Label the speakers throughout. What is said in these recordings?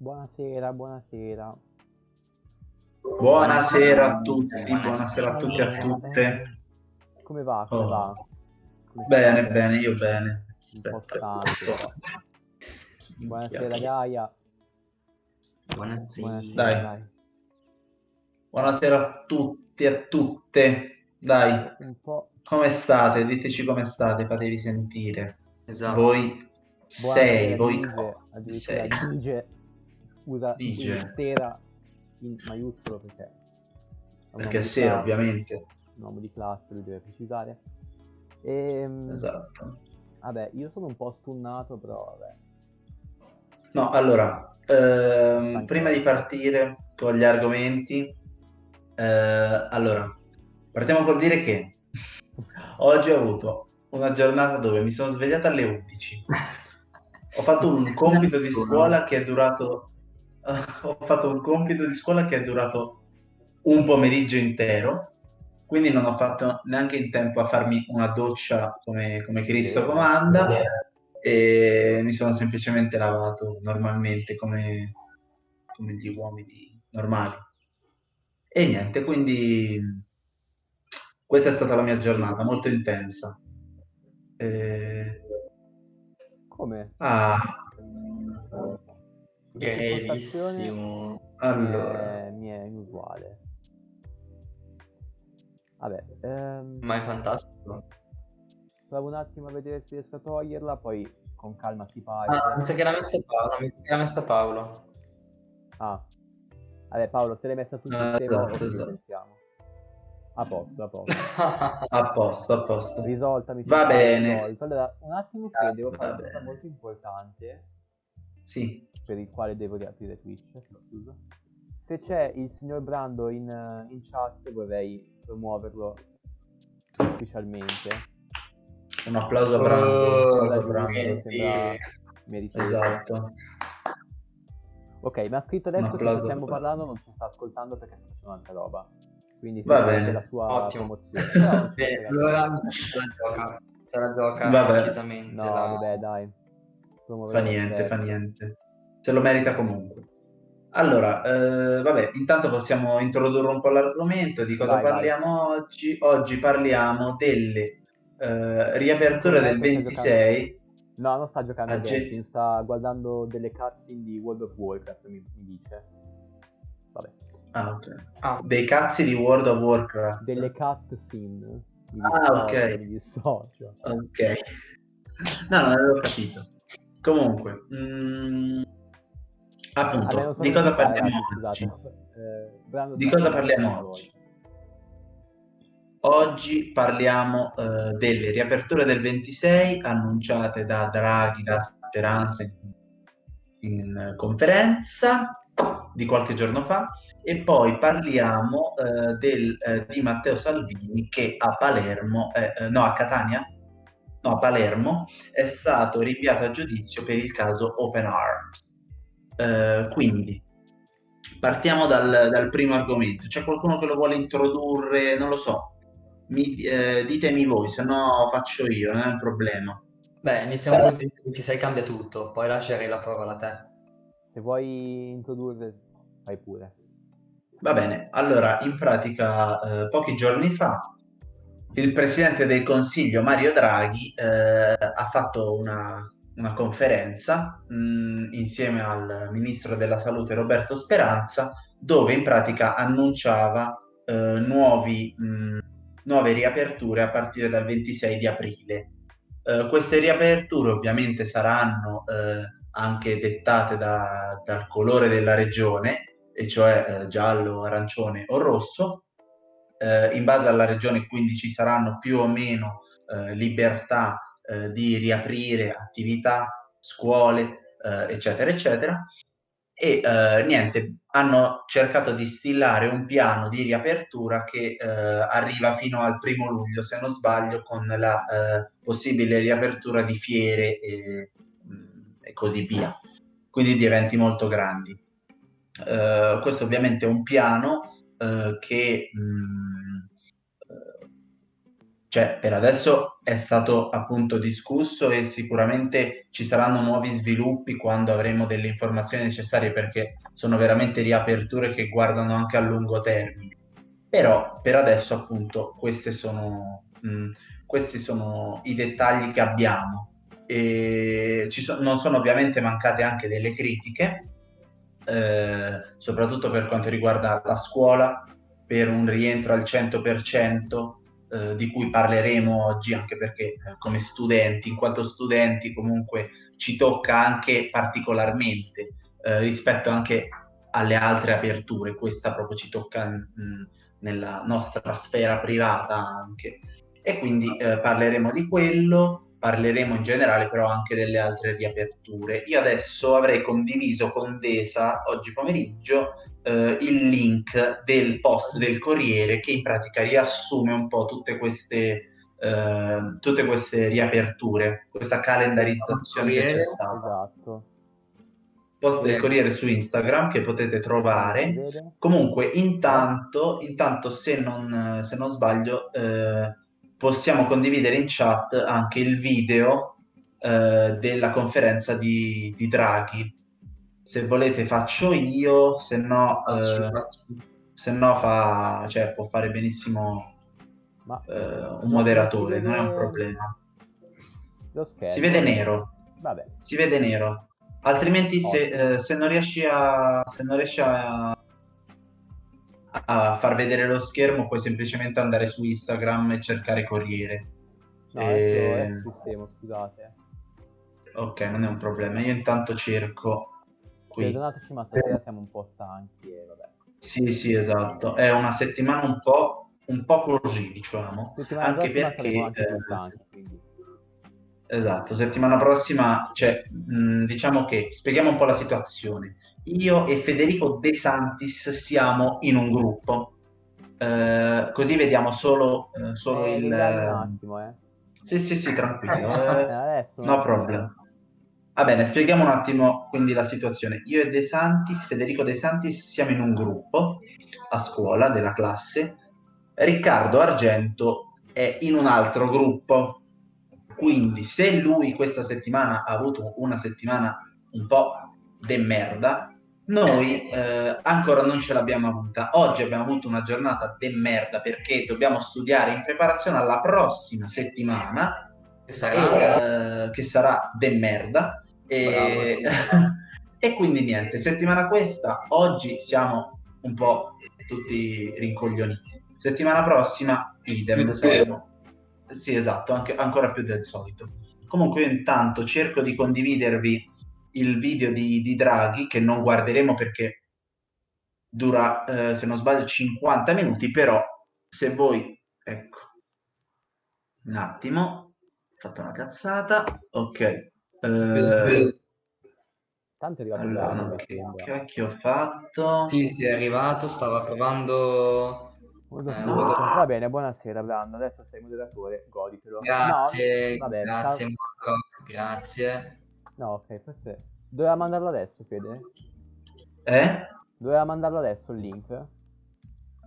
Speaker 1: Buonasera, buonasera.
Speaker 2: Buonasera a tutti, buonasera a tutti e a tutte.
Speaker 1: Come va? Come
Speaker 2: Oh.
Speaker 1: va? Come
Speaker 2: Bene,
Speaker 1: state?
Speaker 2: bene, io bene. Aspetta.
Speaker 1: Buonasera Gaia.
Speaker 3: Buonasera.
Speaker 1: Buonasera,
Speaker 2: Dai.
Speaker 1: dai.
Speaker 2: Buonasera a tutti e a tutte. Dai,
Speaker 1: Un po'.
Speaker 2: come state? Diteci come state, fatevi sentire.
Speaker 3: Esatto.
Speaker 2: Voi sei,
Speaker 1: Buonasera,
Speaker 2: voi
Speaker 1: Dige,
Speaker 2: co-
Speaker 1: addirittura
Speaker 2: sei.
Speaker 1: Scusa, intera in maiuscolo perché
Speaker 2: Perché sì,
Speaker 1: classe,
Speaker 2: ovviamente.
Speaker 1: un uomo di classe, lui deve precisare. Ehm,
Speaker 2: Esatto.
Speaker 1: Vabbè, io sono un po' stunnato, però vabbè.
Speaker 2: No, allora, ehm, prima di partire con gli argomenti, eh, allora, partiamo col dire che oggi ho avuto una giornata dove mi sono svegliato alle 11. Ho fatto un compito di scuola che è durato, ho fatto un compito di scuola che è durato un pomeriggio intero, quindi non ho fatto neanche in tempo a farmi una doccia come, come Cristo
Speaker 1: Sì.
Speaker 2: comanda e mi sono semplicemente lavato normalmente come, come gli uomini normali. E niente, quindi questa è stata la mia giornata, molto intensa. Eh,
Speaker 1: Come?
Speaker 2: ah,
Speaker 3: Bellissimo.
Speaker 2: allora,
Speaker 1: Eh, mi è inusuale. Vabbè, ehm,
Speaker 3: Ma è fantastico.
Speaker 1: provo un attimo a vedere se riesco a toglierla, poi con calma si parte.
Speaker 3: Ah, mi sa che l'ha messa Paolo. Mi sa che l'ha messa Paolo.
Speaker 1: Ah. Vabbè Paolo, se l'hai messa tu
Speaker 2: Ah,
Speaker 1: sul tema,
Speaker 2: esatto, esatto.
Speaker 1: pensiamo. A posto, a posto.
Speaker 2: a posto, a posto.
Speaker 1: Risolta, mi
Speaker 2: Va bene.
Speaker 1: risolto. Allora, un attimo che
Speaker 3: Ah,
Speaker 1: devo fare una cosa molto importante,
Speaker 2: Sì,
Speaker 1: per il quale devo riaprire Twitch. scusa. Se c'è il signor Brando in, eh, in chat, vorrei promuoverlo ufficialmente.
Speaker 2: un applauso a
Speaker 3: Oh,
Speaker 2: Brando.
Speaker 1: sembra meritevole.
Speaker 2: Esatto.
Speaker 1: Ok, mi ha scritto adesso che stiamo parlando non ci sta ascoltando perché sta facendo altra roba. Quindi
Speaker 2: Va
Speaker 1: sicuramente
Speaker 2: bene.
Speaker 1: la sua
Speaker 3: Ottimo.
Speaker 1: promozione.
Speaker 3: Allora
Speaker 1: niente.
Speaker 3: mi sa che se la gioca. La gioca
Speaker 2: Vabbè.
Speaker 3: decisamente.
Speaker 1: No,
Speaker 3: la-
Speaker 1: vabbè, dai.
Speaker 2: Fa niente, fa niente. Se lo merita comunque. Allora, eh, vabbè, intanto possiamo introdurre un po' l'argomento di cosa
Speaker 1: Vai, vai.
Speaker 2: parliamo oggi. Oggi parliamo delle eh, riaperture del
Speaker 1: Come sta
Speaker 2: 26.
Speaker 1: No, non sta giocando a
Speaker 2: A Ge-
Speaker 1: Genshin, sta guardando delle cutscene di World of Warcraft, mi, mi dice. Vabbè.
Speaker 2: Ah, ok.
Speaker 3: Ah,
Speaker 2: Dei cazzi di World of Warcraft.
Speaker 1: Delle cutscene.
Speaker 2: Ah, ok.
Speaker 1: Dissocio.
Speaker 2: Ok. No, non avevo capito. Comunque, mm, appunto, di cosa parliamo oggi?
Speaker 1: Eh,
Speaker 2: Di cosa parliamo oggi? Oggi parliamo eh, delle riaperture del 26 annunciate da Draghi, da Speranza in, in conferenza di qualche giorno fa e poi parliamo eh, del, eh, di Matteo Salvini che a Palermo, eh, no a Catania, no a Palermo è stato rinviato a giudizio per il caso Open Arms. Eh, quindi partiamo dal, dal primo argomento. C'è qualcuno che lo vuole introdurre? Non lo so. Mi- eh, ditemi voi, se no faccio io, non è un problema.
Speaker 3: beh, iniziamo con il 26 cambia tutto. Poi lascerei la parola a te.
Speaker 1: Se vuoi introdurre, fai pure.
Speaker 2: Va bene, allora in pratica eh, pochi giorni fa il presidente del Consiglio Mario Draghi eh, ha fatto una, una conferenza mh, insieme al ministro della salute Roberto Speranza dove in pratica annunciava eh, nuovi, mh, nuove riaperture a partire dal 26 di aprile. Eh, queste riaperture ovviamente saranno eh, anche dettate da- dal colore della regione, e cioè eh, giallo, arancione o rosso. Eh, in base alla regione quindi ci saranno più o meno eh, libertà eh, di riaprire attività, scuole, eh, eccetera, eccetera. E eh, niente, hanno cercato di stillare un piano di riapertura che arriva fino al primo luglio, se non sbaglio, con la possibile riapertura di fiere e, mh, e così via, quindi di eventi molto grandi. Eh, questo ovviamente è un piano eh, che mh, eh, cioè, per adesso è stato appunto discusso e sicuramente ci saranno nuovi sviluppi quando avremo delle informazioni necessarie perché sono veramente riaperture che guardano anche a lungo termine. Però per adesso appunto sono, mh, questi sono i dettagli che abbiamo. E ci so- non sono ovviamente mancate anche delle critiche, eh, soprattutto per quanto riguarda la scuola, per un rientro al 100%, eh, di cui parleremo oggi, anche perché eh, come studenti, in quanto studenti comunque ci tocca anche particolarmente eh, rispetto anche alle altre aperture, questa proprio ci tocca mh, nella nostra sfera privata anche. E quindi eh, parleremo di quello, parleremo in generale però anche delle altre riaperture. Io adesso avrei condiviso con Desa oggi pomeriggio eh, il link del post del Corriere che in pratica riassume un po' tutte queste, eh, tutte queste riaperture, questa calendarizzazione che c'è stata.
Speaker 1: Esatto.
Speaker 2: Post del Corriere su Instagram che potete trovare. Comunque, intanto, intanto se, non, se non sbaglio, eh, possiamo condividere in chat anche il video eh, della conferenza di, di Draghi se volete faccio io, se no, eh, se no fa, cioè, può fare benissimo Ma, eh, un moderatore, non è un problema. Si vede nero.
Speaker 1: Vabbè.
Speaker 2: Si vede nero. Altrimenti se, eh, se, non riesci a, se non riesci a, a far vedere lo schermo puoi semplicemente andare su Instagram e cercare Corriere.
Speaker 1: No, e... è il sistema, scusate.
Speaker 2: Ok, non è un problema. Io intanto cerco
Speaker 1: qui. Perdonateci, ma stasera siamo un po' stanchi e vabbè.
Speaker 2: Sì, sì, esatto. È una settimana un po', un po così, diciamo.
Speaker 1: Settimana anche perché... Anche eh, stanchi, quindi.
Speaker 2: Esatto, settimana prossima, cioè, mh, diciamo che spieghiamo un po' la situazione. Io e Federico De Santis siamo in un gruppo, eh, così vediamo solo, eh, solo
Speaker 1: eh,
Speaker 2: il...
Speaker 1: Un attimo, eh.
Speaker 2: Sì, sì, sì, tranquillo. Eh, no problem. Va bene, spieghiamo un attimo quindi la situazione. Io e De Santis, Federico De Santis, siamo in un gruppo a scuola della classe. Riccardo Argento è in un altro gruppo. Quindi se lui questa settimana ha avuto una settimana un po' de merda, noi eh, ancora non ce l'abbiamo avuta. Oggi abbiamo avuto una giornata de merda perché dobbiamo studiare in preparazione alla prossima settimana, che sarà, eh, che sarà de merda. E... e quindi niente, settimana questa, oggi siamo un po' tutti rincoglioniti. Settimana prossima, idem. Sì, esatto, anche, ancora più del solito. Comunque io intanto cerco di condividervi il video di, di Draghi, che non guarderemo perché dura, eh, se non sbaglio, 50 minuti, però se voi... Ecco, un attimo, ho fatto una cazzata, ok. Eh,
Speaker 1: Tanto è arrivato
Speaker 2: allora, no, che cacchio ho fatto?
Speaker 3: Sì, sì, è arrivato, stava provando...
Speaker 1: Eh, Va bene, buonasera Brando, adesso sei moderatore, goditelo.
Speaker 3: Grazie, no, vabbè, grazie. Marco, grazie.
Speaker 1: No, ok, forse... Doveva mandarlo adesso, Fede?
Speaker 2: Eh?
Speaker 1: Doveva mandarlo adesso il link?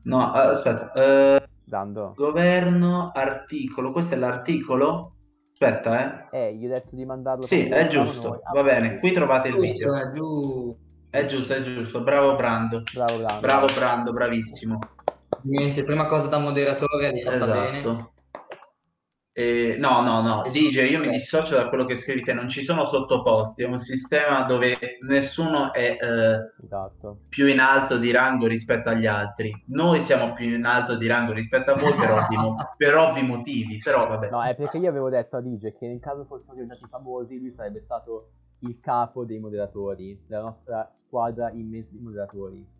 Speaker 2: No, aspetta. Eh...
Speaker 1: Dando.
Speaker 2: Governo, articolo, questo è l'articolo? Aspetta,
Speaker 1: eh. Eh, gli ho detto di mandarlo.
Speaker 2: Sì, è giusto. Va bene, qui trovate il video.
Speaker 3: È,
Speaker 2: giusto, è giusto. Bravo Brando.
Speaker 1: Bravo Brando.
Speaker 2: Bravo Brando, bravissimo.
Speaker 3: Niente, prima cosa da moderatore, hai fatto esatto. bene.
Speaker 2: Eh, no, no, no, DJ, io mi dissocio da quello che scrivete, non ci sono sottoposti, è un sistema dove nessuno è eh,
Speaker 1: esatto.
Speaker 2: più in alto di rango rispetto agli altri. Noi siamo più in alto di rango rispetto a voi per ovvi, per ovvi motivi, però vabbè.
Speaker 1: No, è perché io avevo detto a DJ che nel caso fossimo diventati famosi, lui sarebbe stato il capo dei moderatori, della nostra squadra immensa di moderatori.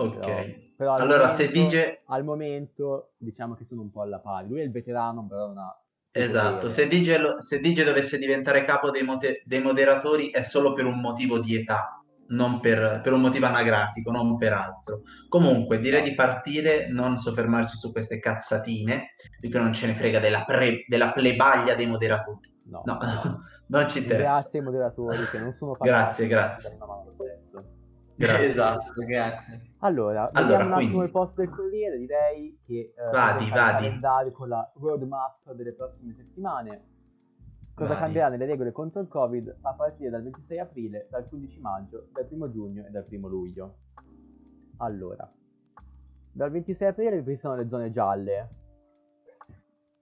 Speaker 2: Ok. Però, però allora
Speaker 1: momento,
Speaker 2: se dice...
Speaker 1: Al momento diciamo che sono un po' alla pari. Lui è il veterano, però non ha...
Speaker 2: Esatto, se Dice, se Dice dovesse diventare capo dei, mote- dei, moderatori è solo per un motivo di età, non per, per, un motivo anagrafico, non per altro. Comunque direi di partire, non soffermarci su queste cazzatine, perché non ce ne frega della, pre- della plebaglia dei moderatori.
Speaker 1: No,
Speaker 2: no, non ci interessa.
Speaker 1: Grazie ai moderatori che non sono
Speaker 2: Grazie, grazie. Grazie.
Speaker 3: Esatto, grazie.
Speaker 1: Allora,
Speaker 2: Allora,
Speaker 1: vediamo un attimo
Speaker 2: quindi-
Speaker 1: il posto del Corriere, direi che eh,
Speaker 2: Vadi, vadi.
Speaker 1: con la roadmap delle prossime settimane. Cosa
Speaker 2: Vadi.
Speaker 1: cambierà nelle regole contro il Covid a partire dal 26 aprile, dal 15 maggio, dal 1 giugno e dal 1 luglio. Allora, dal 26 aprile ripristinano le zone gialle.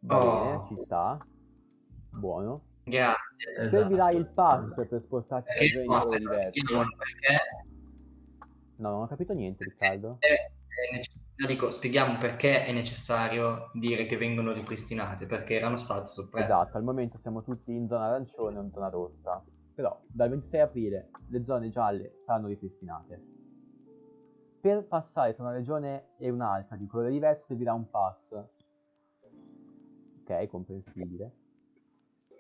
Speaker 1: Va
Speaker 3: Oh.
Speaker 1: bene, ci sta. Buono.
Speaker 3: Grazie.
Speaker 2: Esatto.
Speaker 1: Servirà il pass per spostarsi da zone diverse.
Speaker 3: perché
Speaker 1: No, non ho capito niente, Riccardo.
Speaker 3: nece- no, dico, spieghiamo perché è necessario dire che vengono ripristinate, perché erano state soppresse.
Speaker 1: Esatto, al momento siamo tutti in zona arancione o in zona rossa. Però dal 26 aprile le zone gialle saranno ripristinate. Per passare tra una regione e un'altra di colore diverso servirà un pass. Ok, comprensibile.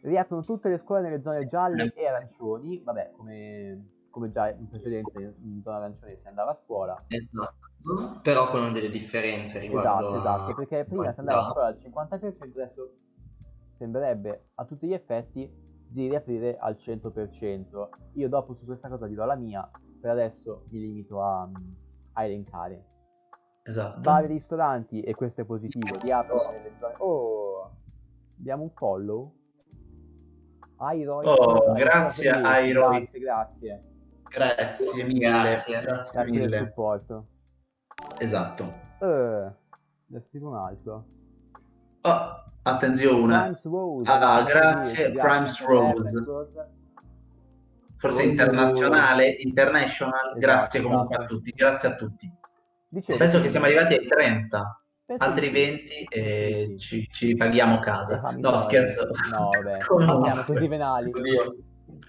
Speaker 1: Riaprono tutte le scuole nelle zone gialle e arancioni. Vabbè, come, come già in precedenza in zona arancione si andava a scuola.
Speaker 3: Esatto, però con delle differenze riguardo
Speaker 1: Esatto, esatto, perché prima si andava a scuola al 50%, adesso sembrerebbe a tutti gli effetti di riaprire al 100%. Io dopo su questa cosa dirò la mia, per adesso mi limito a, a elencare.
Speaker 2: Esatto.
Speaker 1: Vari ristoranti, e questo è positivo, riaprono nelle zone... Oh, abbiamo un follow? Airoi,
Speaker 2: Oh,
Speaker 1: Airoi,
Speaker 2: grazie,
Speaker 1: grazie,
Speaker 2: Airoi.
Speaker 1: Grazie, grazie.
Speaker 2: Grazie mille.
Speaker 3: Grazie.
Speaker 2: Grazie
Speaker 1: del
Speaker 2: mille.
Speaker 1: supporto.
Speaker 2: Esatto.
Speaker 1: Eh, ne scrivo un altro.
Speaker 2: Oh, attenzione.
Speaker 1: Rose.
Speaker 2: Ah, grazie, Primes Rose. Forse
Speaker 1: Oh.
Speaker 2: internazionale, international.
Speaker 1: Esatto,
Speaker 2: grazie comunque
Speaker 1: esatto.
Speaker 2: a tutti. Grazie a tutti.
Speaker 1: Dicevo,
Speaker 2: Penso che siamo arrivati ai 30.
Speaker 1: penso
Speaker 2: Altri
Speaker 1: di sì.
Speaker 2: 20 e
Speaker 1: Sì,
Speaker 2: ci, ci ripaghiamo casa. No, scherzo.
Speaker 1: No, vabbè, siamo così venali.
Speaker 3: Oddio.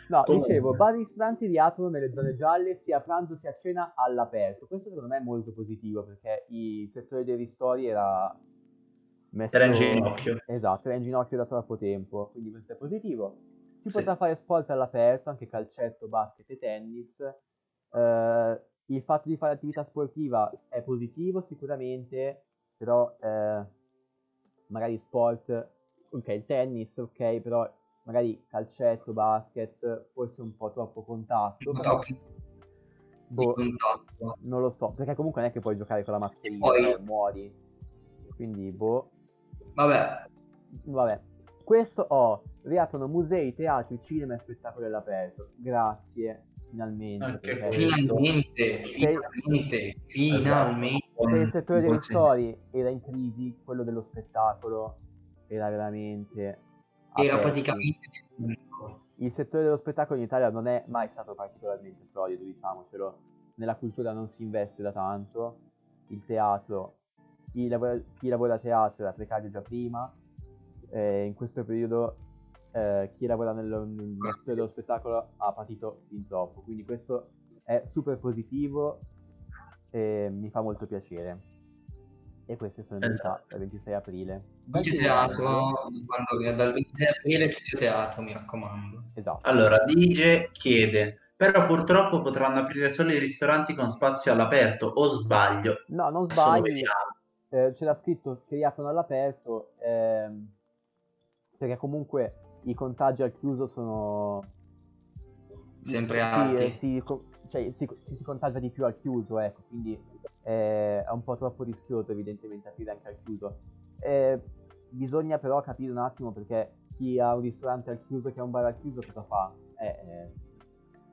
Speaker 1: No,
Speaker 2: Comunque.
Speaker 1: dicevo, vari ristoranti riaprono nelle zone gialle sia a pranzo sia a cena all'aperto. Questo secondo me è molto positivo perché il settore dei ristori era messo...
Speaker 2: Era in ginocchio.
Speaker 1: Esatto, era in ginocchio da troppo tempo, quindi questo è positivo. Si
Speaker 2: Sì.
Speaker 1: potrà fare sport all'aperto, anche calcetto, basket e tennis. Eh, il fatto di fare attività sportiva è positivo sicuramente, però eh, magari sport, ok, il tennis, ok, però magari calcetto, basket, forse un po' troppo contatto. Però, boh,
Speaker 3: contatto.
Speaker 1: non lo so, perché comunque non è che puoi giocare con la mascherina,
Speaker 3: Poi-
Speaker 1: eh, muori. Quindi, boh,
Speaker 3: Vabbè,
Speaker 1: Vabbè, questo ho. Riaprono musei, teatri, cinema e spettacoli all'aperto. Grazie, finalmente.
Speaker 3: Finalmente, finalmente, finalmente.
Speaker 1: se il settore dei
Speaker 2: Sì.
Speaker 1: ristori era in crisi, quello dello spettacolo era veramente.
Speaker 3: Era
Speaker 1: aperto.
Speaker 3: praticamente.
Speaker 1: Il settore dello spettacolo in Italia non è mai stato particolarmente solido, diciamocelo. Nella cultura non si investe da tanto. Il teatro, chi lavora, chi lavora a teatro era precario già prima. eh, in questo periodo eh, chi lavora nel, nel settore dello spettacolo ha patito fin troppo. Quindi questo è super positivo e mi fa molto piacere. E queste sono le novità
Speaker 2: Esatto.
Speaker 1: dal 26 aprile. Dal
Speaker 3: Tutti teatro, quando, dal 26 aprile tutti teatro, mi raccomando.
Speaker 1: Esatto.
Speaker 2: Allora, Dige chiede, però purtroppo potranno aprire solo i ristoranti con spazio all'aperto, o sbaglio?
Speaker 1: No, non
Speaker 2: Adesso lo
Speaker 1: sbagli.
Speaker 2: vediamo.
Speaker 1: eh, c'era scritto che riaprono all'aperto ehm, perché comunque i contagi al chiuso sono
Speaker 3: Sempre alti.
Speaker 1: eh, si, co- cioè, si, si contagia di più al chiuso ecco quindi eh, è un po' troppo rischioso evidentemente aprire anche al chiuso Eh, bisogna però capire un attimo perché chi ha un ristorante al chiuso chi ha un bar al chiuso cosa fa Eh, eh,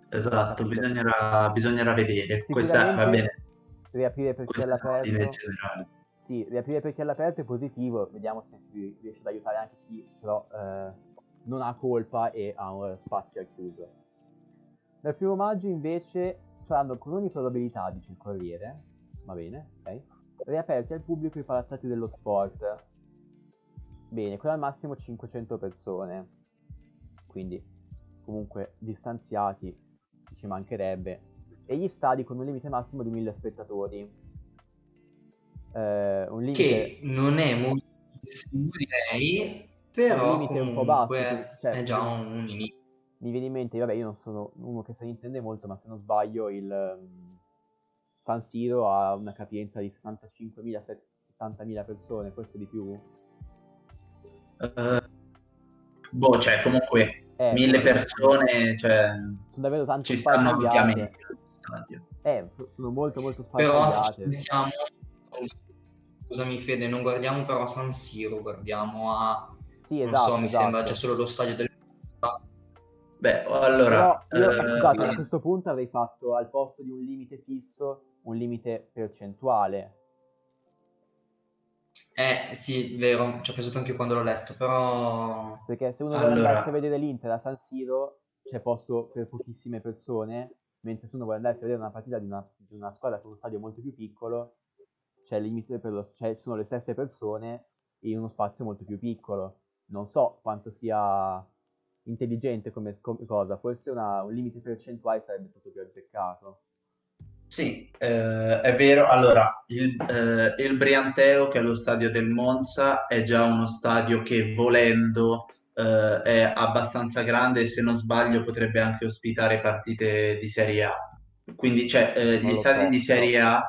Speaker 2: Esatto, bisognerà, bisognerà vedere. Questa va bene.
Speaker 1: riaprire per chi è
Speaker 2: è
Speaker 1: all'aperto
Speaker 2: generale.
Speaker 1: Sì, riaprire perché all'aperto è positivo, vediamo se si riesce ad aiutare anche chi però eh, non ha colpa e ha un spazio al chiuso. Dal primo maggio invece saranno con ogni probabilità, dice il Corriere, va bene, ok, riaperti al pubblico i palazzati dello sport. Bene, con al massimo 500 persone, quindi comunque distanziati, ci mancherebbe, e gli stadi con un limite massimo di 1000 spettatori eh, un limite,
Speaker 3: Che non è moltissimo, direi, però
Speaker 1: un limite un po' basso,
Speaker 3: comunque
Speaker 1: cioè,
Speaker 3: è già un, inizio.
Speaker 1: mi viene in mente, vabbè io non sono uno che se ne intende molto, ma se non sbaglio il San Siro ha una capienza di 65.000, 70.000 persone, forse di più.
Speaker 2: Eh, boh, cioè, comunque,
Speaker 1: Eh,
Speaker 2: mille persone, cioè,
Speaker 1: Sono davvero tante
Speaker 2: ci stanno stadio.
Speaker 1: Eh, sono molto molto
Speaker 3: Però ci
Speaker 1: sparpagliate.
Speaker 3: pensiamo, scusami Fede, non guardiamo però a San Siro, guardiamo a,
Speaker 1: Sì,
Speaker 3: non
Speaker 1: esatto,
Speaker 3: so, mi
Speaker 1: esatto.
Speaker 3: sembra già solo lo stadio del...
Speaker 2: Beh, allora...
Speaker 1: Però io,
Speaker 2: eh,
Speaker 1: scusate, a questo punto avrei fatto al posto di un limite fisso un limite percentuale.
Speaker 3: Eh sì, vero, ci ho pensato anche io quando l'ho letto, però...
Speaker 1: Perché se uno vuole
Speaker 2: Allora-
Speaker 1: andarsi a vedere l'Inter a San Siro c'è posto per pochissime persone, mentre se uno vuole andarsi a vedere una partita di una, di una squadra con uno stadio molto più piccolo, c'è il limite per lo, cioè, sono le stesse persone in uno spazio molto più piccolo. Non so quanto sia intelligente come, come cosa, forse una- un limite percentuale sarebbe stato più azzeccato.
Speaker 2: Sì, eh, è vero. Allora, il, eh, il Brianteo, che è lo stadio del Monza, è già uno stadio che volendo eh, è abbastanza grande e se non sbaglio potrebbe anche ospitare partite di Serie A. Quindi, cioè, eh, gli stadi di. Serie A,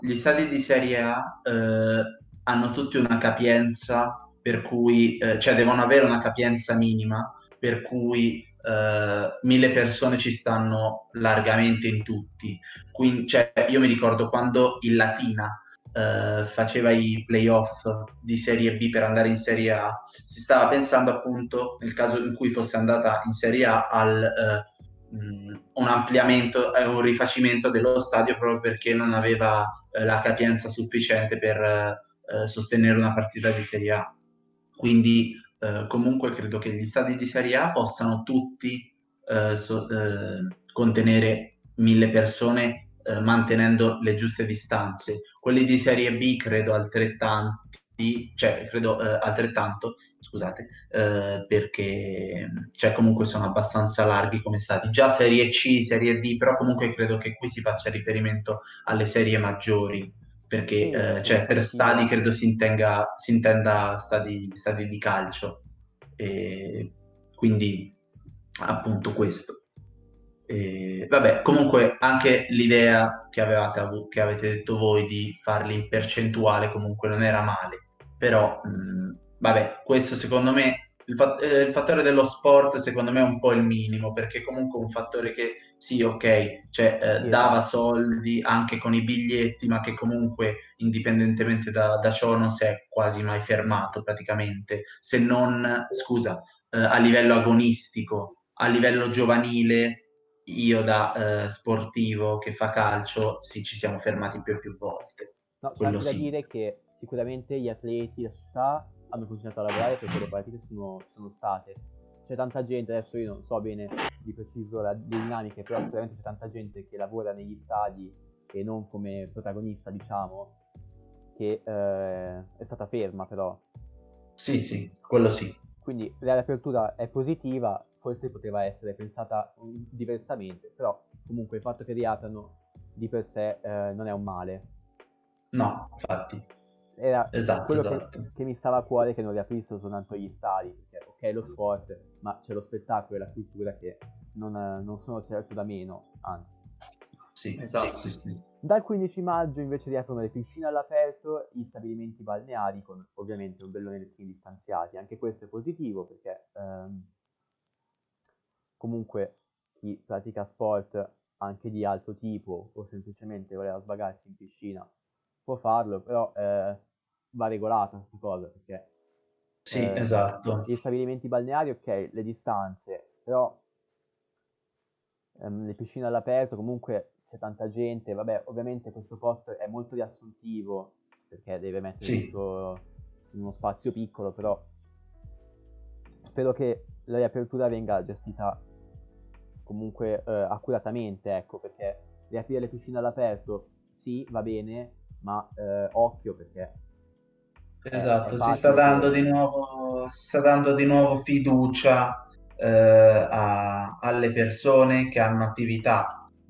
Speaker 2: gli stadi di Serie A eh, hanno tutti una capienza per cui, eh, cioè, devono avere una capienza minima per cui eh, mille persone ci stanno largamente in tutti. Quindi, cioè, io mi ricordo quando il Latina eh, faceva i playoff di Serie B per andare in Serie A, si stava pensando appunto, nel caso in cui fosse andata in Serie A, al eh, un ampliamento e un rifacimento dello stadio proprio perché non aveva eh, la capienza sufficiente per eh, sostenere una partita di Serie A. Quindi eh, comunque credo che gli stadi di Serie A possano tutti eh, so- eh, contenere mille persone eh, mantenendo le giuste distanze. Quelli di Serie B credo altrettanti, cioè credo altrettanto, scusate, perché cioè, comunque sono abbastanza larghi come stati. Già Serie C, Serie D, però comunque credo che qui si faccia riferimento alle serie maggiori, perché
Speaker 1: Sì,
Speaker 2: eh, cioè, per stadi credo si, intenga, si intenda stadi, stadi di calcio. E quindi appunto questo. E, vabbè, comunque anche l'idea che avevate che avete detto voi di farli in percentuale comunque non era male, però mh, vabbè, questo secondo me il, fat- eh, il fattore dello sport secondo me è un po' il minimo, perché comunque un fattore che sì, ok, cioè eh,
Speaker 1: Sì,
Speaker 2: dava soldi anche con i biglietti, ma che comunque indipendentemente da, da ciò non si è quasi mai fermato praticamente, se non, scusa, eh, a livello agonistico, a livello giovanile, io da eh, sportivo che fa calcio, sì, ci siamo fermati più e più volte.
Speaker 1: No, c'è
Speaker 2: Quello
Speaker 1: anche da
Speaker 2: sì.
Speaker 1: dire che sicuramente gli atleti, la società hanno continuato a lavorare perché le partite sono, sono state. C'è tanta gente, adesso io non so bene di preciso la- le dinamiche, però sicuramente c'è tanta gente che lavora negli stadi e non come protagonista, diciamo, che eh, è stata ferma però.
Speaker 2: Sì, sì, quello sì.
Speaker 1: Quindi la riapertura è positiva, forse poteva essere pensata mm, diversamente, però comunque il fatto che riaprano di per sé eh, non è un male.
Speaker 2: No, infatti.
Speaker 1: Era
Speaker 2: Esatto,
Speaker 1: quello che-
Speaker 2: esatto.
Speaker 1: Che, mi stava a cuore che non riaprissero soltanto gli stadi, perché ok lo sport, ma c'è lo spettacolo e la cultura che non, non sono certo da meno, anzi.
Speaker 2: Sì,
Speaker 3: Esatto.
Speaker 2: sì, sì.
Speaker 1: Dal 15 maggio invece riaprono le piscine all'aperto, gli stabilimenti balneari con ovviamente ombrelloni elettrini distanziati. Anche questo è positivo perché ehm, comunque chi pratica sport anche di altro tipo o semplicemente voleva svagarsi in piscina può farlo, però eh, va regolata questa cosa perché
Speaker 2: Sì,
Speaker 1: eh,
Speaker 2: esatto.
Speaker 1: gli stabilimenti balneari, ok, le distanze, però ehm, le piscine all'aperto, comunque c'è tanta gente, vabbè, ovviamente questo posto è molto riassuntivo, perché deve mettere
Speaker 2: Sì.
Speaker 1: tutto in uno spazio piccolo, però spero che la riapertura venga gestita comunque eh, accuratamente, ecco, perché riaprire le piscine all'aperto, sì, va bene, ma eh, occhio perché
Speaker 2: Esatto,
Speaker 1: è
Speaker 2: si sta dando
Speaker 1: che-
Speaker 2: di nuovo, si sta dando di nuovo fiducia eh, a- alle persone che hanno attività.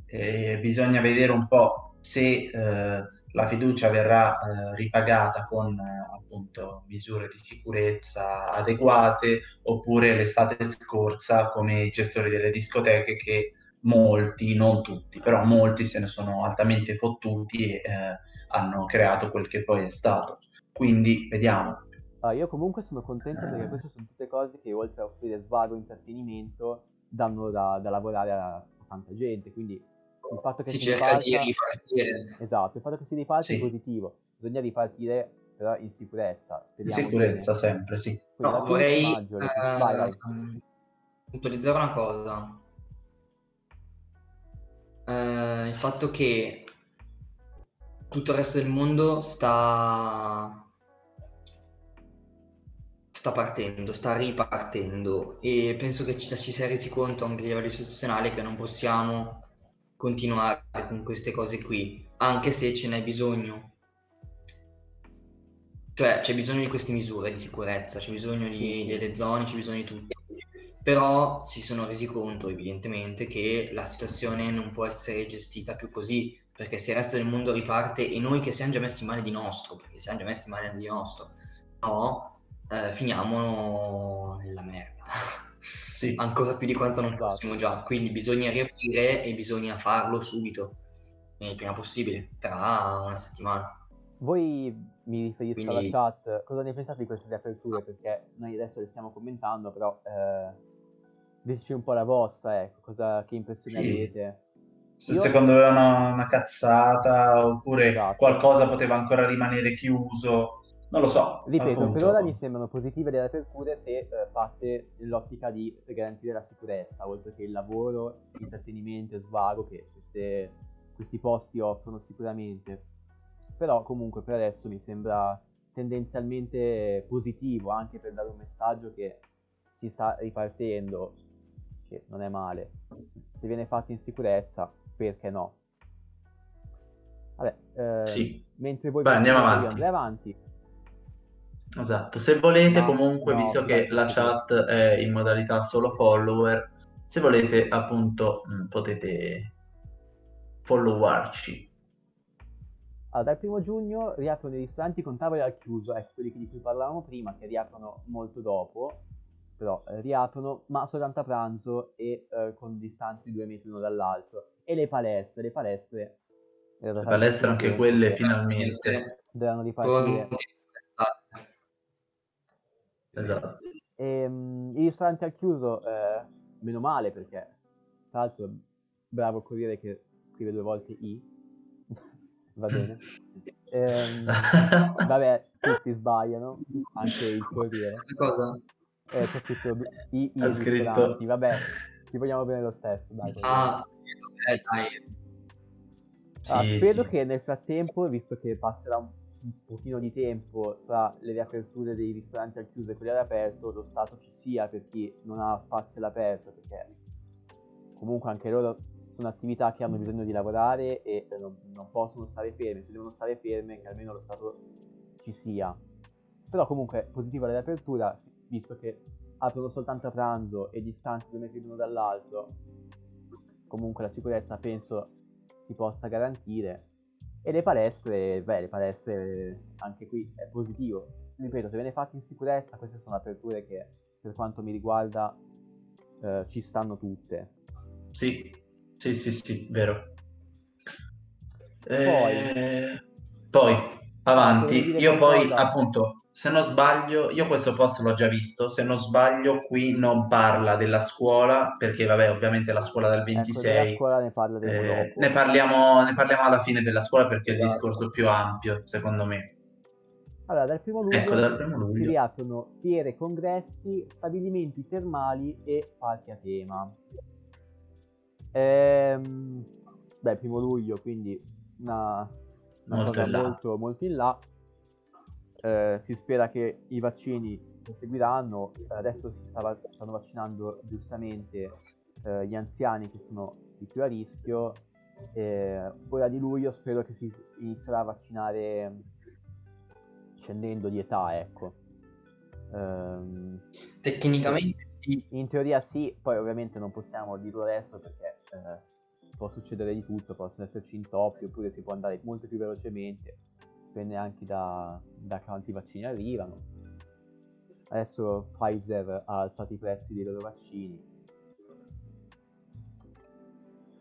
Speaker 2: E bisogna vedere un po' se eh, la fiducia verrà eh, ripagata con eh, appunto misure di sicurezza adeguate oppure l'estate scorsa come i gestori delle discoteche che molti, non tutti, però molti se ne sono altamente fottuti e eh, hanno creato quel che poi è stato. Quindi vediamo.
Speaker 1: Ah, io comunque sono contento perché
Speaker 2: Eh.
Speaker 1: queste sono tutte cose che oltre a offrire svago e intrattenimento danno da, da lavorare a, tanta gente, quindi il fatto che
Speaker 3: si,
Speaker 1: si
Speaker 3: cerca
Speaker 1: riparta...
Speaker 3: di ripartire.
Speaker 1: Esatto, il fatto che si riparta
Speaker 2: Sì.
Speaker 1: è positivo. Bisogna ripartire però in sicurezza.
Speaker 2: In sicurezza
Speaker 1: bene.
Speaker 2: sempre, sì.
Speaker 1: Quindi
Speaker 3: No,
Speaker 1: dal 15
Speaker 3: vorrei
Speaker 1: maggio le- vai, vai.
Speaker 3: eh, puntualizzare una cosa. Eh, il fatto che tutto il resto del mondo sta sta partendo, sta ripartendo e penso che ci, ci sia resi conto anche a livello istituzionale che non possiamo continuare con queste cose qui, anche se ce n'è bisogno. Cioè, c'è bisogno di queste misure di sicurezza, c'è bisogno di, delle zone, c'è bisogno di tutto. Però si sono resi conto, evidentemente, che la situazione non può essere gestita più così, perché se il resto del mondo riparte e noi che siamo già messi male di nostro, perché siamo già messi male di nostro, no, eh, finiamo nella merda.
Speaker 2: Sì.
Speaker 3: Ancora più di quanto non
Speaker 1: Esatto.
Speaker 3: fossimo già. Quindi bisogna riaprire e bisogna farlo subito, il prima possibile, tra una settimana.
Speaker 1: Voi mi riferisco
Speaker 3: Quindi-
Speaker 1: alla chat, cosa ne pensate di queste riaperture? Perché noi adesso le stiamo commentando, però eh, diteci un po' la vostra, ecco, cosa, che impressioni
Speaker 2: Sì.
Speaker 1: avete?
Speaker 2: Se
Speaker 1: Io-
Speaker 2: secondo me è una, una cazzata oppure
Speaker 1: Esatto.
Speaker 2: qualcosa poteva ancora rimanere chiuso, non lo so.
Speaker 1: Ripeto,
Speaker 2: appunto.
Speaker 1: per ora mi sembrano positive le riaperture se eh, fatte nell'ottica di garantire la sicurezza, oltre che il lavoro, intrattenimento e svago che queste- questi posti offrono sicuramente. Però comunque per adesso mi sembra tendenzialmente positivo, anche per dare un messaggio che si sta ripartendo, che non è male. Se viene fatto in sicurezza, perché no? Vabbè, eh,
Speaker 2: Sì.
Speaker 1: mentre voi
Speaker 2: Vai, andiamo avanti.
Speaker 1: andrei avanti.
Speaker 2: Esatto, se volete
Speaker 1: No,
Speaker 2: comunque,
Speaker 1: no,
Speaker 2: visto che
Speaker 1: dai,
Speaker 2: la chat è in modalità solo follower, se volete appunto mh, potete followarci.
Speaker 1: Allora, dal primo giugno riaprono i ristoranti con tavole al chiuso, ecco quelli di cui parlavamo prima, che riaprono molto dopo, però eh, riaprono, ma soltanto a pranzo e eh, con distanze di due metri l'uno dall'altro. E le palestre, le palestre...
Speaker 2: Le palestre anche quelle finalmente.
Speaker 1: Dovranno ripartire.
Speaker 2: Esatto.
Speaker 1: Ehm, I ristoranti al chiuso, eh, meno male perché, tra l'altro, bravo il Corriere che scrive due volte I, va bene. Ehm, vabbè, tutti sbagliano, anche il Corriere.
Speaker 3: Cosa?
Speaker 1: Eh, c'è scritto I, i
Speaker 2: Ha scritto-
Speaker 1: vabbè, ti vogliamo bene lo stesso, dai.
Speaker 3: Ah, eh, dai.
Speaker 1: Ah,
Speaker 2: Sì,
Speaker 1: spero
Speaker 2: sì.
Speaker 1: che nel frattempo, visto che passerà un, un pochino di tempo tra le riaperture dei ristoranti al chiuso e quelli all'aperto, lo Stato ci sia per chi non ha spazio all'aperto, perché comunque anche loro sono attività che hanno bisogno di lavorare e non, non possono stare ferme, se devono stare ferme che almeno lo Stato ci sia. Però comunque positiva la riapertura, visto che aprono soltanto a pranzo e distanti due metri l'uno dall'altro, comunque la sicurezza penso si possa garantire. E le palestre, beh, le palestre anche qui è positivo. Ripeto, se viene fatto in sicurezza, queste sono aperture che per quanto mi riguarda eh, ci stanno tutte.
Speaker 2: Sì, sì, sì, sì, vero.
Speaker 1: Poi-
Speaker 2: Eh, poi, avanti, io poi
Speaker 1: qualcosa?
Speaker 2: appunto, se non sbaglio, io questo post l'ho già visto, se non sbaglio qui non parla della scuola, perché vabbè, ovviamente la scuola dal
Speaker 1: Ecco, della
Speaker 2: 26,
Speaker 1: scuola ne parleremo
Speaker 2: eh, ne parliamo, ne parliamo alla fine della scuola perché è il
Speaker 3: Esatto.
Speaker 2: discorso più ampio, secondo me.
Speaker 1: Allora, dal primo luglio
Speaker 2: Ecco, dal primo
Speaker 1: si
Speaker 2: luglio.
Speaker 1: riaprono fiere, congressi, stabilimenti termali e parchi a tema. Ehm, beh, primo luglio, quindi una, una
Speaker 2: Molto
Speaker 1: cosa molto, molto in là. Eh, si spera che i vaccini proseguiranno. Adesso si, sta- si stanno vaccinando giustamente eh, gli anziani che sono di più a rischio. Eh, ora di luglio spero che si inizierà a vaccinare scendendo di età, ecco. Ehm,
Speaker 3: Tecnicamente sì,
Speaker 1: in teoria sì, poi ovviamente non possiamo dirlo adesso perché eh, può succedere di tutto, possono esserci intoppi oppure si può andare molto più velocemente, dipende anche da, da quanti vaccini arrivano. Adesso Pfizer ha alzato i prezzi dei loro vaccini.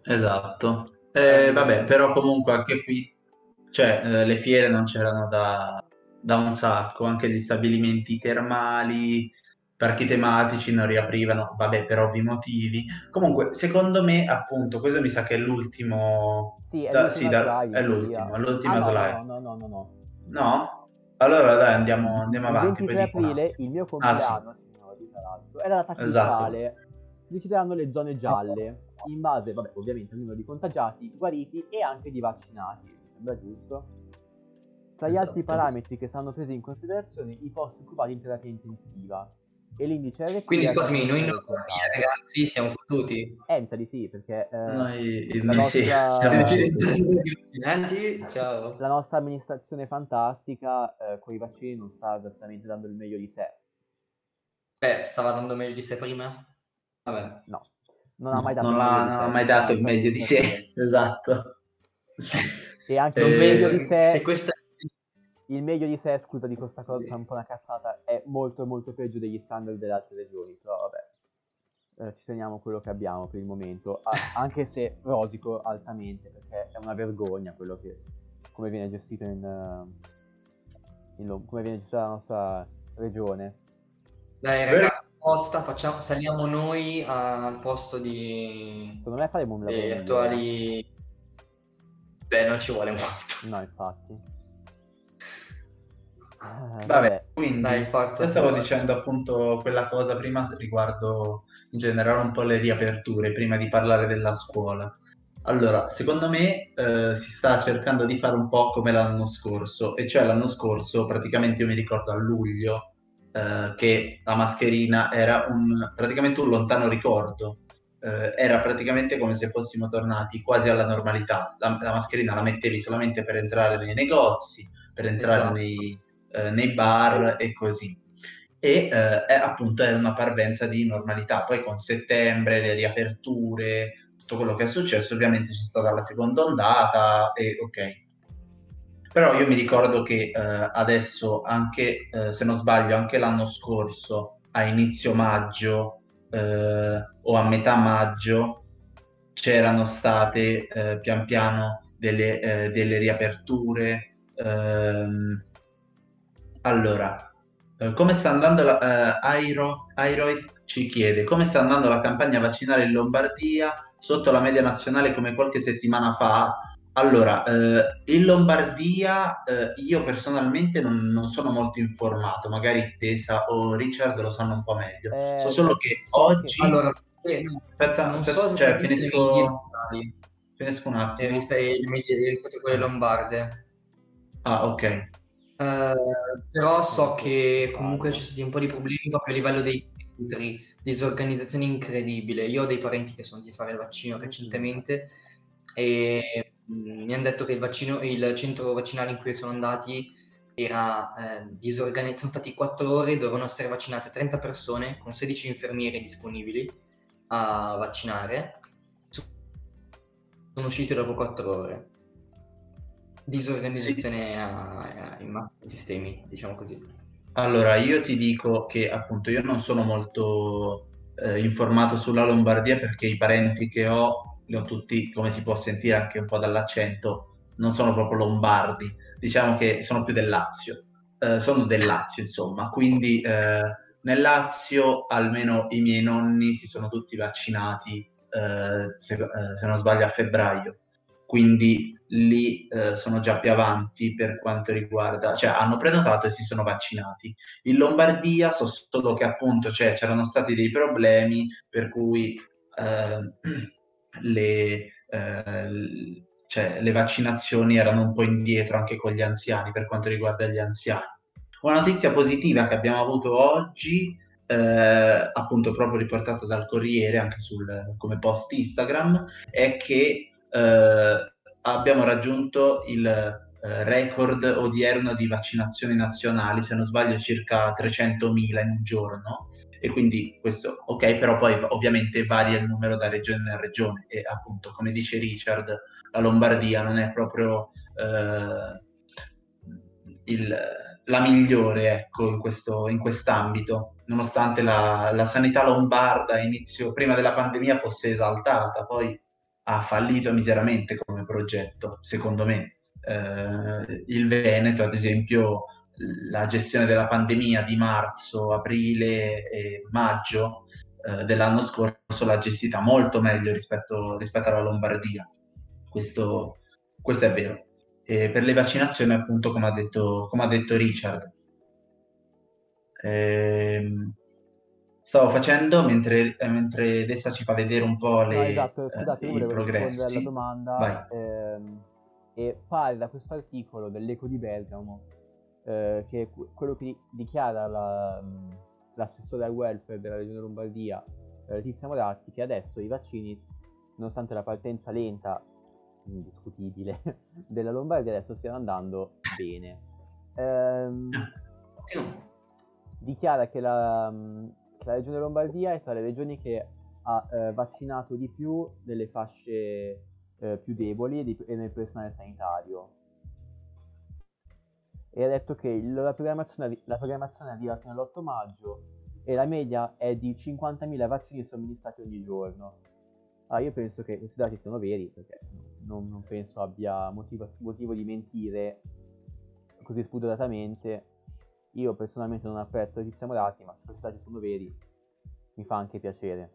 Speaker 2: Esatto. Eh, vabbè, però comunque anche qui, cioè, eh, le fiere non c'erano da, da un sacco, anche gli stabilimenti termali, parchi tematici non riaprivano, vabbè, per ovvi motivi. Comunque, secondo me, appunto, questo mi sa che è l'ultimo...
Speaker 1: Sì, è
Speaker 2: da-
Speaker 1: l'ultima
Speaker 2: sì, da-
Speaker 1: slide,
Speaker 2: è l'ultimo, l'ultima
Speaker 1: Ah, no,
Speaker 2: slide.
Speaker 1: no, no, no, no, no.
Speaker 2: No? Allora dai, andiamo, andiamo
Speaker 1: Il
Speaker 2: avanti.
Speaker 1: 23
Speaker 2: dico un
Speaker 1: aprile,
Speaker 2: altro.
Speaker 1: il mio
Speaker 2: Ah,
Speaker 1: compleanno, signori, tra l'altro, era la data
Speaker 2: Esatto.
Speaker 1: cruciale. Decideranno le zone gialle, in base, vabbè, ovviamente al numero di contagiati, guariti e anche di vaccinati. Mi sembra giusto. Tra gli altri
Speaker 2: Esatto.
Speaker 1: parametri che saranno presi in considerazione, i posti occupati in terapia intensiva e l'indice RT.
Speaker 3: Quindi scusami, noi
Speaker 1: ricordato.
Speaker 3: ragazzi, siamo fottuti.
Speaker 1: Eh, di sì, perché eh,
Speaker 2: Noi,
Speaker 1: la
Speaker 2: sì,
Speaker 1: nostra-
Speaker 3: vaccinanti, ciao.
Speaker 1: la nostra amministrazione fantastica eh, con i vaccini non sta esattamente dando il meglio di sé.
Speaker 3: Beh, stava dando meglio di sé prima? Vabbè.
Speaker 1: No, non ha mai dato
Speaker 2: non
Speaker 1: il
Speaker 2: ha,
Speaker 1: meglio di
Speaker 2: non
Speaker 1: sé.
Speaker 2: ha mai dato il meglio di sé, esatto.
Speaker 1: E anche
Speaker 2: Eh,
Speaker 3: Non
Speaker 1: il meglio di sé,
Speaker 3: se questa...
Speaker 1: il meglio di sé, scusa di questa cosa, è un po' una cazzata, è molto molto peggio degli standard delle altre regioni, però vabbè, eh, ci teniamo quello che abbiamo per il momento, a- anche se rosico altamente, perché è una vergogna quello che, come viene gestito in, eh, in Lo- come viene gestita la nostra regione.
Speaker 3: Dai,
Speaker 2: Beh.
Speaker 3: ragazzi, apposta, facciamo, saliamo noi al posto di...
Speaker 1: Secondo me faremo un lavoro migliore.
Speaker 3: attuali... Beh, non ci vuole molto.
Speaker 1: No, infatti. Eh,
Speaker 2: Vabbè, quindi
Speaker 3: Dai, forza.
Speaker 2: io stavo dicendo appunto quella cosa prima riguardo in generale un po' le riaperture, prima di parlare della scuola. Allora, secondo me eh, si sta cercando di fare un po' come l'anno scorso, e cioè l'anno scorso praticamente io mi ricordo a luglio eh, che la mascherina era un, praticamente un lontano ricordo, Eh, era praticamente come se fossimo tornati quasi alla normalità. La, la mascherina la mettevi solamente per entrare nei negozi, per entrare
Speaker 3: Esatto.
Speaker 2: nei, eh, nei bar e così. E eh, appunto è una parvenza di normalità. Poi con settembre, le riaperture, tutto quello che è successo, ovviamente c'è stata la seconda ondata e ok. Però io mi ricordo che eh, adesso, anche eh, se non sbaglio, anche l'anno scorso, a inizio maggio eh, o a metà maggio, c'erano state eh, pian piano delle, eh, delle riaperture. ehm. Allora, eh, come sta andando la, eh, Airo, Airoith ci chiede come sta andando la campagna vaccinale in Lombardia sotto la media nazionale come qualche settimana fa? Allora, eh, in Lombardia eh, io personalmente non, non sono molto informato, magari Tesa o Richard lo sanno un po' meglio.
Speaker 1: Eh,
Speaker 2: so solo che oggi...
Speaker 3: Allora, eh,
Speaker 2: Aspetta,
Speaker 3: non
Speaker 2: aspetta,
Speaker 3: so
Speaker 2: cioè, finisco- Finisco un
Speaker 3: eh,
Speaker 2: attimo.
Speaker 3: rispe- le medie rispetto a quelle lombarde.
Speaker 2: Ah, ok.
Speaker 3: Eh, però so che comunque ci sono stati un po' di problemi proprio a livello dei centri, disorganizzazione incredibile. Io ho dei parenti che sono andati a fare il vaccino recentemente e mm, mi hanno detto che il vaccino, il centro vaccinale in cui sono andati era eh, disorganizzato. Sono stati 4 ore, dovevano essere vaccinate 30 persone con 16 infermieri disponibili a vaccinare. Sono usciti dopo 4 ore. Disorganizzazione a- a- in massa di sistemi, diciamo così.
Speaker 2: Allora, io ti dico che appunto io non sono molto eh, informato sulla Lombardia perché i parenti che ho, li ho tutti, come si può sentire anche un po' dall'accento, non sono proprio lombardi, diciamo che sono più del Lazio, Eh, sono del Lazio insomma, quindi eh, nel Lazio almeno i miei nonni si sono tutti vaccinati, eh, se, eh, se non sbaglio, a febbraio quindi lì eh, sono già più avanti per quanto riguarda, cioè hanno prenotato e si sono vaccinati. In Lombardia so solo che appunto cioè, c'erano stati dei problemi per cui eh, le, eh, cioè, le vaccinazioni erano un po' indietro anche con gli anziani per quanto riguarda gli anziani. Una notizia positiva che abbiamo avuto oggi, eh, appunto proprio riportata dal Corriere anche sul, come post Instagram, è che eh, abbiamo raggiunto il eh, record odierno di vaccinazioni nazionali, se non sbaglio circa 300.000 in un giorno. E quindi questo, ok, però poi ovviamente varia il numero da regione a regione e appunto, come dice Richard, la Lombardia non è proprio eh, il, la migliore ecco, in, questo, in quest'ambito, nonostante la, la sanità lombarda inizio, prima della pandemia fosse esaltata, poi ha fallito miseramente come progetto, secondo me. Eh, il Veneto, ad esempio, la gestione della pandemia di marzo, aprile e maggio eh, dell'anno scorso l'ha gestita molto meglio rispetto, rispetto alla Lombardia. Questo, questo è vero. E per le vaccinazioni, appunto, come ha detto, come ha detto Richard, ehm, stavo facendo mentre, eh, mentre adesso ci fa vedere un po' le, no,
Speaker 1: esatto, scusate, eh, i progressi. alla domanda ehm, e pare da questo articolo dell'Eco di Bergamo eh, che quello che dichiara la, l'assessore al welfare della regione Lombardia eh, Letizia Moratti che adesso i vaccini nonostante la partenza lenta indiscutibile della Lombardia adesso stiano andando bene. Ehm, dichiara che la, la regione Lombardia è tra le regioni che ha eh, vaccinato di più nelle fasce eh, più deboli e, di, e, nel personale sanitario. E ha detto che il, la, programmazione, la programmazione arriva fino all'8 maggio e la media è di 50.000 vaccini somministrati ogni giorno. Ah, io penso che questi dati siano veri perché non, non penso abbia motivo, motivo di mentire così spudoratamente io personalmente non apprezzo Letizia Moratti, ma se questi dati sono veri, mi fa anche piacere.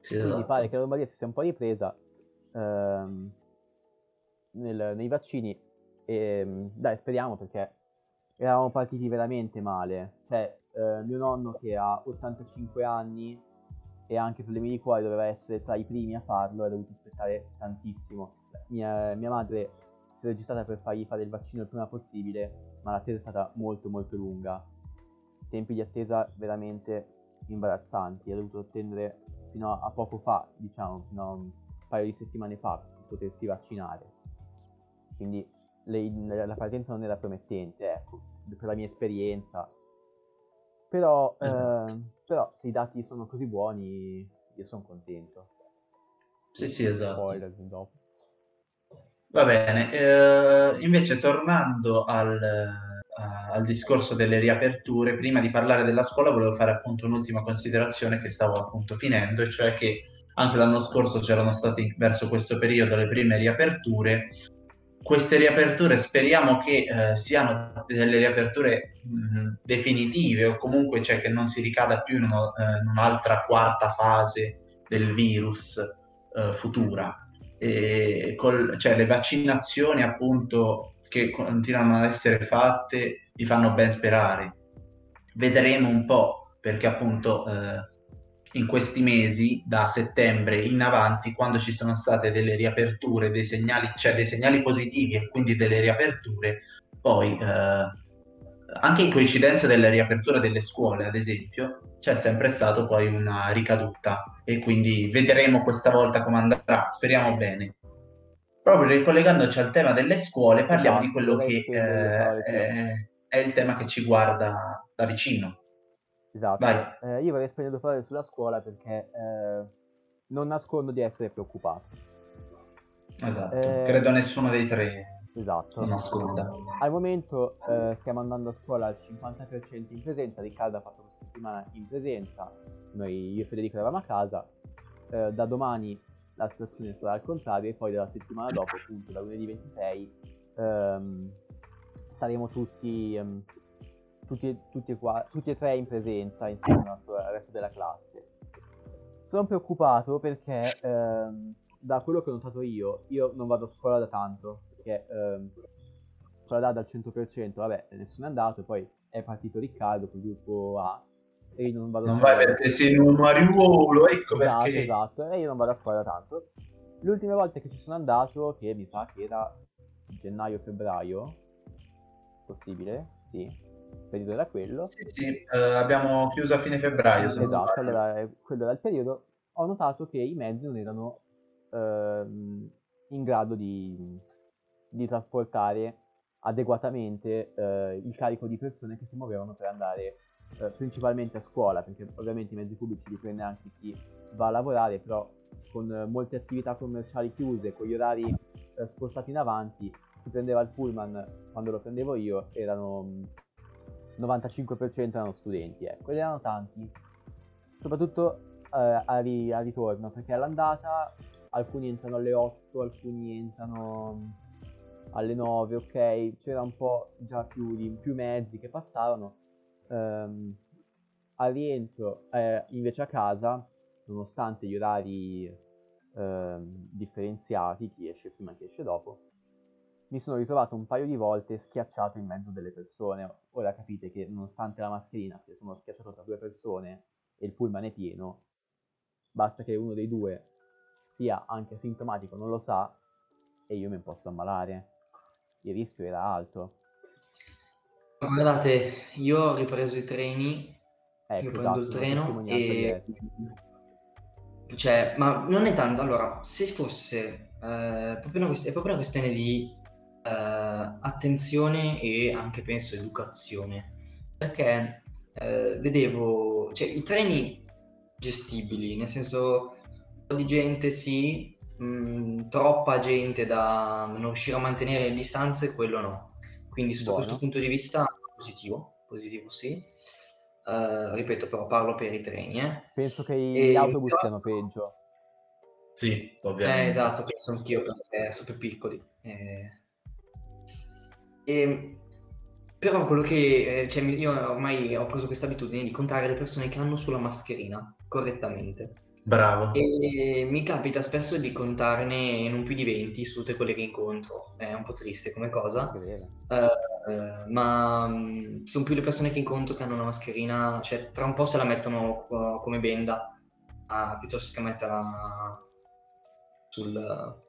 Speaker 1: Sì, Quindi esatto. pare che la Lombardia si sia un po' ripresa ehm, nel, nei vaccini e ehm, dai, speriamo perché eravamo partiti veramente male. Cioè, eh, mio nonno che ha 85 anni e anche problemi di cuore doveva essere tra i primi a farlo e ha dovuto aspettare tantissimo. Mia, mia madre si è registrata per fargli fare il vaccino il prima possibile ma l'attesa è stata molto molto lunga. Tempi di attesa veramente imbarazzanti, ha dovuto attendere fino a, poco fa, diciamo, fino a un paio di settimane fa per potersi vaccinare. Quindi le, la partenza non era promettente, ecco, per la mia esperienza. Però, esatto. eh, però se i dati sono così buoni, io sono contento.
Speaker 2: Sì, sì, esatto. Spoiler dopo. Va bene, eh, invece tornando al, a- al discorso delle riaperture, prima di parlare della scuola volevo fare appunto un'ultima considerazione che stavo appunto finendo, e cioè che anche l'anno scorso c'erano state verso questo periodo le prime riaperture. Queste riaperture speriamo che eh, siano delle riaperture mh, definitive o comunque cioè, che non si ricada più in, uno, eh, in un'altra quarta fase del virus eh, futura e col, cioè le vaccinazioni appunto che continuano ad essere fatte mi fanno ben sperare. Vedremo un po' perché appunto eh, in questi mesi, da settembre in avanti, quando ci sono state delle riaperture, dei segnali, cioè dei segnali positivi e quindi delle riaperture, poi eh, anche in coincidenza della riapertura delle scuole, ad esempio, c'è sempre stato poi una ricaduta e quindi vedremo questa volta come andrà, speriamo bene. Proprio ricollegandoci al tema delle scuole, parliamo esatto, di quello che eh, è, è, il tema che ci guarda da vicino.
Speaker 1: Esatto, eh, io vorrei spendere parole sulla scuola perché eh, non nascondo di essere preoccupato.
Speaker 2: Esatto, eh, credo nessuno dei tre
Speaker 1: Esatto.
Speaker 2: Nasconda.
Speaker 1: Al momento eh, stiamo andando a scuola al 50% in presenza, Riccardo ha fatto questa settimana in presenza, noi io e Federico eravamo a casa, eh, da domani la situazione sarà al contrario e poi dalla settimana dopo, appunto da lunedì 26, ehm, saremo tutti, ehm, tutti, tutti, qua, tutti, e tre in presenza insieme al resto della classe. Sono preoccupato perché ehm, da quello che ho notato io, io non vado a scuola da tanto, perché ehm, con data al 100%, vabbè, nessuno è andato, poi è partito Riccardo col gruppo A e io non vado
Speaker 2: Non vai perché sei un mariuolo, ecco
Speaker 1: esatto,
Speaker 2: perché.
Speaker 1: Esatto, e io non vado a scuola tanto. Le ultime volte che ci sono andato, che mi sa che era gennaio-febbraio, possibile, sì, il periodo era quello.
Speaker 2: Sì, sì, eh, abbiamo chiuso a fine febbraio.
Speaker 1: Esatto, allora quello era il periodo. Ho notato che i mezzi non erano ehm, in grado di, di trasportare adeguatamente eh, il carico di persone che si muovevano per andare eh, principalmente a scuola, perché ovviamente i mezzi pubblici li prende anche chi va a lavorare, però con eh, molte attività commerciali chiuse, con gli orari eh, spostati in avanti, chi prendeva il pullman quando lo prendevo io erano 95% mm, erano studenti, ecco, ed erano tanti, soprattutto eh, a, ri- ritorno, perché all'andata alcuni entrano alle 8, alcuni entrano alle 9, ok, c'era un po' già più, di, più mezzi che passavano. Ehm, al rientro, eh, invece a casa, nonostante gli orari ehm, differenziati, chi esce prima e chi esce dopo, mi sono ritrovato un paio di volte schiacciato in mezzo delle persone. Ora capite che nonostante la mascherina, se sono schiacciato tra due persone e il pullman è pieno, basta che uno dei due sia anche sintomatico, non lo sa, e io mi posso ammalare. Il rischio era alto.
Speaker 3: Guardate, io ho ripreso i treni,
Speaker 1: Ecco,
Speaker 3: io prendo il
Speaker 1: esatto,
Speaker 3: treno
Speaker 1: testimonianza
Speaker 3: e... Cioè, ma non è tanto, allora, se fosse eh, proprio una, quest- è proprio una questione di eh, attenzione e anche penso educazione, perché eh, vedevo, cioè, i treni gestibili, nel senso, un po' di gente sì, mh, troppa gente da non riuscire a mantenere le distanze, quello no. Quindi sotto
Speaker 1: Buono.
Speaker 3: questo punto di vista positivo, positivo sì. Eh, ripeto, però parlo per i treni, eh.
Speaker 1: Penso che gli
Speaker 3: E-
Speaker 1: autobus
Speaker 3: però-
Speaker 1: siano peggio.
Speaker 2: Sì, ovviamente.
Speaker 3: Eh, esatto, penso anch'io perché sono più piccoli. Eh, e- però quello che, eh, cioè, io ormai ho preso questa abitudine di contare le persone che hanno sulla mascherina correttamente.
Speaker 2: Bravo.
Speaker 3: E mi capita spesso di contarne non più di 20 su tutte quelle che incontro. È un po' triste come cosa. Eh, ma mh, sono più le persone che incontro che hanno una mascherina, cioè tra un po' se la mettono co- come benda, ah, piuttosto che metterla sul,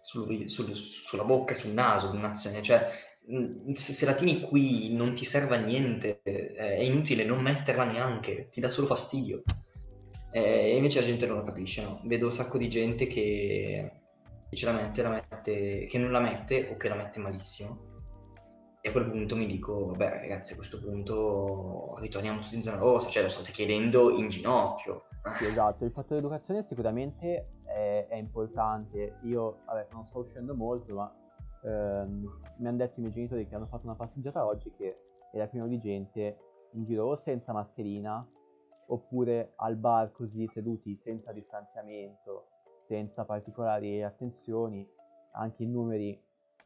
Speaker 3: sul- sul- sulla bocca sul naso, d'un'azione. Cioè, mh, se, se la tieni qui non ti serve a niente, è inutile non metterla neanche, ti dà solo fastidio. Eh, invece la gente non lo capisce, no? Vedo un sacco di gente che, ce la mette, che non la mette o che la mette malissimo. E a quel punto mi dico, vabbè ragazzi, a questo punto ritorniamo tutti in zona rossa, cioè lo state chiedendo in ginocchio.
Speaker 1: Sì, esatto, il fatto dell'educazione sicuramente è, è importante. Io, vabbè, non sto uscendo molto, ma ehm, mi hanno detto i miei genitori che hanno fatto una passeggiata oggi che era pieno di gente in giro senza mascherina oppure al bar così seduti senza distanziamento, senza particolari attenzioni, anche in numeri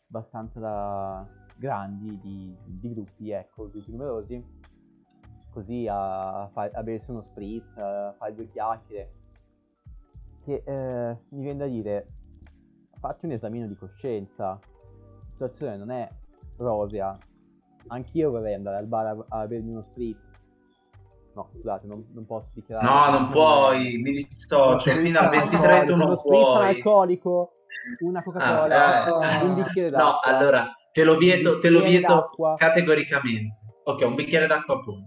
Speaker 1: abbastanza grandi di, di gruppi, ecco, gruppi numerosi, così a, fa- a bersi uno spritz, a fare due chiacchiere, che eh, mi viene da dire, fatti un esamino di coscienza, la situazione non è rosea, anch'io vorrei andare al bar a, a bermi uno spritz, no scusate, non, non posso dichiarare...
Speaker 2: No, non puoi, mi dissocio. Fino a 23 tu non puoi.
Speaker 1: alcolico, una Coca-Cola,
Speaker 2: Ah,
Speaker 1: un bicchiere
Speaker 2: No,
Speaker 1: d'acqua.
Speaker 2: allora te lo vieto, te lo
Speaker 1: bicchiere
Speaker 2: vieto
Speaker 1: d'acqua.
Speaker 2: categoricamente. Ok, un bicchiere d'acqua poi.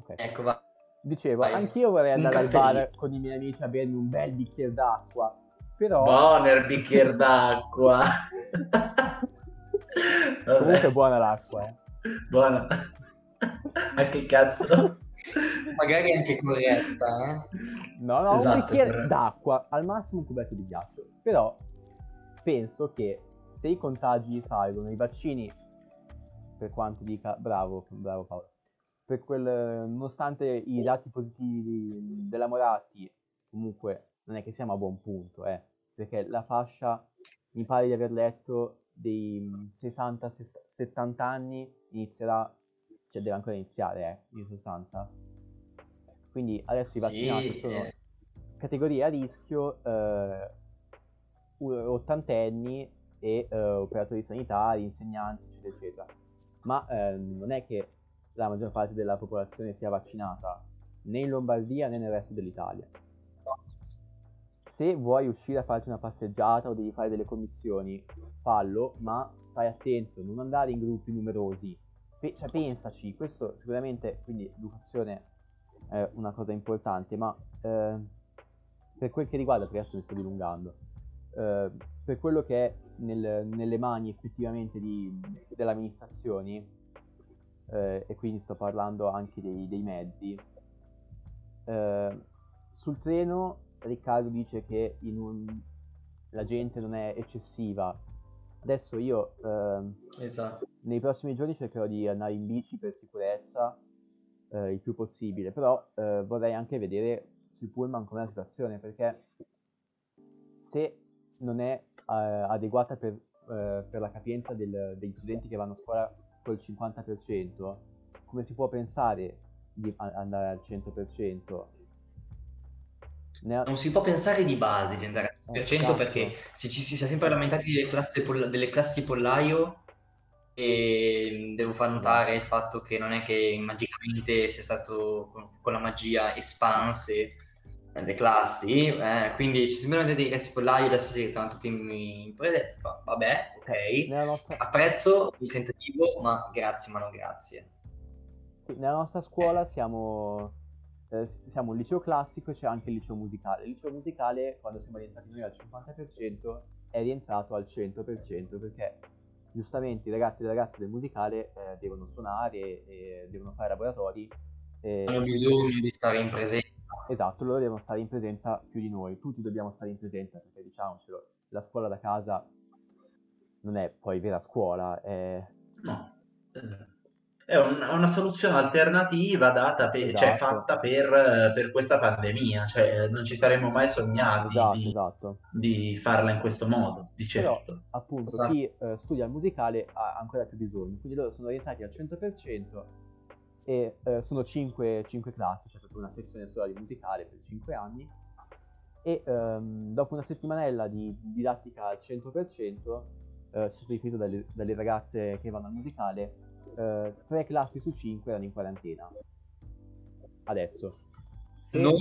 Speaker 1: Ok.
Speaker 3: Ecco, va.
Speaker 1: Dicevo,
Speaker 3: Vai.
Speaker 1: anch'io vorrei
Speaker 3: Un
Speaker 1: andare al
Speaker 3: caffè.
Speaker 1: bar con i miei amici a bermi un bel bicchiere d'acqua, però...
Speaker 2: Il bicchiere d'acqua.
Speaker 1: Comunque è buona l'acqua, eh.
Speaker 2: Buona. Ma che cazzo?
Speaker 3: Magari anche corretta, eh?
Speaker 1: No, no,
Speaker 2: Esatto,
Speaker 1: un bicchiere
Speaker 2: corretto.
Speaker 1: d'acqua, al massimo un cubetto di ghiaccio. Però penso che se i contagi salgono, i vaccini, per quanto dica, bravo, bravo Paolo, per quel, nonostante i dati positivi della Moratti, comunque non è che siamo a buon punto, eh, perché la fascia, mi pare di aver letto, dei 60-70 anni inizierà, cioè deve ancora iniziare, eh, di 60. Quindi adesso i
Speaker 3: Sì,
Speaker 1: vaccinati sono
Speaker 3: eh.
Speaker 1: categoria a rischio, eh, ottantenni e eh, operatori sanitari, insegnanti, eccetera, eccetera. Ma eh, non è che la maggior parte della popolazione sia vaccinata né in Lombardia né nel resto dell'Italia. Se vuoi uscire a farti una passeggiata o devi fare delle commissioni, fallo, ma stai attento, non andare in gruppi numerosi. Pe- cioè, pensaci, questo sicuramente, quindi educazione è una cosa importante, ma eh, per quel che riguarda, perché adesso mi sto dilungando, eh, per quello che è nel- nelle mani effettivamente di, delle amministrazioni, eh, e quindi sto parlando anche dei, dei mezzi, eh, sul treno Riccardo dice che un- la gente non è eccessiva. Adesso io ehm,
Speaker 3: Esatto.
Speaker 1: Nei prossimi giorni cercherò di andare in bici per sicurezza eh, il più possibile, però eh, vorrei anche vedere sui pullman com'è la situazione, perché se non è eh, adeguata per eh, per la capienza del- degli studenti che vanno a scuola col 50%, come si può pensare di andare al 100%? Ne-
Speaker 3: Non si può pensare di base di andare al 100%
Speaker 1: Esatto.
Speaker 3: perché se ci si sia sempre lamentati delle, delle classi pollaio e devo far notare il fatto che non è che magicamente sia stato con, la magia espanse le classi, eh, quindi ci sembrano dei classi pollaio adesso si ritrovano tutti in, in presenza, va- vabbè, ok, apprezzo il tentativo ma grazie ma non grazie.
Speaker 1: Sì, nella nostra scuola siamo, eh, siamo un liceo classico e c'è anche il liceo musicale. Il liceo musicale, quando siamo rientrati noi al 50%, è rientrato al 100% perché giustamente i ragazzi e le ragazze del musicale eh, devono suonare, e devono fare laboratori. e
Speaker 3: Hanno bisogno di stare in presenza.
Speaker 1: Esatto, loro devono stare in presenza più di noi, tutti dobbiamo stare in presenza perché diciamocelo, la scuola da casa non è poi vera scuola, è...
Speaker 2: No, esatto. È un- è una soluzione alternativa data per- cioè,
Speaker 1: Esatto.
Speaker 2: fatta per, per questa pandemia, cioè non ci saremmo mai sognati
Speaker 1: Esatto,
Speaker 2: di,
Speaker 1: esatto.
Speaker 2: di farla in questo modo, di
Speaker 1: Però,
Speaker 2: certo.
Speaker 1: appunto,
Speaker 3: Esatto.
Speaker 1: chi eh, studia il musicale ha ancora più bisogno, quindi loro sono orientati al 100% e eh, sono 5, classi, c'è proprio una sezione sola di musicale per 5 anni e ehm, dopo una settimanella di didattica al 100%, eh, sostituito dalle, dalle ragazze che vanno al musicale, eh, 3 classi su 5 erano in quarantena. Adesso. Se-
Speaker 3: Non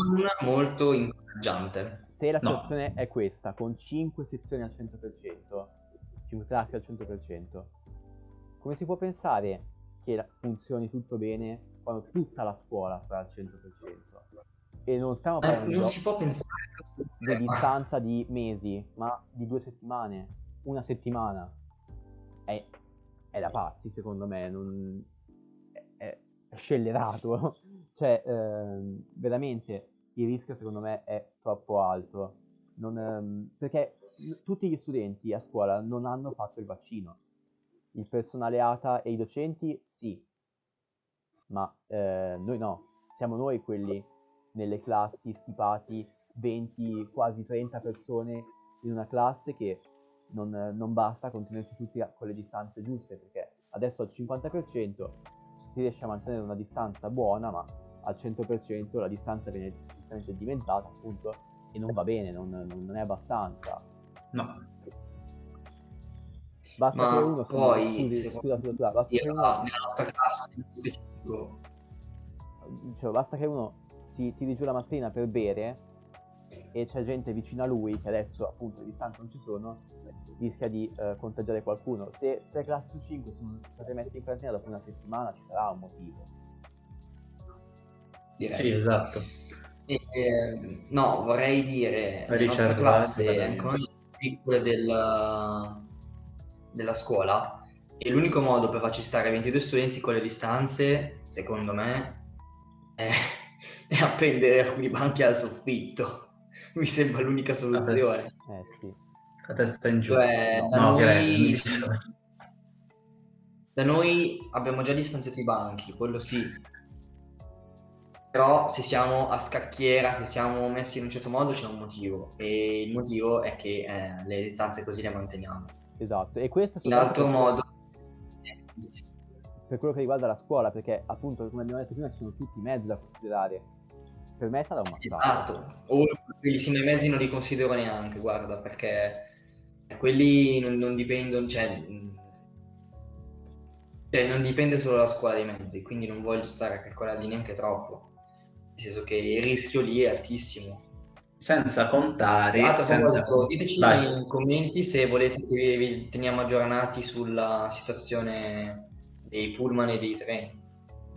Speaker 3: molto incoraggiante.
Speaker 1: se la
Speaker 2: No.
Speaker 1: situazione è questa, con 5 sezioni al 100%, 5 classi al 100%, come si può pensare che funzioni tutto bene quando tutta la scuola sarà al 100%? E non stiamo
Speaker 3: Eh,
Speaker 1: parlando
Speaker 3: non
Speaker 1: di-
Speaker 3: si può pensare
Speaker 1: di distanza di mesi, ma di due settimane, una settimana. È, è da pazzi, secondo me, non... è, è- scellerato. cioè, ehm, veramente il rischio, secondo me, è troppo alto. Non, ehm, perché tutti gli studenti a scuola non hanno fatto il vaccino. Il personale ATA e i docenti sì, ma eh, noi no. Siamo noi quelli nelle classi stipati 20, quasi 30 persone in una classe che non, non basta contenerci tutti a- con le distanze giuste, perché adesso al 50% si riesce a mantenere una distanza buona, ma al 100% la distanza viene giustamente dimezzata, appunto, e non va bene, non, non- è abbastanza.
Speaker 2: No.
Speaker 1: Basta
Speaker 3: Ma
Speaker 1: che uno si-
Speaker 3: poi,
Speaker 1: scusi, scusa, scusa, scusa, basta che uno
Speaker 3: nella nostra classe specifico.
Speaker 1: dicevo, basta che uno si tiri giù la mascherina per bere e c'è gente vicino a lui che adesso appunto le distanze non ci sono, rischia di eh, contagiare qualcuno. Se 3 classi su 5 sono state messe in quarantena dopo una settimana ci sarà un motivo.
Speaker 3: direi.
Speaker 2: Sì, esatto.
Speaker 3: E, eh, no, vorrei dire, la nostra classe è ancora una delle più piccole del- della scuola e l'unico modo per farci stare 22 studenti con le distanze, secondo me, è, è appendere alcuni banchi al soffitto. Mi sembra l'unica soluzione.
Speaker 1: Eh sì.
Speaker 2: A testa in giù.
Speaker 3: Cioè, da
Speaker 2: no,
Speaker 3: noi-. Da noi abbiamo già distanziato i banchi, quello sì. Però se siamo a scacchiera, se siamo messi in un certo modo, c'è un motivo. E il motivo è che eh, le distanze così le manteniamo.
Speaker 1: Esatto, e questo
Speaker 3: In altro
Speaker 1: per-
Speaker 3: modo,
Speaker 1: per quello che riguarda la scuola, perché appunto, come abbiamo detto prima, ci sono tutti i mezzi da considerare. Per me sarà un massacro.
Speaker 3: esatto. O quelli sino ai mezzi non li considero neanche, guarda, perché quelli non, non dipendono, cioè, mh, cioè, non dipende solo dalla scuola dei mezzi, quindi non voglio stare a calcolarli neanche troppo. Nel senso che il rischio lì è altissimo.
Speaker 2: Senza contare...
Speaker 3: Altra
Speaker 2: senza-
Speaker 3: diteci
Speaker 2: Vai.
Speaker 3: nei commenti se volete che vi teniamo aggiornati sulla situazione dei pullman e dei treni.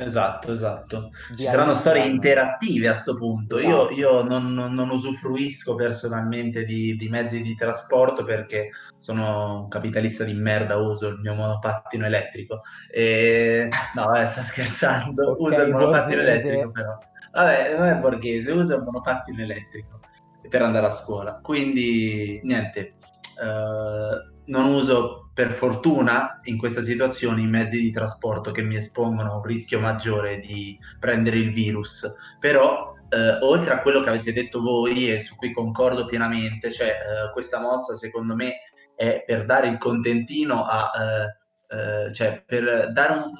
Speaker 2: Esatto, esatto. Ci saranno storie interattive a questo punto. Io, io non, non- non usufruisco personalmente di, di mezzi di trasporto perché sono un capitalista di merda, uso il mio monopattino elettrico. E... No, eh, sto scherzando,
Speaker 1: Ok,
Speaker 2: uso il monopattino elettrico però. Vabbè, non è borghese, uso il monopattino elettrico per andare a scuola. Quindi, niente, eh, non uso per fortuna in questa situazione i mezzi di trasporto che mi espongono a un rischio maggiore di prendere il virus. Però, eh, oltre a quello che avete detto voi e su cui concordo pienamente, cioè eh, questa mossa secondo me è per dare il contentino a... Eh, eh, cioè, per dare un...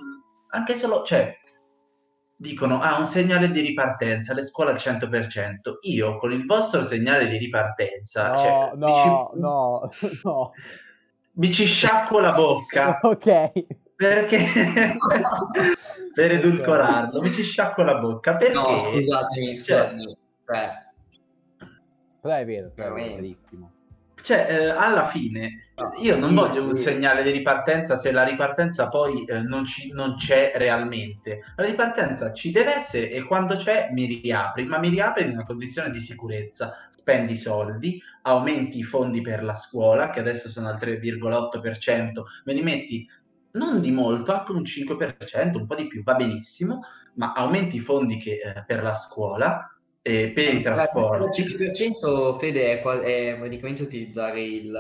Speaker 2: anche solo... Cioè, dicono, ah, un segnale di ripartenza, le scuole al 100%. Io con il vostro segnale di ripartenza...
Speaker 1: No,
Speaker 2: cioè,
Speaker 1: no,
Speaker 2: mi ci-
Speaker 1: no, no.
Speaker 2: Mi ci sciacquo la bocca
Speaker 1: ok.
Speaker 2: perché per edulcorarlo mi ci sciacquo la bocca perché
Speaker 3: No, scusatemi,
Speaker 2: cioè,
Speaker 3: scusatemi. Cioè,
Speaker 1: Però è vero, però è
Speaker 3: Veramente.
Speaker 1: verissimo.
Speaker 2: Cioè, eh, alla fine
Speaker 3: No,
Speaker 2: io non voglio un segnale di ripartenza se la ripartenza poi eh, non, ci- non c'è realmente. La ripartenza ci deve essere e quando c'è mi riapri ma mi riapri in una condizione di sicurezza. Spendi soldi aumenti i fondi per la scuola che adesso sono al 3,8% me li metti non di molto, anche un 5%, un po' di più, va benissimo, ma aumenti i fondi che, eh, per la scuola e per i trasporti.
Speaker 3: Il 5% Fede è, è praticamente utilizzare il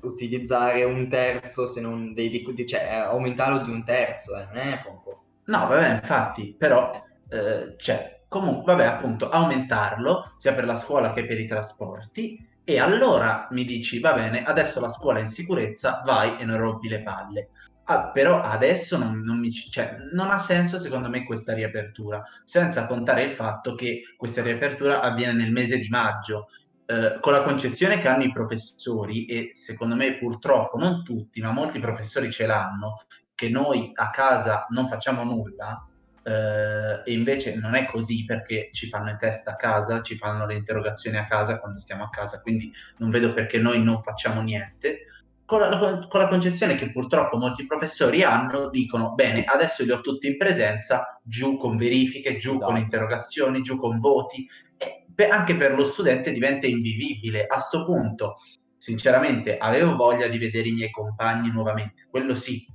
Speaker 3: utilizzare un terzo se non dei, cioè eh, aumentarlo di un terzo, eh, non è poco.
Speaker 2: No, vabbè, infatti, però eh, cioè, comunque, vabbè, appunto, aumentarlo sia per la scuola che per i trasporti. E allora mi dici, va bene, adesso la scuola è in sicurezza, vai e non rompi le palle. Ah, però adesso non, non mi ci- cioè, non ha senso secondo me questa riapertura, senza contare il fatto che questa riapertura avviene nel mese di maggio, eh, con la concezione che hanno i professori, e secondo me purtroppo non tutti, ma molti professori ce l'hanno, che noi a casa non facciamo nulla, eh, e invece non è così perché ci fanno i test a casa, ci fanno le interrogazioni a casa quando stiamo a casa, quindi non vedo perché noi non facciamo niente. Con la, con la concezione che purtroppo molti professori hanno, dicono bene, adesso li ho tutti in presenza, giù con verifiche, giù con
Speaker 1: Esatto.
Speaker 2: interrogazioni, giù con voti, e per- anche per lo studente diventa invivibile. A sto punto, sinceramente, avevo voglia di vedere i miei compagni nuovamente, quello sì,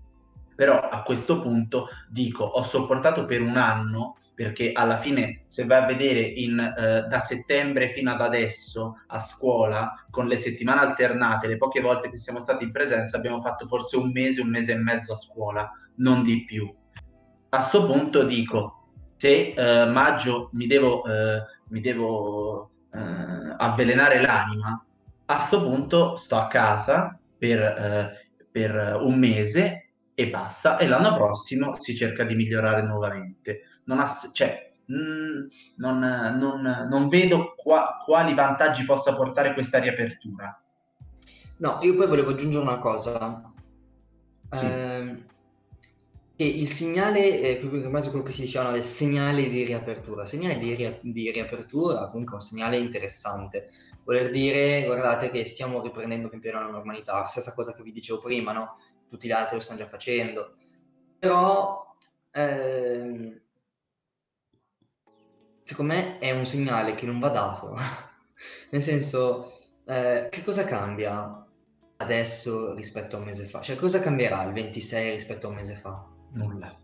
Speaker 2: però a questo punto dico, ho sopportato per un anno perché alla fine se vai a vedere in, eh, da settembre fino ad adesso a scuola con le settimane alternate, le poche volte che siamo stati in presenza abbiamo fatto forse un mese, un mese e mezzo a scuola, non di più. A sto punto dico, se eh, maggio mi devo, eh, mi devo eh, avvelenare l'anima, a sto punto sto a casa per, eh, per un mese e basta, e l'anno prossimo si cerca di migliorare nuovamente. Non, ha, s- cioè, mh, non, non- non vedo qua- quali vantaggi possa portare questa riapertura.
Speaker 3: No, io poi volevo aggiungere una cosa.
Speaker 2: Sì.
Speaker 3: Ehm, che il segnale, eh, proprio in base a quello che si diceva, no, del segnale di riapertura. Il segnale di, ria- di riapertura comunque è un segnale interessante. Voler dire, guardate che stiamo riprendendo pian piano la normalità. Stessa cosa che vi dicevo prima, no? Tutti gli altri lo stanno già facendo. Però, ehm, secondo me è un segnale che non va dato. Nel senso, eh, che cosa cambia adesso rispetto a un mese fa? Cioè, cosa cambierà il 26 rispetto a un mese fa?
Speaker 2: Nulla.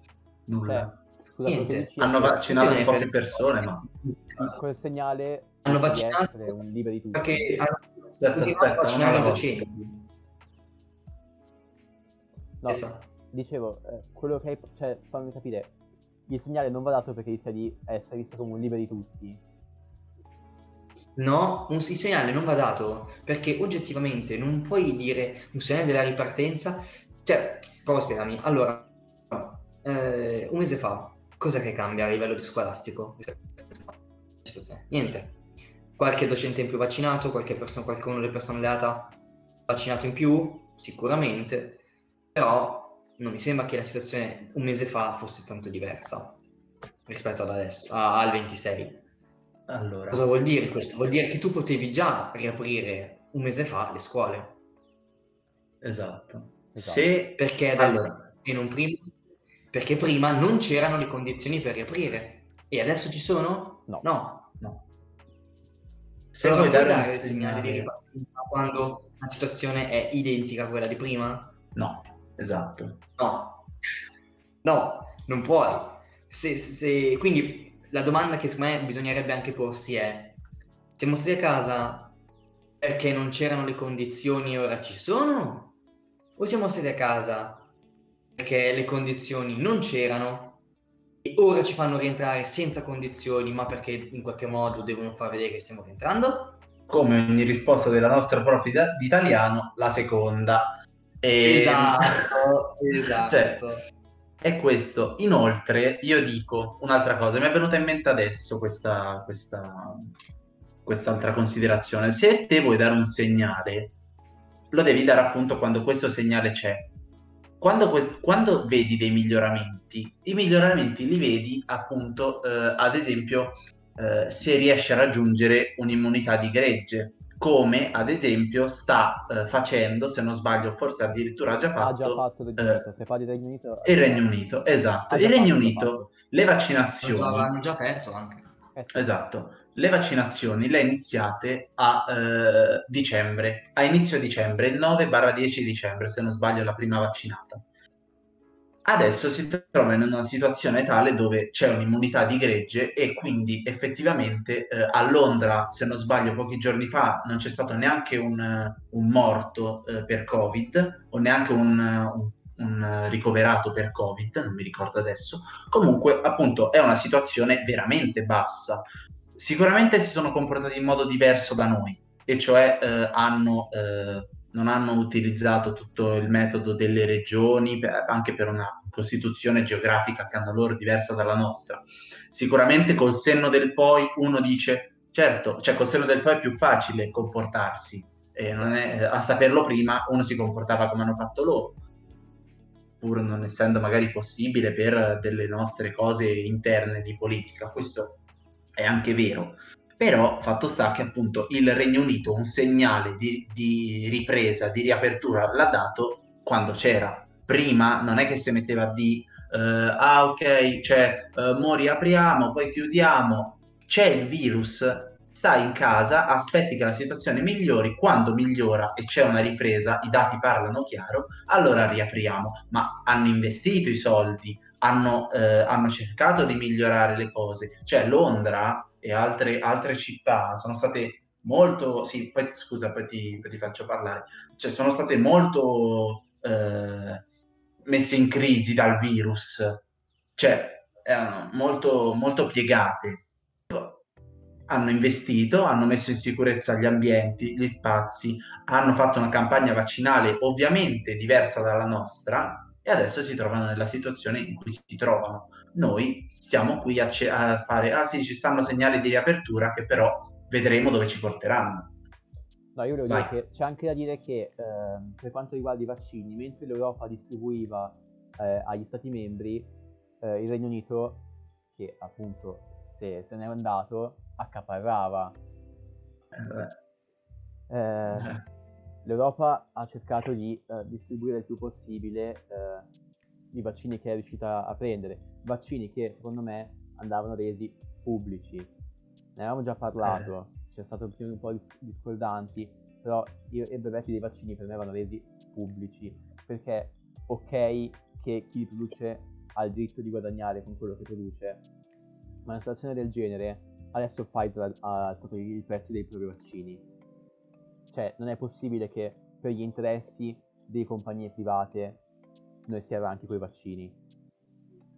Speaker 2: Nulla.
Speaker 1: Scusa, quello che
Speaker 3: Niente.
Speaker 2: Hanno vaccinato
Speaker 3: Attenzione,
Speaker 2: poche
Speaker 3: per-
Speaker 2: persone, ma...
Speaker 1: quel segnale
Speaker 3: Hanno
Speaker 1: di
Speaker 3: vaccinato
Speaker 1: un liberi tutti.
Speaker 3: perché hanno
Speaker 2: Aspetta, aspetta, alla
Speaker 3: docenti.
Speaker 1: No,
Speaker 3: Esatto.
Speaker 1: dicevo, eh, quello che hai, cioè, fammi capire, il segnale non va dato perché rischia di essere visto come un liberi tutti.
Speaker 3: No, un, il segnale non va dato perché oggettivamente non puoi dire un segnale della ripartenza. Cioè, prova a spiegarmi. Allora, eh, un mese fa, cosa che cambia a livello scolastico? Niente. Qualche docente in più vaccinato, qualche persona, qualcuno delle persone alleata vaccinato in più, sicuramente, però non mi sembra che la situazione un mese fa fosse tanto diversa rispetto ad adesso, a- al 26.
Speaker 2: Allora,
Speaker 3: Cosa vuol dire questo? Vuol dire che tu potevi già riaprire un mese fa le scuole.
Speaker 2: esatto.
Speaker 1: Esatto.
Speaker 2: Se...
Speaker 3: Perché adesso
Speaker 2: Allora,
Speaker 3: e non prima? Perché prima non c'erano le condizioni per riaprire. E adesso ci sono?
Speaker 1: No.
Speaker 3: No.
Speaker 2: no. Se
Speaker 3: Però
Speaker 2: vuoi dare
Speaker 3: dare il segnale di
Speaker 2: segnale...
Speaker 3: ripartenza quando la situazione è identica a quella di prima?
Speaker 2: No, esatto.
Speaker 3: No. No, non puoi. Se, se- Quindi la domanda che secondo me bisognerebbe anche porsi è siamo stati a casa perché non c'erano le condizioni e ora ci sono? O siamo stati a casa perché le condizioni non c'erano e ora ci fanno rientrare senza condizioni ma perché in qualche modo devono far vedere che stiamo rientrando?
Speaker 2: come ogni risposta della nostra prof di italiano, la seconda.
Speaker 3: E... Esatto, esatto.
Speaker 2: Cioè, è questo. Inoltre, io dico un'altra cosa, mi è venuta in mente adesso questa, questa, quest'altra considerazione. Se te vuoi dare un segnale, lo devi dare appunto quando questo segnale c'è. Quando, quest- quando vedi dei miglioramenti, i miglioramenti li vedi appunto, eh, ad esempio, eh, se riesce a raggiungere un'immunità di gregge, come ad esempio sta eh, facendo, se non sbaglio, forse addirittura ha già fatto,
Speaker 1: ha già fatto Regno Unito. se fa di Regno Unito,
Speaker 2: il Regno Unito, esatto. Il Regno Unito, le vaccinazioni...
Speaker 3: L'hanno già aperto anche.
Speaker 2: Esatto, le vaccinazioni le ha iniziate a eh, dicembre, a inizio dicembre, il 9-10 dicembre, se non sbaglio, la prima vaccinata. Adesso si trova in una situazione tale dove c'è un'immunità di gregge e quindi effettivamente eh, a Londra, se non sbaglio, pochi giorni fa non c'è stato neanche un, un morto eh, per Covid o neanche un, un, un, ricoverato per Covid, non mi ricordo adesso. Comunque, appunto, è una situazione veramente bassa. Sicuramente si sono comportati in modo diverso da noi, e cioè eh, hanno eh, non hanno utilizzato tutto il metodo delle regioni, anche per una costituzione geografica che hanno loro diversa dalla nostra. Sicuramente col senno del poi uno dice, certo, cioè col senno del poi è più facile comportarsi, e è, a saperlo prima uno si comportava come hanno fatto loro, pur non essendo magari possibile per delle nostre cose interne di politica, questo è anche vero. Però fatto sta che appunto il Regno Unito un segnale di, di ripresa, di riapertura l'ha dato quando c'era. Prima non è che si metteva di uh, ah ok, cioè uh, mo riapriamo, poi chiudiamo. C'è il virus, stai in casa, aspetti che la situazione migliori, quando migliora e c'è una ripresa, i dati parlano chiaro, allora riapriamo. Ma hanno investito i soldi, hanno, eh, hanno cercato di migliorare le cose. Cioè Londra e altre, altre città sono state molto, sì, poi scusa, poi ti, poi ti faccio parlare, cioè sono state molto eh, messe in crisi dal virus, cioè erano molto, molto piegate. Hanno investito, hanno messo in sicurezza gli ambienti, gli spazi, hanno fatto una campagna vaccinale ovviamente diversa dalla nostra e adesso si trovano nella situazione in cui si trovano. Noi stiamo qui a, ce- a fare, ah sì, ci stanno segnali di riapertura che però vedremo dove ci porteranno.
Speaker 1: No, io volevo dire che c'è anche da dire che eh, per quanto riguarda i vaccini, mentre l'Europa distribuiva eh, agli Stati membri, eh, il Regno Unito, che appunto se, se n'è andato, accaparrava. Eh, L'Europa ha cercato di distribuire il più possibile i vaccini che è riuscita a prendere vaccini che secondo me andavano resi pubblici. Ne avevamo già parlato, eh. c'è stato un po' di discordanti, però io, i brevetti dei vaccini per me vanno resi pubblici, perché ok che chi li produce ha il diritto di guadagnare con quello che produce, ma in una situazione del genere adesso Pfizer ha alzato i prezzi dei propri vaccini. Cioè, non è possibile che per gli interessi delle compagnie private noi si arranchi con i vaccini.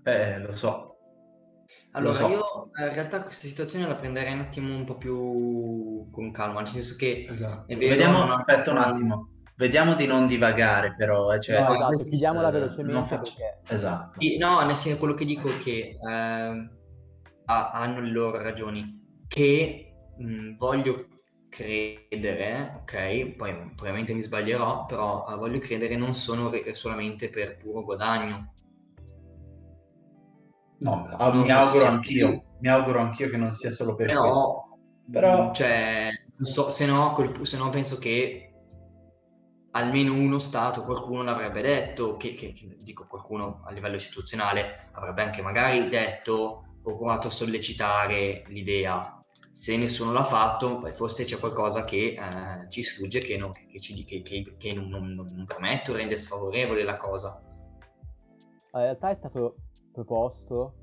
Speaker 2: Eh, lo so.
Speaker 3: Allora, so. io in realtà questa situazione la prenderei un attimo un po' più con calma, nel senso che
Speaker 2: esatto. vero, Vediamo, aspetta un attimo. Vediamo di non divagare, però. Eh, cioè,
Speaker 1: no, esatto, chiudiamola eh, velocemente. Perché...
Speaker 2: Esatto.
Speaker 3: no, nel senso quello che dico è che eh, hanno le loro ragioni, che mh, voglio credere, ok, poi probabilmente mi sbaglierò, però uh, voglio credere non sono re- solamente per puro guadagno,
Speaker 2: No, ah, mi auguro anch'io, mi auguro anch'io che non sia solo per
Speaker 3: Però,
Speaker 2: questo.
Speaker 3: Però, cioè, so, se, no, quel, se no penso che almeno uno Stato, qualcuno l'avrebbe detto, che, che, dico qualcuno a livello istituzionale, avrebbe anche magari detto o provato a sollecitare l'idea. Se nessuno l'ha fatto, forse c'è qualcosa che eh, ci sfugge, che, non, che, ci, che non, non, non permette o rende sfavorevole la cosa.
Speaker 1: In realtà è stato proposto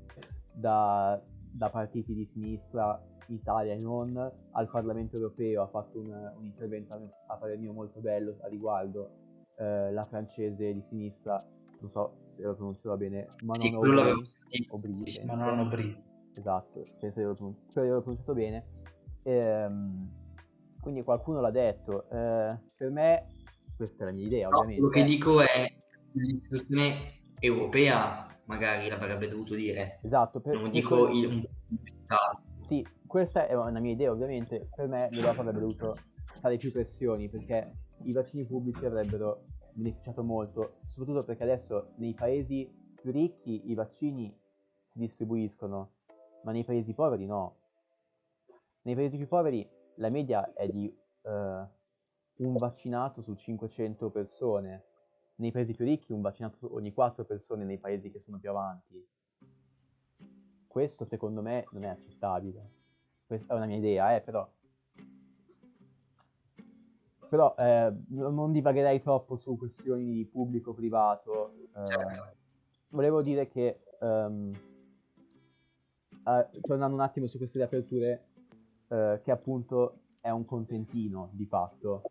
Speaker 1: da, da partiti di sinistra Italia e non al Parlamento europeo. Ha fatto un, un intervento a parer mio molto bello a riguardo eh, la francese di sinistra. Non so se lo pronuncerò bene
Speaker 3: Manon
Speaker 2: sì, Aubry Manon Aubry
Speaker 1: esatto penso di averlo pronunciato bene ehm, quindi qualcuno l'ha detto. Eh, per me, questa è la mia idea,
Speaker 3: No,
Speaker 1: ovviamente.
Speaker 3: quello che dico è l'istituzione europea magari l'avrebbe dovuto dire.
Speaker 1: Esatto, per,
Speaker 3: Non
Speaker 1: per
Speaker 3: dico
Speaker 1: quello-
Speaker 3: il,
Speaker 1: Sì, questa è una mia idea, ovviamente. Per me l'Europa avrebbe dovuto fare più pressioni perché i vaccini pubblici avrebbero beneficiato molto, soprattutto perché adesso nei paesi più ricchi i vaccini si distribuiscono, ma nei paesi poveri no. Nei paesi più poveri la media è di eh, un vaccinato su 500 persone. Nei paesi più ricchi un vaccinato su ogni 4 persone nei paesi che sono più avanti. Questo secondo me non è accettabile. Questa è una mia idea, eh, però. Però eh, no- non divagherei troppo su questioni di pubblico-privato. eh,
Speaker 3: Certo.
Speaker 1: volevo dire che, ehm, eh, tornando un attimo su queste riaperture, eh, che appunto è un contentino di fatto,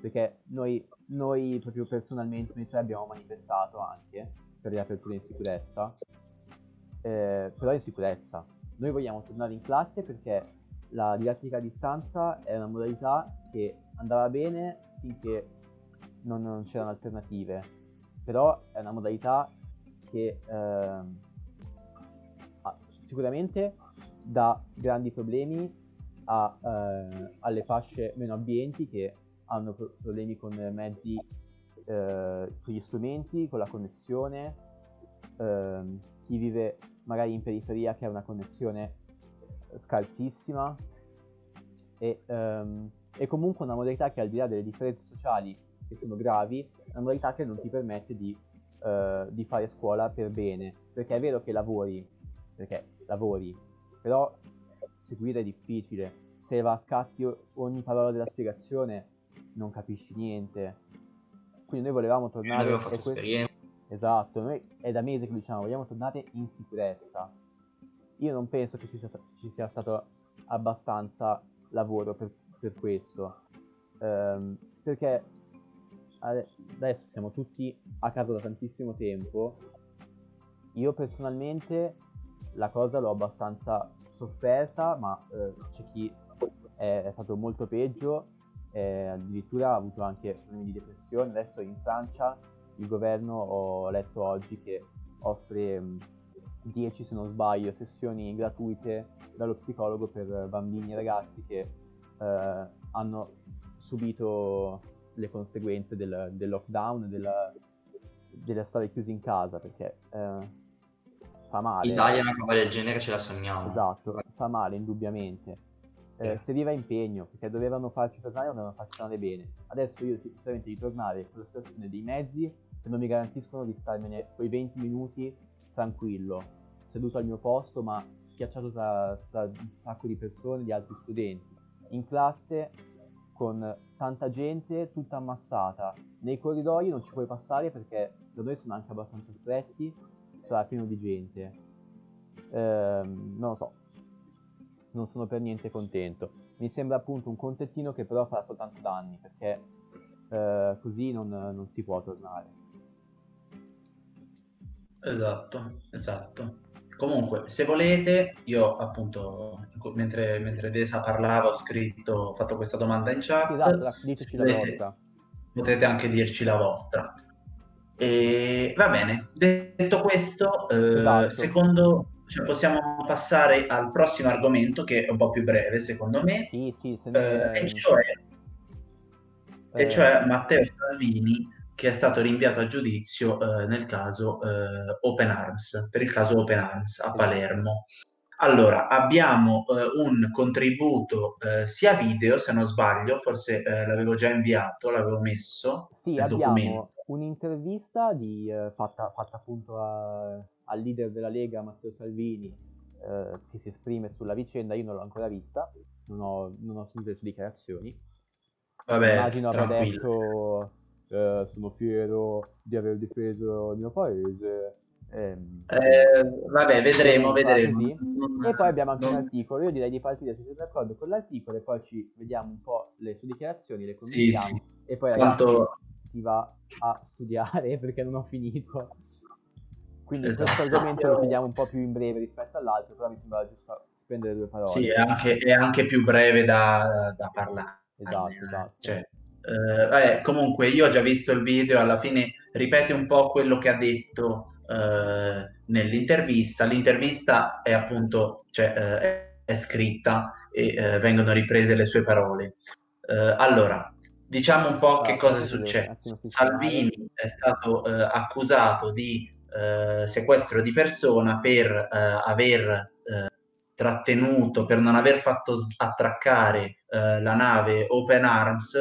Speaker 1: perché noi, noi proprio personalmente, noi tre abbiamo manifestato anche per riaperture in sicurezza, eh, però in sicurezza. Noi vogliamo tornare in classe perché la didattica a distanza è una modalità che andava bene finché non, non c'erano alternative, però è una modalità che ha- sicuramente dà grandi problemi a, eh, alle fasce meno abbienti che hanno pro- problemi con mezzi, eh, con gli strumenti, con la connessione, ehm, chi vive magari in periferia che ha una connessione scarsissima e, ehm, e comunque una modalità che al di là delle differenze sociali che sono gravi, è una modalità che non ti permette di, eh, di fare scuola per bene, perché è vero che lavori, perché lavori, però seguire è difficile, se va a scatti ogni parola della spiegazione non capisci niente. Quindi noi volevamo tornare e
Speaker 3: fatto esperienza.
Speaker 1: Esatto, noi è da mesi che diciamo, vogliamo tornare in sicurezza. Io non penso che ci sia, ci sia stato abbastanza lavoro per, per questo, Ehm, perché ade- adesso siamo tutti a casa da tantissimo tempo. Io personalmente la cosa l'ho abbastanza sofferta, ma eh, c'è chi è, è stato molto peggio, eh, addirittura ha avuto anche problemi di depressione. Adesso in Francia il governo ho letto oggi che offre mh, 10 se non sbaglio sessioni gratuite dallo psicologo per bambini e ragazzi che eh, hanno subito le conseguenze del, del lockdown, della, della stare chiusi in casa perché eh, fa male.
Speaker 3: Italia una roba del genere ce la sogniamo.
Speaker 1: Esatto, fa male indubbiamente. Eh, serviva impegno perché dovevano farci tornare, dovevano farci tornare bene. Adesso io sinceramente di tornare con la situazione dei mezzi che non mi garantiscono di starmene quei 20 minuti tranquillo, seduto al mio posto ma schiacciato tra, tra un sacco di persone, di altri studenti, in classe con tanta gente tutta ammassata. Nei corridoi non ci puoi passare perché da noi sono anche abbastanza stretti, sarà pieno di gente. Ehm, non lo so, non sono per niente contento. Mi sembra appunto un contentino che però farà soltanto danni perché eh, così non, non si può tornare.
Speaker 2: Esatto, esatto. Comunque, se volete, io appunto, mentre, mentre Desa parlava, ho scritto, ho fatto questa domanda in chat.
Speaker 1: Esatto, diteci la vostra.
Speaker 2: Potete anche dirci la vostra. E va bene, detto questo, eh,
Speaker 1: Esatto.
Speaker 2: secondo, cioè, possiamo passare al prossimo argomento che è un po' più breve, secondo me,
Speaker 1: Sì, sì, se
Speaker 2: eh, e cioè e
Speaker 1: eh,
Speaker 2: cioè Matteo Salvini che è stato rinviato a giudizio eh, nel caso eh, Open Arms, per il caso Open Arms a. Palermo. Allora, abbiamo eh, un contributo eh, sia video, se non sbaglio, forse eh, l'avevo già inviato, l'avevo messo
Speaker 1: Sì,
Speaker 2: nel
Speaker 1: abbiamo
Speaker 2: documento.
Speaker 1: un'intervista di, eh, fatta, fatta appunto a- al leader della Lega, Matteo Salvini, eh, che si esprime sulla vicenda. Io non l'ho ancora vista, non ho, non ho sentito le sue dichiarazioni.
Speaker 2: Vabbè,
Speaker 1: Immagino
Speaker 2: tranquillo.
Speaker 1: detto eh, sono fiero di aver difeso il mio paese. Ehm,
Speaker 2: Eh, vabbè, vedremo, vedremo.
Speaker 1: E poi abbiamo anche un articolo. Io direi di partire se siete d'accordo con l'articolo e poi ci vediamo un po' le sue dichiarazioni, le
Speaker 2: Sì,
Speaker 1: commentiamo
Speaker 2: sì.
Speaker 1: e poi ragazzi
Speaker 2: Tanto-
Speaker 1: si va a studiare perché non ho finito. Quindi
Speaker 2: Esatto.
Speaker 1: questo argomento lo chiediamo un po' più in breve rispetto all'altro, però mi sembra giusto spendere due parole.
Speaker 2: Sì, è anche, è anche più breve da, da parlare.
Speaker 1: Esatto, esatto.
Speaker 2: Cioè, eh, vabbè, comunque io ho già visto il video, alla fine ripete un po' quello che ha detto eh, nell'intervista. L'intervista è appunto cioè, eh, è, scritta e eh, vengono riprese le sue parole. Eh, allora, diciamo un po' che cosa è successo. Salvini è stato eh, accusato di sequestro di persona per aver trattenuto, per non aver fatto attraccare la nave Open Arms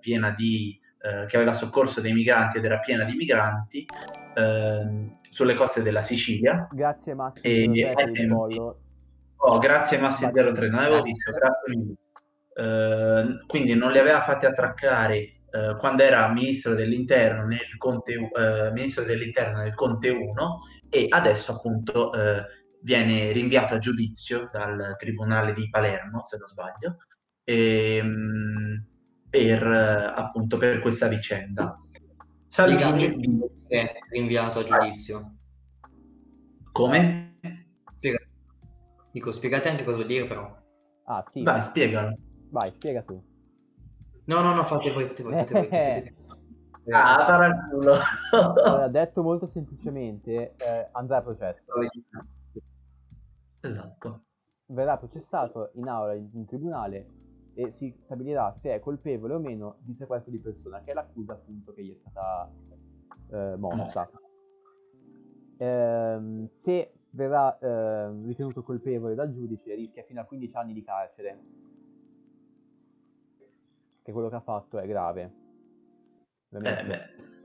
Speaker 2: piena di eh, che aveva soccorso dei migranti ed era piena di migranti eh, sulle coste della Sicilia.
Speaker 1: Grazie Massimo e.
Speaker 2: Oh, grazie Massimo 03, non avevo visto, grazie. eh, quindi non li aveva fatti attraccare eh, quando era ministro dell'interno nel Conte, eh, ministro dell'interno nel Conte 1 e adesso appunto viene rinviato a giudizio dal Tribunale di Palermo, se non sbaglio, e, ehm, per, appunto, per questa vicenda.
Speaker 3: Salvini è rinviato a giudizio.
Speaker 2: Come?
Speaker 3: Spiega. Dico, spiegate anche cosa vuol dire però.
Speaker 1: Ah, sì.
Speaker 2: Vai, spiegalo.
Speaker 1: Vai, spiega tu.
Speaker 3: No, no, no, fate voi, fate voi, fate voi. Siete...
Speaker 2: Ah, paraculo.
Speaker 1: allora, detto molto semplicemente, eh, andrà a processo.
Speaker 2: Esatto.
Speaker 1: Verrà processato in aula in, in tribunale e si stabilirà se è colpevole o meno di sequestro di persona, che è l'accusa appunto che gli è stata eh, mossa. Eh, se verrà eh, ritenuto colpevole dal giudice rischia fino a 15 anni di carcere, che quello che ha fatto è grave.
Speaker 2: Eh, beh,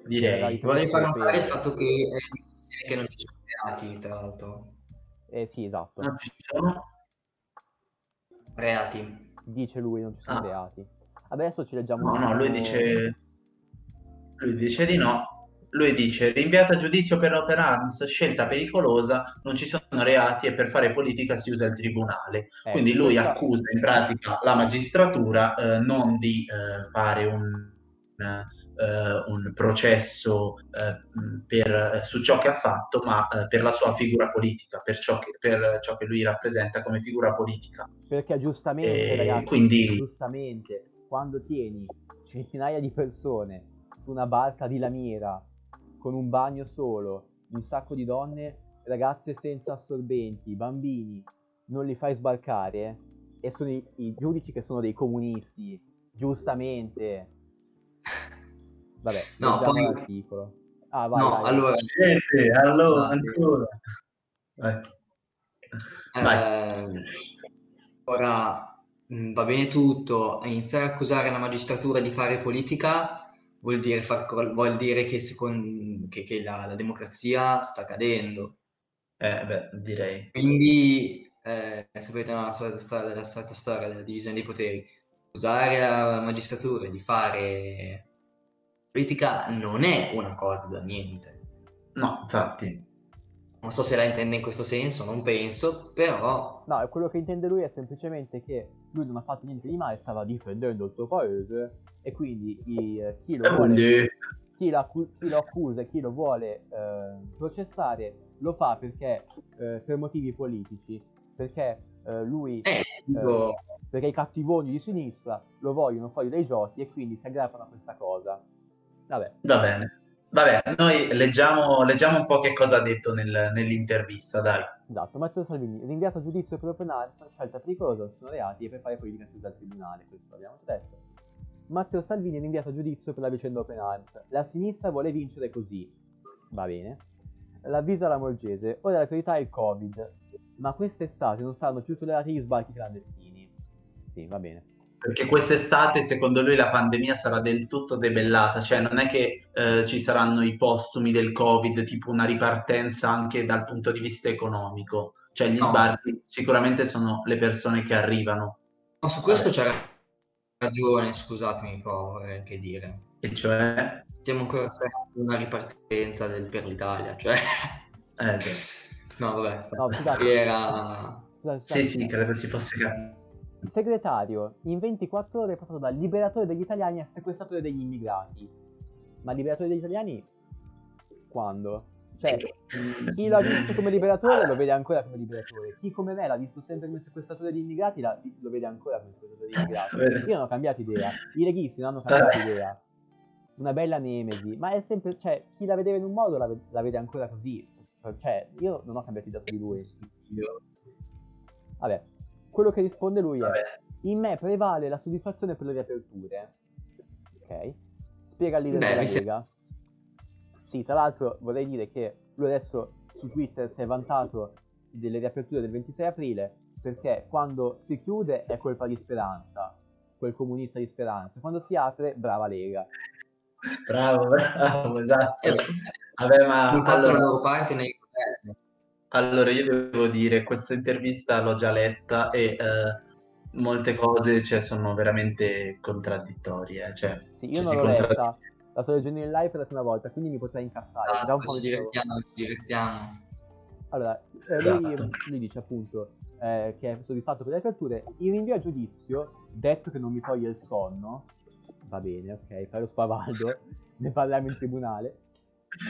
Speaker 2: direi.
Speaker 3: Vorrei far notare il fatto che, che non ci sono reati, tra l'altro.
Speaker 1: Eh sì, esatto.
Speaker 2: Non ci sono
Speaker 3: reati
Speaker 1: dice lui, non ci sono ah. reati. Adesso ci leggiamo.
Speaker 2: No, no, lui dice... Lui dice di no. Lui dice rinviata a giudizio per Open Arms, scelta pericolosa, non ci sono reati e per fare politica si usa il tribunale. Eh, Quindi lui questa... accusa in pratica la magistratura eh, non di eh, fare un... Eh, un processo uh, per, uh, su ciò che ha fatto, ma per la sua figura politica, per ciò, che, per ciò, che, lui rappresenta come figura politica.
Speaker 1: Perché giustamente, e ragazzi, quindi... giustamente, quando tieni centinaia di persone su una barca di lamiera, con un bagno solo, un sacco di donne, ragazze senza assorbenti, bambini, non li fai sbarcare, e sono i, i giudici che sono dei comunisti, giustamente Vabbè, no, poi... l'articolo.
Speaker 3: Ah, vai, no, vai,
Speaker 2: allora... Siete, allora, ancora. Vai.
Speaker 3: Eh, ora mm, va bene tutto, iniziare a accusare la magistratura di fare politica vuol dire, far, vuol dire che, secondo, che, che la, la, democrazia sta cadendo.
Speaker 2: Eh, beh, direi.
Speaker 3: Quindi, eh, sapete no, la, solita storia, la solita storia della divisione dei poteri, usare la magistratura di fare politica non è una cosa da niente.
Speaker 2: No, infatti.
Speaker 3: Non so se la intende in questo senso, non penso, però...
Speaker 1: No, quello che intende lui è semplicemente che lui non ha fatto niente di male, stava difendendo il suo paese e quindi i, eh, chi, lo vuole, chi, lo accu- chi, lo accusa e chi lo vuole eh, processare lo fa perché eh, per motivi politici, perché eh, lui...
Speaker 3: Eh, dico...
Speaker 1: perché i cattivoni di sinistra lo vogliono fuori dai giochi e quindi si aggrappano a questa cosa. Vabbè.
Speaker 2: Va bene. Vabbè, noi leggiamo, leggiamo, un po' che cosa ha detto nel, nell'intervista, dai.
Speaker 1: Esatto, Matteo Salvini, rinviato a giudizio per open arms, scelta pericolosa, sono reati e per fare politica chiusa al tribunale, questo abbiamo detto. Matteo Salvini rinviato a giudizio per la vicenda open arms. La sinistra vuole vincere così. Va bene. L'avviso alla Morgese, ora la priorità è il Covid, ma quest'estate non saranno più tollerati gli sbarchi clandestini. Sì, va bene
Speaker 2: perché quest'estate secondo lui la pandemia sarà del tutto debellata, cioè non è che eh, ci saranno i postumi del Covid, tipo una ripartenza anche dal punto di vista economico, cioè gli no. sbarchi sicuramente sono le persone che arrivano.
Speaker 3: No, su questo c'è ragione, scusatemi, vorrei anche dire.
Speaker 2: E cioè?
Speaker 3: Stiamo ancora aspettando una ripartenza del, per l'Italia, cioè...
Speaker 2: Eh, sì.
Speaker 3: No, vabbè, no, scusate. era...
Speaker 2: Scusate, scusate. Sì, sì, credo si fosse capire
Speaker 1: segretario in 24 ore è passato da liberatore degli italiani a sequestratore degli immigrati. Ma liberatore degli italiani quando? Cioè, chi l'ha visto come liberatore lo vede ancora come liberatore. Chi come me l'ha visto sempre come sequestratore di immigrati la, lo vede ancora come sequestratore di immigrati. Io non ho cambiato idea. I leghisti non hanno cambiato idea. Una bella nemesi. Ma è sempre... Cioè, chi la vedeva in un modo la, la vede ancora così. Cioè, io non ho cambiato idea su di lui. Vabbè, quello che risponde lui è in me prevale la soddisfazione per le riaperture. Ok? Spiega il leader Beh, della Lega. Sì, tra l'altro vorrei dire che lui adesso su Twitter si è vantato delle riaperture del 26 aprile perché quando si chiude è colpa di Speranza, quel comunista di Speranza, quando si apre brava Lega.
Speaker 2: Bravo, bravo, esatto. Eh, Vabbè, ma
Speaker 3: allora, loro parte nei governi.
Speaker 2: Allora, io devo dire, questa intervista l'ho già letta e eh, molte cose cioè, sono veramente contraddittorie. Cioè,
Speaker 1: sì, io non l'ho contra... letta, la sto leggendo in live per la prima volta, quindi mi potrei incazzare.
Speaker 3: Ah, ci divertiamo, ci divertiamo.
Speaker 1: Allora, eh, esatto. lui, lui, dice appunto eh, che è soddisfatto per le aperture. Il rinvio a giudizio, detto che non mi toglie il sonno, va bene, ok, fai lo spavaldo, ne parliamo in tribunale,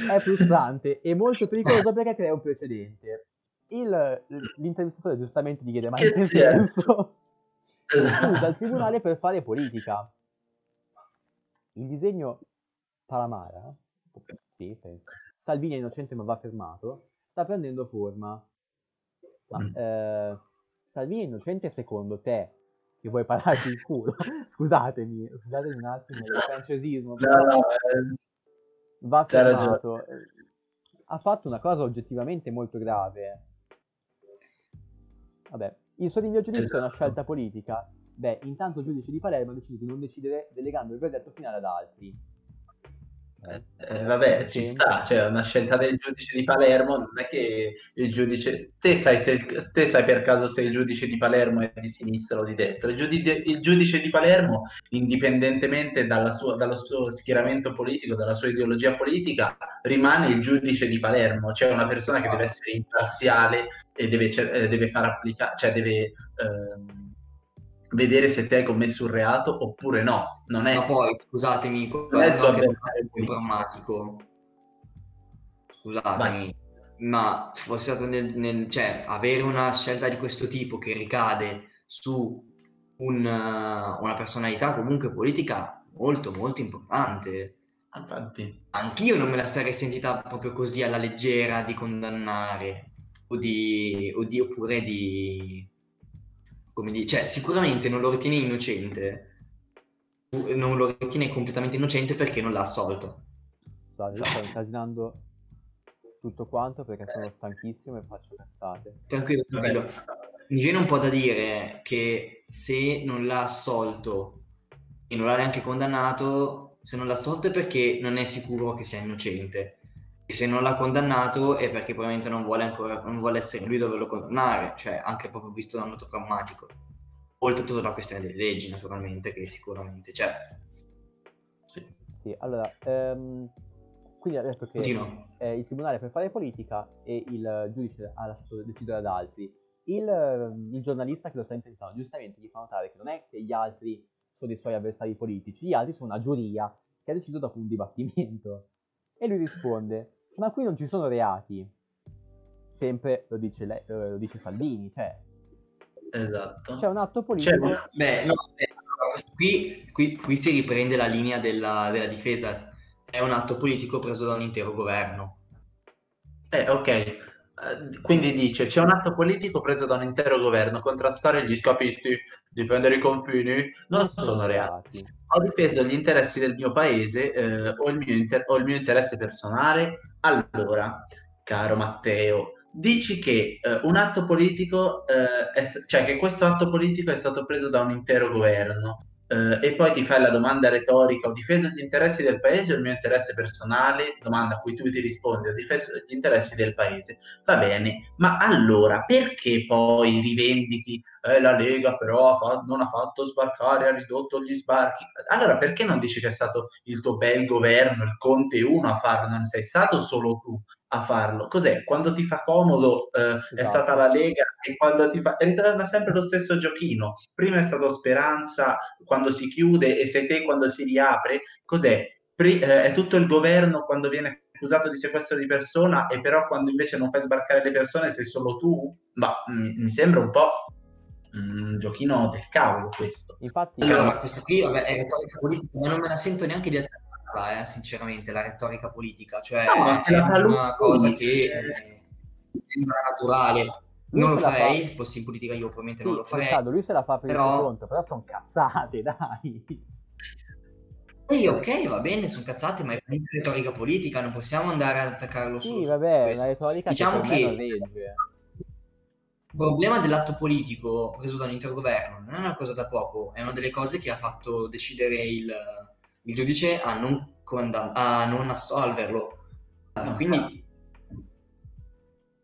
Speaker 1: è frustrante e molto pericoloso perché crea un precedente. Il, l'intervistatore giustamente gli chiede ma in che senso? Esatto. Usa il tribunale per fare politica. Il disegno Palamara, sì, penso. Salvini è innocente ma va fermato, sta prendendo forma. Ma mm. eh, Salvini è innocente secondo te? Che vuoi pararti il culo? scusatemi, scusatemi un attimo del francesismo. No, no, eh, va fermato. Ha fatto una cosa oggettivamente molto grave. Vabbè, il suo rinvio a giudizio esatto. è una esatto. scelta politica. Beh, intanto il giudice di Palermo ha deciso di non decidere delegando il verdetto finale ad altri.
Speaker 2: Eh, eh, vabbè, ci sta, cioè una scelta del giudice di Palermo, non è che il giudice, te sai, se, te sai per caso se il giudice di Palermo è di sinistra o di destra, il giudice, il giudice di Palermo, indipendentemente sua, dallo suo schieramento politico, dalla sua ideologia politica, rimane il giudice di Palermo, cioè una persona che deve essere imparziale e deve, eh, deve far applicare, cioè deve... Eh, vedere se ti hai commesso un reato oppure no. Non è...
Speaker 3: Ma poi, scusatemi, guardando anche il pragmatico, scusatemi, Vai. ma fosse stato nel, nel, cioè, avere una scelta di questo tipo che ricade su un, una personalità comunque politica molto molto importante. Infatti. Anch'io non me la sarei sentita proprio così alla leggera di condannare o di, o di oppure di come dire, cioè sicuramente non lo ritiene innocente, non lo ritiene completamente innocente perché non l'ha assolto.
Speaker 1: Io sto incasinando tutto quanto perché sono stanchissimo e faccio cazzate.
Speaker 3: Tranquillo, tranquillo. Mi viene un po' da dire che se non l'ha assolto e non l'ha neanche condannato, se non l'ha assolto è perché non è sicuro che sia innocente se non l'ha condannato è perché probabilmente non vuole ancora non vuole essere lui a doverlo condannare cioè anche proprio visto da un lato pragmatico oltre a tutta la questione delle leggi naturalmente che sicuramente c'è
Speaker 1: sì, sì allora ehm, quindi ha detto che eh, il tribunale per fare politica e il giudice ha lasciato decidere ad altri. Il, il giornalista che lo sta intervistando giustamente gli fa notare che non è che gli altri sono i suoi avversari politici gli altri sono una giuria che ha deciso dopo un dibattimento e lui risponde, ma qui non ci sono reati. Sempre lo dice, lei, eh, lo dice Salvini, cioè...
Speaker 2: Esatto.
Speaker 1: C'è un atto politico... Cioè,
Speaker 3: beh, no, eh, qui, qui, qui, si riprende la linea della, della difesa. È un atto politico preso da un intero governo.
Speaker 2: Eh, ok. Eh, quindi dice c'è un atto politico preso da un intero governo, contrastare gli scafisti, difendere i confini, non, sono reati. reati ho difeso gli interessi del mio paese eh, o, il mio inter- o, il mio interesse personale. Allora, caro Matteo, dici che eh, un atto politico, eh, è, cioè che questo atto politico è stato preso da un intero governo eh, e poi ti fai la domanda retorica, ho difeso gli interessi del paese o il mio interesse personale? Domanda a cui tu ti rispondi, ho difeso gli interessi del paese. Va bene, ma allora perché poi rivendichi eh, la Lega però ha fatto, non ha fatto sbarcare, ha ridotto gli sbarchi? Allora perché non dici che è stato il tuo bel governo, il Conte 1 a farlo, non sei stato solo tu? a farlo. Cos'è? Quando ti fa comodo eh, esatto. è stata la Lega e quando ti fa... ritorna sempre lo stesso giochino. Prima è stato Speranza quando si chiude e sei te quando si riapre. Cos'è? Pri- eh, è tutto il governo quando viene accusato di sequestro di persona e però quando invece non fai sbarcare le persone sei solo tu? Ma mi, mi sembra un po' un giochino del cavolo questo.
Speaker 1: Infatti,
Speaker 3: allora, ma questa qui vabbè, è retorica politica, ma non me la sento neanche di attaccarla, eh, sinceramente, la retorica politica. Cioè, no, è una lui. cosa che eh, sembra naturale. Lui non lo farei, se fossi in politica io probabilmente sì, non lo farei.
Speaker 1: Riccardo, lui se la fa per però... il conto, però sono cazzate, dai.
Speaker 3: Sì, ok, va bene, sono cazzate, ma è retorica politica, non possiamo andare ad attaccarlo
Speaker 1: sì,
Speaker 3: su.
Speaker 1: Sì, vabbè, la retorica
Speaker 3: diciamo che, che il problema dell'atto politico preso dall'intero governo non è una cosa da poco, è una delle cose che ha fatto decidere il, il giudice a non, condam- a non assolverlo. Uh, quindi...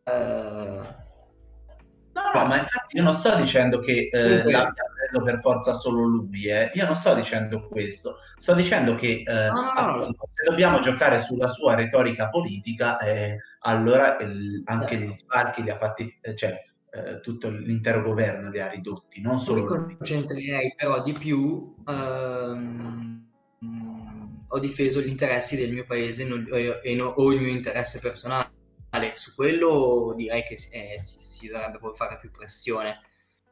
Speaker 2: Uh, no, ma infatti io non sto dicendo che eh, l'abbia preso per forza solo lui, eh. io non sto dicendo questo, sto dicendo che eh, no, no, appunto, se dobbiamo giocare sulla sua retorica politica, eh, allora il, anche gli sbarchi li ha fatti, eh, cioè eh, tutto l'intero governo li ha ridotti, non solo...
Speaker 3: Mi concentrerei però di più, ehm, ho difeso gli interessi del mio paese non, eh, e no, o il mio interesse personale. Su quello direi che eh, si, si, dovrebbe fare più pressione.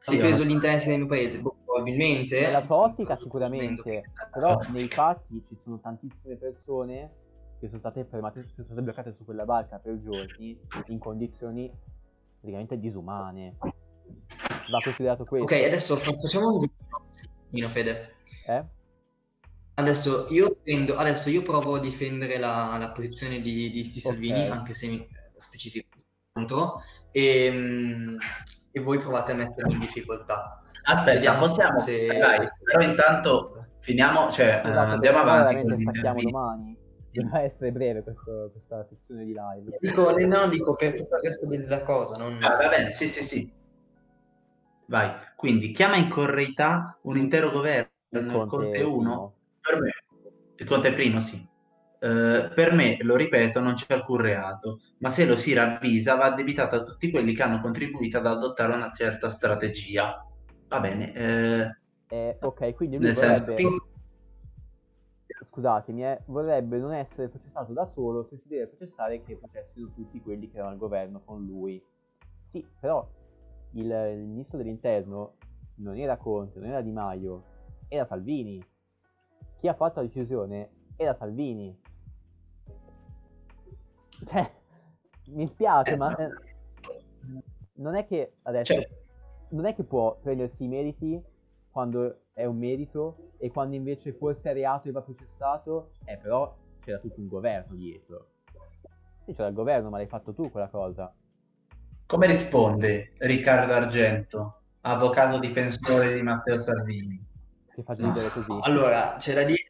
Speaker 3: Ho difeso gli interessi del mio paese, probabilmente.
Speaker 1: Nella tua ottica sicuramente, però nei fatti ci sono tantissime persone che sono state fermate, sono state bloccate su quella barca per giorni in condizioni praticamente disumane. Va considerato questo.
Speaker 3: Ok, adesso facciamo un giro, Fede.
Speaker 1: Eh?
Speaker 3: Adesso io, prendo, adesso io provo a difendere la, la posizione di, di, di Salvini, okay. anche se mi specifico contro, e, ehm, e, voi provate a mettermi in difficoltà.
Speaker 2: Aspetta, Vediamo possiamo... Se... Dai, però intanto finiamo, cioè esatto, andiamo avanti con
Speaker 1: domani deve essere breve questo, questa sezione di live.
Speaker 3: Dico, no, dico per tutto il resto della cosa. Non...
Speaker 2: Ah, va bene, sì, sì, sì. Vai, quindi chiama in correità un intero governo, il Conte, Conte 1, per me, il Conte primo, sì. Uh, per me, lo ripeto, non c'è alcun reato, ma se lo si ravvisa va addebitato a tutti quelli che hanno contribuito ad adottare una certa strategia. Va bene.
Speaker 1: Uh, eh, ok, quindi lui vorrebbe... Senso, scusatemi, eh, vorrebbe non essere processato da solo se si deve processare che processino tutti quelli che erano al governo con lui. Sì, però il, il ministro dell'interno non era Conte, non era Di Maio, era Salvini. Chi ha fatto la decisione era Salvini. Cioè, mi spiace, ma eh, non è che adesso cioè. non è che può prendersi i meriti quando è un merito e quando invece forse è reato e va processato, eh però c'era tutto un governo dietro. Sì, c'era il governo, ma l'hai fatto tu quella cosa.
Speaker 2: Come risponde Riccardo Argento, avvocato difensore di Matteo Salvini?
Speaker 1: Che fa ridere così.
Speaker 3: Allora, c'è da dire,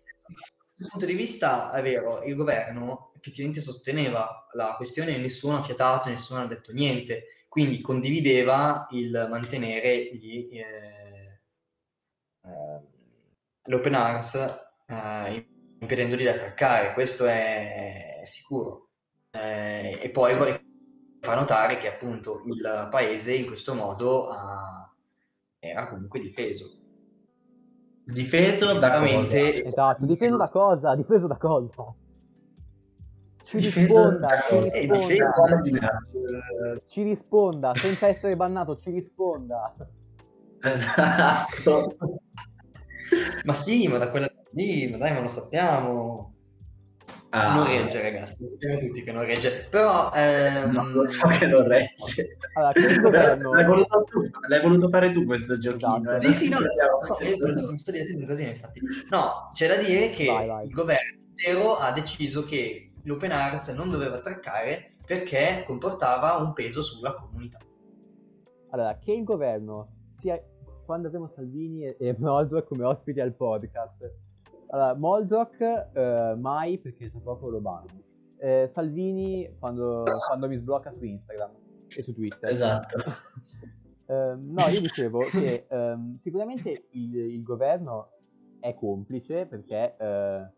Speaker 3: dal punto di vista è vero, il governo effettivamente sosteneva la questione e nessuno ha fiatato, nessuno ha detto niente, quindi condivideva il mantenere gli... Eh, l'open arms eh, impedendogli di attaccare, questo è, sicuro. Eh, e poi vorrei far notare che appunto il paese in questo modo uh, era comunque difeso.
Speaker 2: Difeso da cosa?
Speaker 1: Esatto, difeso da cosa? Difeso da cosa? Ci risponda, ci risponda. Ci risponda, senza essere bannato, ci risponda.
Speaker 2: Esatto.
Speaker 3: Ma sì, ma da quella lì, ma dai, ma lo sappiamo. Ah. Non regge, ragazzi, lo sappiamo tutti che non regge, però... Ehm...
Speaker 2: No, lo so che non regge. Allora, l'hai, voluto l'hai, voluto fare tu questo giochino. Esatto.
Speaker 3: Eh? Sì, sì, no, lo so, io mi sto divertendo un casino, infatti. No, c'è da dire che vai, vai. il governo intero ha deciso che l'open arms non doveva attraccare perché comportava un peso sulla comunità.
Speaker 1: Allora, che il governo sia quando avremo Salvini e, e Moldrock come ospiti al podcast. Allora, Moldrock eh, mai perché tra poco lo banno. Eh, Salvini quando, quando, mi sblocca su Instagram e su Twitter.
Speaker 2: Esatto.
Speaker 1: eh, no, io dicevo che ehm, sicuramente il, il, governo è complice perché eh,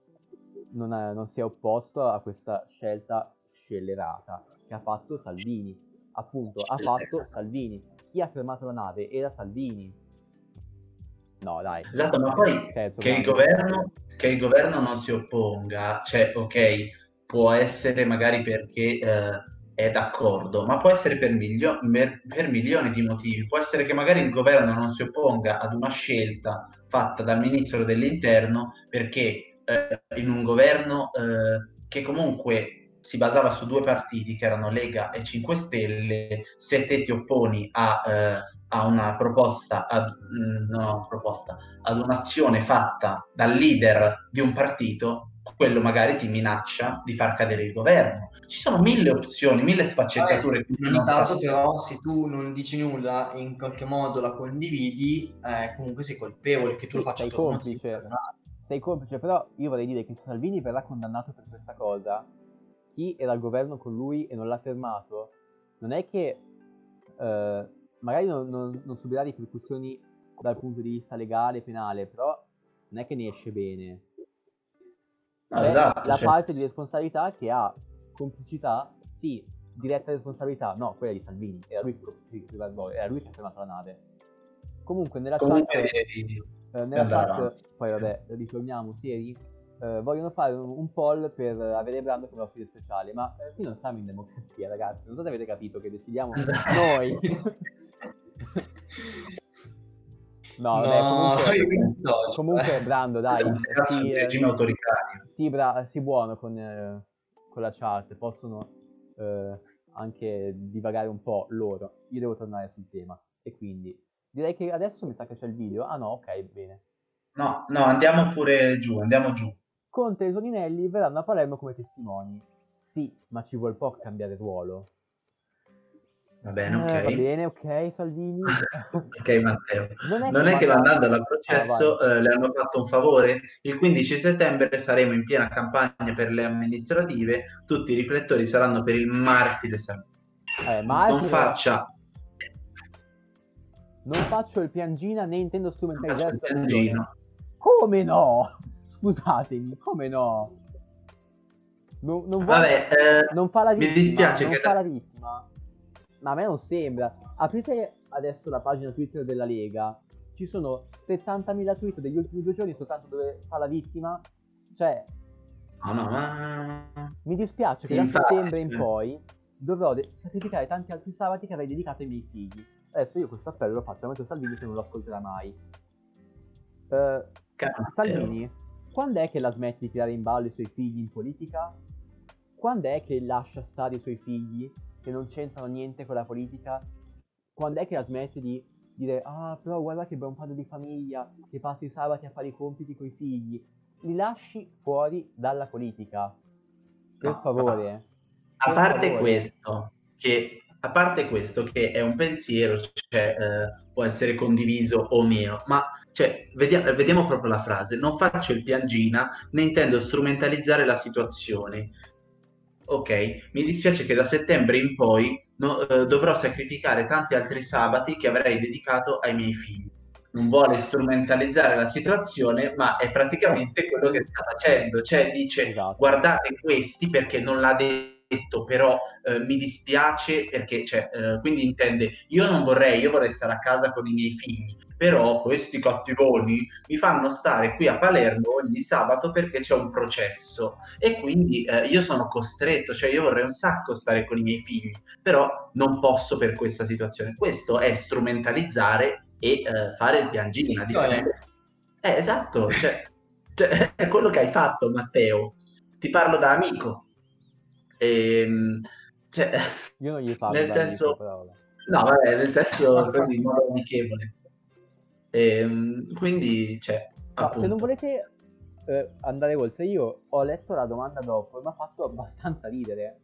Speaker 1: non, ha, non si è opposto a questa scelta scellerata che ha fatto Salvini. Appunto, ha fatto Salvini. Chi ha fermato la nave era Salvini No, dai.
Speaker 2: Esatto, ma poi che il, governo, che il, governo, non si opponga, cioè, ok, può essere magari perché eh, è d'accordo, ma può essere per, milio- per, milioni di motivi. Può essere che magari il governo non si opponga ad una scelta fatta dal ministro dell'interno perché eh, in un governo eh, che comunque si basava su due partiti che erano Lega e 5 Stelle, se te ti opponi a, eh, a una proposta, ad, no, proposta, ad un'azione fatta dal leader di un partito, quello magari ti minaccia di far cadere il governo. Ci sono mille opzioni, mille sfaccettature.
Speaker 3: in ogni caso, però, se tu non dici nulla e in qualche modo la condividi, eh, comunque sei colpevole che tu lo faccia
Speaker 1: sei complice. Sei complice, però io vorrei dire che se Salvini verrà condannato per questa cosa, chi era al governo con lui e non l'ha fermato, non è che eh, magari non, non, non subirà ripercussioni dal punto di vista legale, penale, però non è che ne esce bene
Speaker 2: No, esatto,
Speaker 1: la cioè... parte di responsabilità che ha complicità, sì, diretta responsabilità, no, quella di Salvini, era lui che, era lui che ha fermato la nave. Comunque nella Comunque chat, devi... eh, nella chat poi vabbè, ritorniamo seri, eh, vogliono fare un, un, poll per avere Brando come ospite speciale, ma eh, qui non siamo in democrazia ragazzi, non so se avete capito che decidiamo esatto. noi. No, vabbè, comunque, so, comunque Brando, dai,
Speaker 2: sì, regime autoritario.
Speaker 1: Sì, bra- sì, buono con, eh, con la chat, possono eh, anche divagare un po' loro. Io devo tornare sul tema e quindi direi che adesso mi sa che c'è il video. Ah no, ok, bene.
Speaker 2: No, no, andiamo pure giù, andiamo giù.
Speaker 1: Conte e Toninelli verranno a Palermo come testimoni. Sì, ma ci vuol poco cambiare ruolo.
Speaker 2: Va bene, ok. Eh,
Speaker 1: va bene, ok, Salvini.
Speaker 2: ok, Matteo. Non è, non che, è che mandando al processo ah, eh, le hanno fatto un favore. Il 15 settembre saremo in piena campagna per le amministrative. Tutti i riflettori saranno per il martire Salvini. Eh, non faccia...
Speaker 1: Non faccio il piangina né intendo strumentalizzare il piangino. Come no? Scusatemi, come no? Non, non, Vabbè, eh, non fa la vittima.
Speaker 2: Mi dispiace
Speaker 1: non
Speaker 2: che
Speaker 1: fa la vittima ma a me non sembra. Aprite adesso la pagina Twitter della Lega, ci sono 70.000 tweet degli ultimi due giorni soltanto dove fa la vittima. Cioè,
Speaker 2: no, no, ma...
Speaker 1: mi dispiace che da settembre in poi dovrò de- sacrificare tanti altri sabati che avrei dedicato ai miei figli. Adesso io questo appello lo faccio a Matteo Salvini che non lo ascolterà mai. Uh, Salvini, quando è che la smetti di tirare in ballo i suoi figli in politica? Quando è che lascia stare i suoi figli che non c'entrano niente con la politica, quando è che la smetti di dire ah però guarda che buon padre di famiglia, che passi i sabati a fare i compiti con i figli, li lasci fuori dalla politica. Per no, favore.
Speaker 2: A parte favore. questo, che a parte questo che è un pensiero, cioè, eh, può essere condiviso o meno, ma cioè, vediamo, vediamo, proprio la frase, non faccio il piangina né intendo strumentalizzare la situazione ok, mi dispiace che da settembre in poi no, eh, dovrò sacrificare tanti altri sabati che avrei dedicato ai miei figli. Non vuole strumentalizzare la situazione, ma è praticamente quello che sta facendo, cioè dice esatto. guardate questi perché non l'ha detto, però eh, mi dispiace perché, cioè, eh, quindi intende, io non vorrei, io vorrei stare a casa con i miei figli, però questi cattivoni mi fanno stare qui a Palermo ogni sabato perché c'è un processo e quindi eh, io sono costretto, cioè io vorrei un sacco stare con i miei figli, però non posso per questa situazione. Questo è strumentalizzare e eh, fare il piangino. Eh, esatto, cioè, cioè, è quello che hai fatto Matteo. Ti parlo da amico. Ehm, cioè,
Speaker 1: io non gli parlo nel senso... Amico,
Speaker 2: no, vabbè, nel senso in modo amichevole. E, ehm, quindi, cioè,
Speaker 1: no, se non volete eh, andare oltre, io ho letto la domanda dopo e mi ha fatto abbastanza ridere.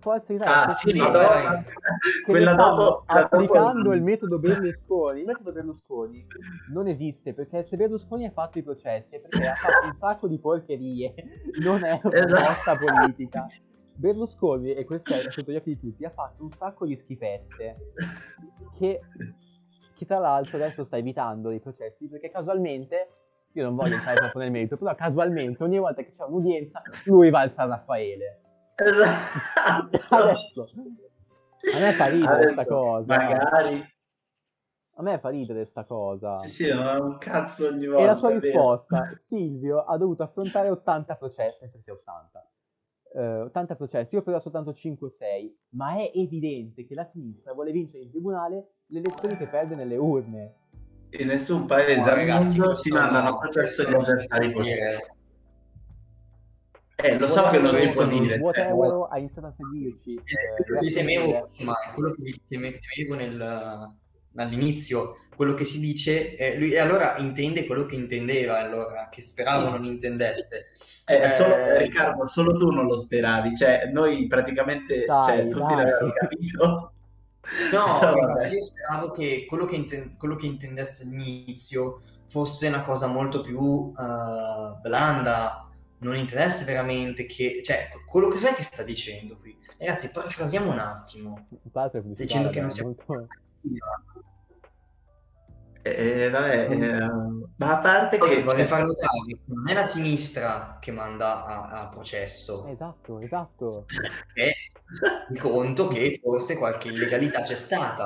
Speaker 1: Forza Italia,
Speaker 2: ah, sì, Madonna.
Speaker 1: quella dopo, applicando dopo... il metodo Berlusconi. Il metodo Berlusconi non esiste perché se Berlusconi ha fatto i processi è perché ha fatto un sacco di porcherie, non è una esatto. politica. Berlusconi, e questo è sotto gli occhi di tutti, ha fatto un sacco di schifezze che che tra l'altro adesso sta evitando dei processi perché casualmente, io non voglio entrare troppo nel merito, però casualmente ogni volta che c'è un'udienza lui va al San Raffaele.
Speaker 2: Esatto.
Speaker 1: adesso. A me fa ridere questa cosa.
Speaker 2: Magari.
Speaker 1: A me fa ridere questa cosa.
Speaker 2: Sì, sì, non è un cazzo ogni volta.
Speaker 1: E la sua risposta, Silvio ha dovuto affrontare 80 processi, se sia 80. eh, 80 processi, io però soltanto 5 o 6, ma è evidente che la sinistra vuole vincere in tribunale le elezioni che perde nelle urne.
Speaker 2: In nessun paese
Speaker 3: No,
Speaker 2: al
Speaker 3: ragazzi,
Speaker 2: mondo si mandano a processo gli avversari politici. Eh, lo so che non si può dire.
Speaker 3: si-
Speaker 1: Whatever ha iniziato a seguirci.
Speaker 3: Eh,
Speaker 1: eh,
Speaker 3: quello che temevo, ma quello che temevo nel- all'inizio, quello che si dice, eh, lui e allora intende quello che intendeva, allora, che speravo non intendesse.
Speaker 2: Eh, solo-
Speaker 3: Eh,
Speaker 2: Riccardo, solo tu non lo speravi, cioè noi praticamente,
Speaker 1: Dai,
Speaker 2: cioè, tutti
Speaker 1: dai.
Speaker 2: l'avevamo capito.
Speaker 3: No, ragazzi, io speravo che quello che, inten- quello che intendesse all'inizio fosse una cosa molto più eh, blanda, non intendesse veramente che, cioè, quello che sai che sta dicendo qui. Ragazzi, parafrasiamo un attimo.
Speaker 1: Pubblicità,
Speaker 3: dicendo che non
Speaker 1: è
Speaker 3: sia
Speaker 1: molto-
Speaker 2: Eh, vabbè, eh, ma a parte
Speaker 3: Poi
Speaker 2: che...
Speaker 3: vorrei far notare non è la sinistra che manda a, a processo,
Speaker 1: Esatto, esatto.
Speaker 3: è di conto che forse qualche illegalità c'è stata.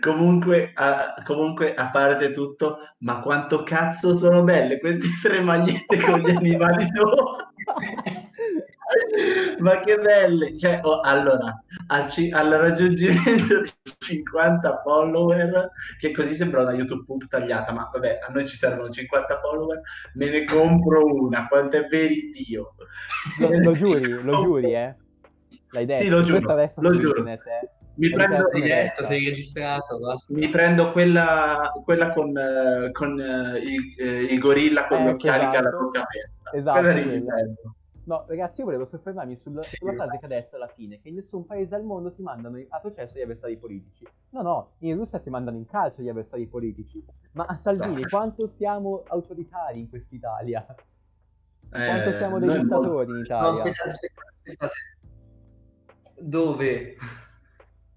Speaker 2: Comunque a, comunque, a parte tutto, ma quanto cazzo sono belle queste tre magliette con gli animali sopra. Ma che belle! Cioè, oh, allora, al, ci- al raggiungimento di 50 follower, che così sembra una YouTube pub tagliata, ma vabbè, a noi ci servono 50 follower, me ne compro una, quanto è veritivo.
Speaker 1: Lo, lo giuri, lo giuri, eh? L'hai detto.
Speaker 2: Sì, lo giuro, lo giuro.
Speaker 1: internet, eh?
Speaker 2: Mi prendo,
Speaker 3: basta.
Speaker 2: mi prendo quella, quella con, eh, con eh, il, eh, il gorilla con gli
Speaker 1: Ecco,
Speaker 2: occhiali che ha la bocca aperta.
Speaker 1: Esatto, No, ragazzi, io volevo soffermarmi sul-
Speaker 3: Sì,
Speaker 1: sulla frase che ha detto alla fine, che in nessun paese al mondo si mandano a processo gli avversari politici. No, no, in Russia si mandano in calcio gli avversari politici. Ma a Salvini,
Speaker 2: Esatto.
Speaker 1: quanto siamo autoritari in quest'Italia? Quanto
Speaker 2: Eh,
Speaker 1: siamo dei dittatori in
Speaker 3: No,
Speaker 1: Italia?
Speaker 3: aspettate, aspettate, aspettate. Dove?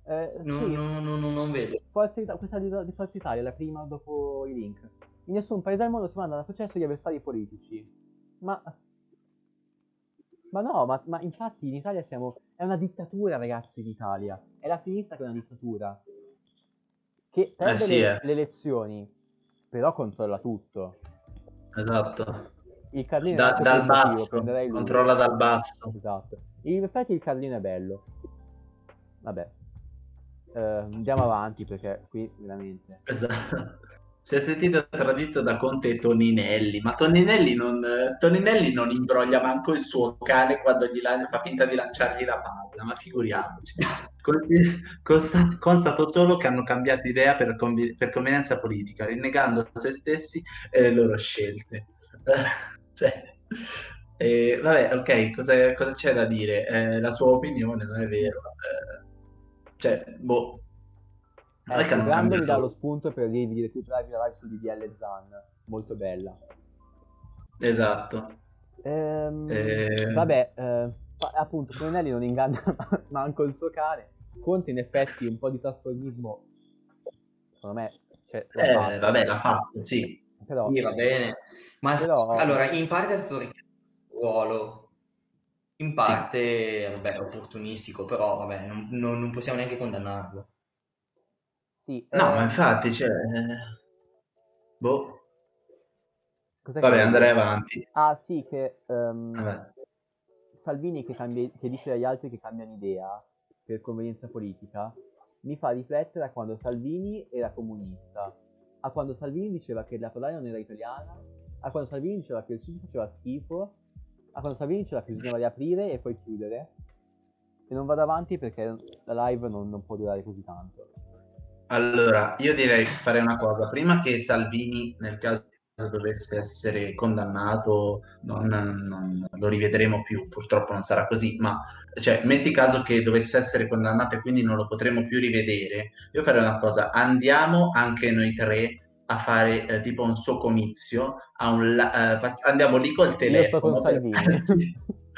Speaker 1: Eh,
Speaker 3: No,
Speaker 1: sì,
Speaker 3: no, no, no, non vedo.
Speaker 1: Forza questa di, di Forza Italia, la prima dopo i link. In nessun paese al mondo si mandano a processo gli avversari politici. Ma... Ma no, ma, ma infatti in Italia siamo... È una dittatura, ragazzi, l'Italia. È la sinistra che è una dittatura. Che perde
Speaker 2: sì,
Speaker 1: le,
Speaker 2: eh.
Speaker 1: le elezioni, però controlla tutto.
Speaker 2: Esatto.
Speaker 1: Il Carlino è
Speaker 2: Da-
Speaker 1: anche
Speaker 2: dal basso, controlla dal basso.
Speaker 1: Esatto. In effetti il Carlino è bello. Vabbè. Eh, andiamo avanti perché qui veramente...
Speaker 2: Esatto. Si è sentito tradito da Conte e Toninelli, ma Toninelli non, Toninelli non imbroglia manco il suo cane quando lan- fa finta di lanciargli la palla, ma figuriamoci. Constato solo che hanno cambiato idea per, convi- per convenienza politica, rinnegando se stessi e le loro scelte. Cioè, eh, vabbè, ok, cosa, cosa c'è da dire? Eh, la sua opinione non è vero. Eh, cioè, boh.
Speaker 1: Ecco,
Speaker 2: hanno
Speaker 1: Grande mi dà lo spunto per dirvi di recuperarvi la live sul DDL Zan, molto bella.
Speaker 2: Esatto.
Speaker 1: Ehm,
Speaker 2: Eh.
Speaker 1: Vabbè, eh, appunto, Toninelli non inganna manco il suo cane. Conte in effetti un po' di trasformismo, secondo me, cioè, l'ha
Speaker 2: Eh,
Speaker 1: fatto.
Speaker 2: vabbè, l'ha fatto, sì.
Speaker 1: Però,
Speaker 3: Sì, va bene. Ma
Speaker 1: Però-
Speaker 3: allora, in parte è stato richiesto il ruolo, in parte, vabbè, opportunistico, però vabbè, non, non- non possiamo neanche condannarlo.
Speaker 1: Sì.
Speaker 2: No,
Speaker 1: eh,
Speaker 2: ma infatti, cioè... eh, Boh.
Speaker 1: cos'è
Speaker 2: Vabbè,
Speaker 1: che-
Speaker 2: andrei avanti.
Speaker 1: Ah, sì, che ehm,
Speaker 2: Vabbè.
Speaker 1: Salvini che, cambia- che dice agli altri che cambiano idea per convenienza politica mi fa riflettere a quando Salvini era comunista, a quando Salvini diceva che la Padania non era italiana, a quando Salvini diceva che il Sud faceva schifo, a quando Salvini diceva che bisognava riaprire e poi chiudere. E non vado avanti perché la live non, non può durare così tanto.
Speaker 2: Allora, io direi fare una cosa. Prima che Salvini, nel caso dovesse essere condannato, non, non lo rivedremo più, purtroppo non sarà così, ma cioè, metti caso che dovesse essere condannato e quindi non lo potremo più rivedere, io farei una cosa, andiamo anche noi tre a fare eh, tipo un suo comizio, a un la- eh, fac- andiamo lì col telefono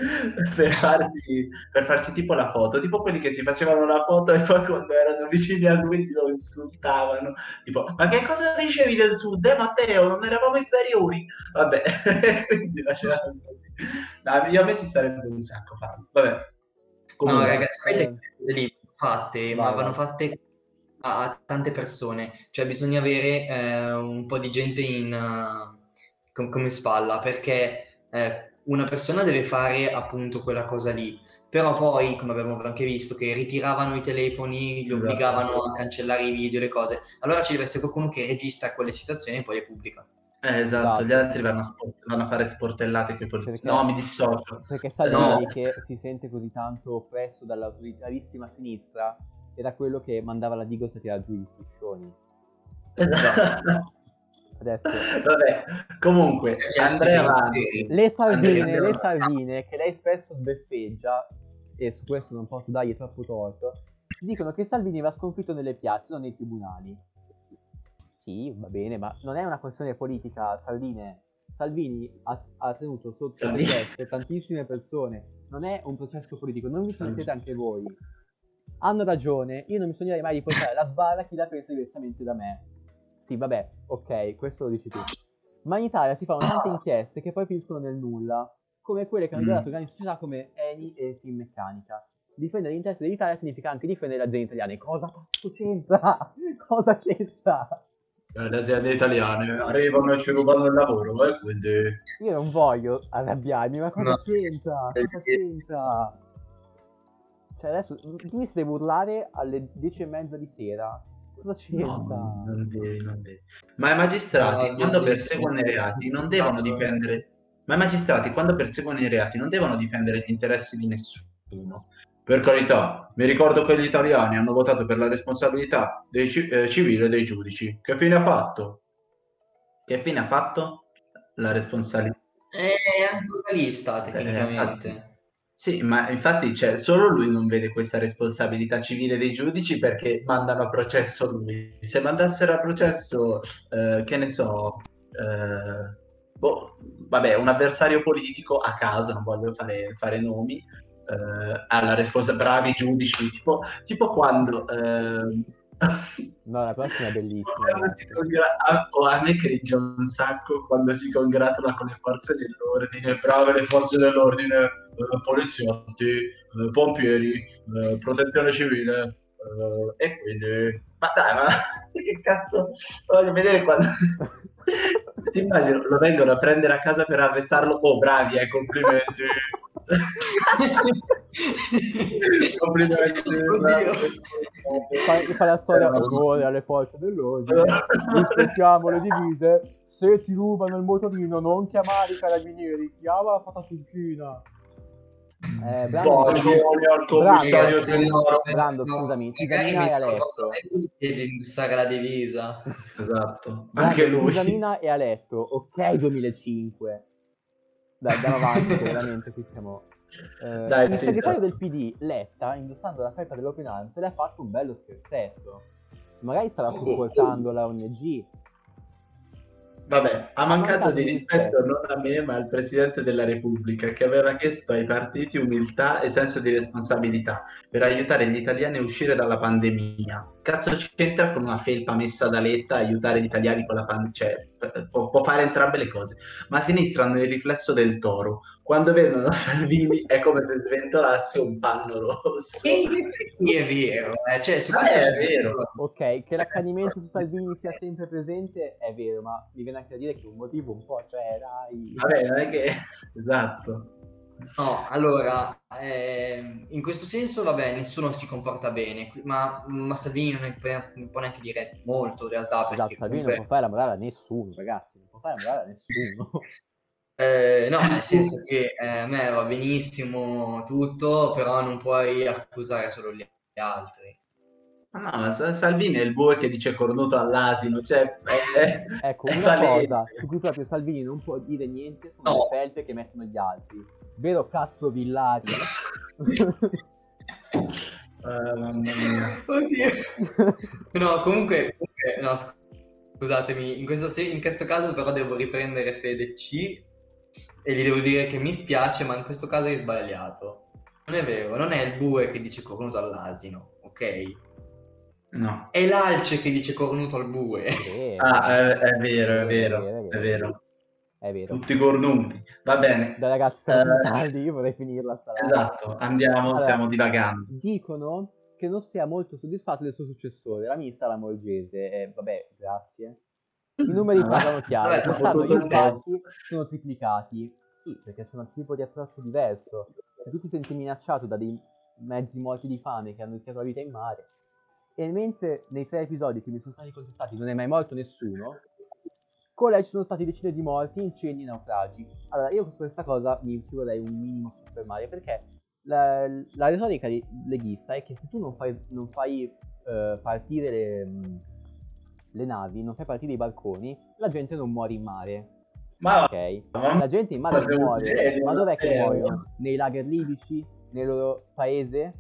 Speaker 2: per farci, per farci tipo la foto, tipo quelli che si facevano la foto e poi quando erano vicini a lui lo insultavano, tipo ma che cosa dicevi del sud, eh Matteo, non eravamo inferiori? Vabbè, quindi facevano così. No, io a me si starebbe un sacco farlo, vabbè.
Speaker 3: No,
Speaker 2: Comunque,
Speaker 3: ragazzi, sapete che lì fatte, ma vanno fatte a, a tante persone, cioè bisogna avere eh, un po' di gente in, com- come spalla, perché eh, una persona deve fare appunto quella cosa lì, però poi, come abbiamo anche visto, che ritiravano i telefoni, li
Speaker 2: Esatto.
Speaker 3: obbligavano a cancellare i video, le cose, allora ci deve essere qualcuno che registra quelle situazioni e poi le pubblica.
Speaker 2: Eh, esatto, gli
Speaker 1: Esatto.
Speaker 2: altri vanno a, sport- vanno a fare sportellate con i.
Speaker 1: Perché-
Speaker 2: No, mi dissocio.
Speaker 1: Perché Salvini
Speaker 3: No.
Speaker 1: che si sente così tanto oppresso dall'autoritarissima sinistra era quello che mandava la Digos a tirare giù gli striscioni.
Speaker 2: Esatto.
Speaker 1: Adesso
Speaker 2: Vabbè, comunque, andrei avanti.
Speaker 1: le Salvine,
Speaker 2: Andrea-
Speaker 1: le Salvine che lei spesso sbeffeggia e su questo non posso dargli troppo torto, dicono che Salvini va sconfitto nelle piazze, non nei tribunali. Sì, va bene, ma non è una questione politica, Salvini. Salvini ha, ha tenuto sotto
Speaker 2: Salvini.
Speaker 1: processo tantissime persone, non è un processo politico, non vi mettete anche voi. Hanno ragione, io non mi sognerei mai di portare la sbarra a chi la pensa diversamente da me. Sì, vabbè, ok, questo lo dici tu. Ma in Italia si fanno tante inchieste che poi finiscono nel nulla, come quelle che hanno
Speaker 2: Mm.
Speaker 1: riguardato grandi società come Eni e Finmeccanica. Difendere gli interessi dell'Italia significa anche difendere le aziende italiane. Cosa cazzo c'entra? Cosa c'entra?
Speaker 2: Eh, Le aziende italiane arrivano e ci rubano il lavoro, e quindi...
Speaker 1: Io non voglio arrabbiarmi, ma cosa
Speaker 3: No.
Speaker 1: c'entra? Cosa c'entra? Cioè adesso tu mi stai urlare alle dieci e mezza di sera. Cosa c'entra?
Speaker 2: No, non devi, non devi. Ma i magistrati,
Speaker 3: No,
Speaker 2: quando
Speaker 3: no,
Speaker 2: perseguono i reati, non
Speaker 3: no,
Speaker 2: devono
Speaker 3: no.
Speaker 2: difendere... Ma i magistrati, quando perseguono i reati, non devono difendere gli interessi di nessuno. Per carità, mi ricordo che gli italiani hanno votato per la responsabilità dei ci- eh, civile dei giudici. Che fine ha fatto? Che fine ha fatto? La responsabilità...
Speaker 3: È ancora lì sta
Speaker 2: Eh,
Speaker 3: tecnicamente.
Speaker 2: Sì, ma infatti cioè, solo lui non vede questa responsabilità civile dei giudici perché mandano a processo lui. Se mandassero a processo, eh, che ne so, eh, boh, vabbè, un avversario politico a caso, non voglio fare, fare nomi, eh, ha la responsabilità, bravi giudici, tipo, tipo quando... ehm,
Speaker 1: No, la prossima è bellissima.
Speaker 2: quando si congra- a, o a me cringe un sacco quando si congratula con le forze dell'ordine, brave le forze dell'ordine, eh, poliziotti, eh, pompieri, eh, protezione civile, eh, e quindi... Ma dai, ma che cazzo... Voglio vedere quando... Ti immagino, lo vengono a prendere a casa per arrestarlo. Oh, bravi, eh, complimenti. Complimenti.
Speaker 1: Fai, fai la storia
Speaker 2: Eh,
Speaker 1: onore alle forze dell'ordine. rispettiamo le divise. Se ti rubano il motorino, non chiamare i carabinieri, chiama la fataturcina. Eh, Brando,
Speaker 3: no,
Speaker 1: Brando, scusami,
Speaker 3: magari
Speaker 1: Tisamina è a
Speaker 3: metto
Speaker 1: letto.
Speaker 3: qualcosa e di indossare la divisa.
Speaker 2: Esatto,
Speaker 1: Brando,
Speaker 2: anche lui.
Speaker 1: Tisamina è a letto. Ok, 2005. Dai, andiamo avanti, veramente qui siamo... Eh,
Speaker 2: Dai,
Speaker 1: il
Speaker 2: sì,
Speaker 1: segretario
Speaker 2: sì.
Speaker 1: del PD, Letta, indossando la felpa dell'opinanza, le ha fatto un bello scherzetto. Magari stava
Speaker 2: Oh,
Speaker 1: supportando la ONG.
Speaker 2: Vabbè, ha mancato
Speaker 1: mancato
Speaker 2: di
Speaker 1: di
Speaker 2: rispetto
Speaker 1: rispetto.
Speaker 2: non a me, ma al Presidente della Repubblica, che aveva chiesto ai partiti umiltà e senso di responsabilità per aiutare gli italiani a uscire dalla pandemia. Cazzo c'entra con una felpa messa da Letta aiutare gli italiani con la pandemia? Cioè, può, può fare entrambe le cose. Ma a sinistra hanno il riflesso del toro. Quando vedono Salvini è come se sventolasse un panno rosso.
Speaker 3: E effetti è vero, eh, cioè, su questo
Speaker 2: è vero.
Speaker 1: Ok, che l'accanimento su Salvini sia sempre presente è vero, ma mi viene anche da dire che un motivo un po' c'è, dai.
Speaker 2: Vabbè, non è che... Esatto.
Speaker 3: No, allora, ehm, in questo senso, vabbè, nessuno si comporta bene, ma, ma Salvini non, è- non può neanche dire molto in realtà, perché
Speaker 1: Esatto, Salvini non
Speaker 3: comunque-
Speaker 1: può fare la morale a nessuno, ragazzi, non può fare la morale a nessuno.
Speaker 3: Eh, no, nel senso che eh, a me va benissimo tutto, però non puoi accusare solo gli altri.
Speaker 2: Ma No, ma Sa- Salvini è il bue che dice cornuto all'asino, cioè è, è-
Speaker 1: Ecco,
Speaker 2: è
Speaker 1: una
Speaker 2: palese.
Speaker 1: cosa su cui proprio Salvini non può dire niente sono
Speaker 3: No.
Speaker 1: le felpe che mettono gli altri. Vero Castro Villari?
Speaker 2: Eh, mamma mia.
Speaker 3: Oddio. No, comunque, comunque, no, sc- scusatemi, in questo, se- in questo caso però devo riprendere Fede C e gli devo dire che mi spiace, ma in questo caso hai sbagliato. Non è vero, non è il bue che dice cornuto all'asino, ok?
Speaker 2: No.
Speaker 3: È l'alce che dice cornuto al bue.
Speaker 1: È vero,
Speaker 2: Ah, è, è vero, è vero,
Speaker 1: È vero,
Speaker 2: è vero. Tutti cornuti. Va bene.
Speaker 1: Dai ragazzi, tardi, io vorrei finirla sta.
Speaker 2: Esatto, andiamo,
Speaker 1: Allora,
Speaker 2: stiamo divagando.
Speaker 1: Dicono che non sia molto soddisfatto del suo successore, la ministra Lamorgese. E vabbè, grazie. I numeri
Speaker 2: Ah,
Speaker 1: parlano chiaro. Quest'anno gli sbarchi sono triplicati. Sì, perché sono un tipo di approccio diverso. Se tu ti senti minacciato da dei mezzi morti di fame che hanno rischiato la vita in mare, e mentre nei tre episodi che mi sono stati contettati non è mai morto nessuno, con lei ci sono stati decine di morti, incendi e naufragi. Allora, io su questa cosa mi ci vorrei un minimo soffermare, perché la, la retorica leghista è che se tu non fai, non fai uh, partire le, le, navi, non fai partire i barconi, la gente non muore in mare. Ma ok, la gente in mare non muore, serio, ma dov'è che muoiono? Nei lager libici, nel loro paese,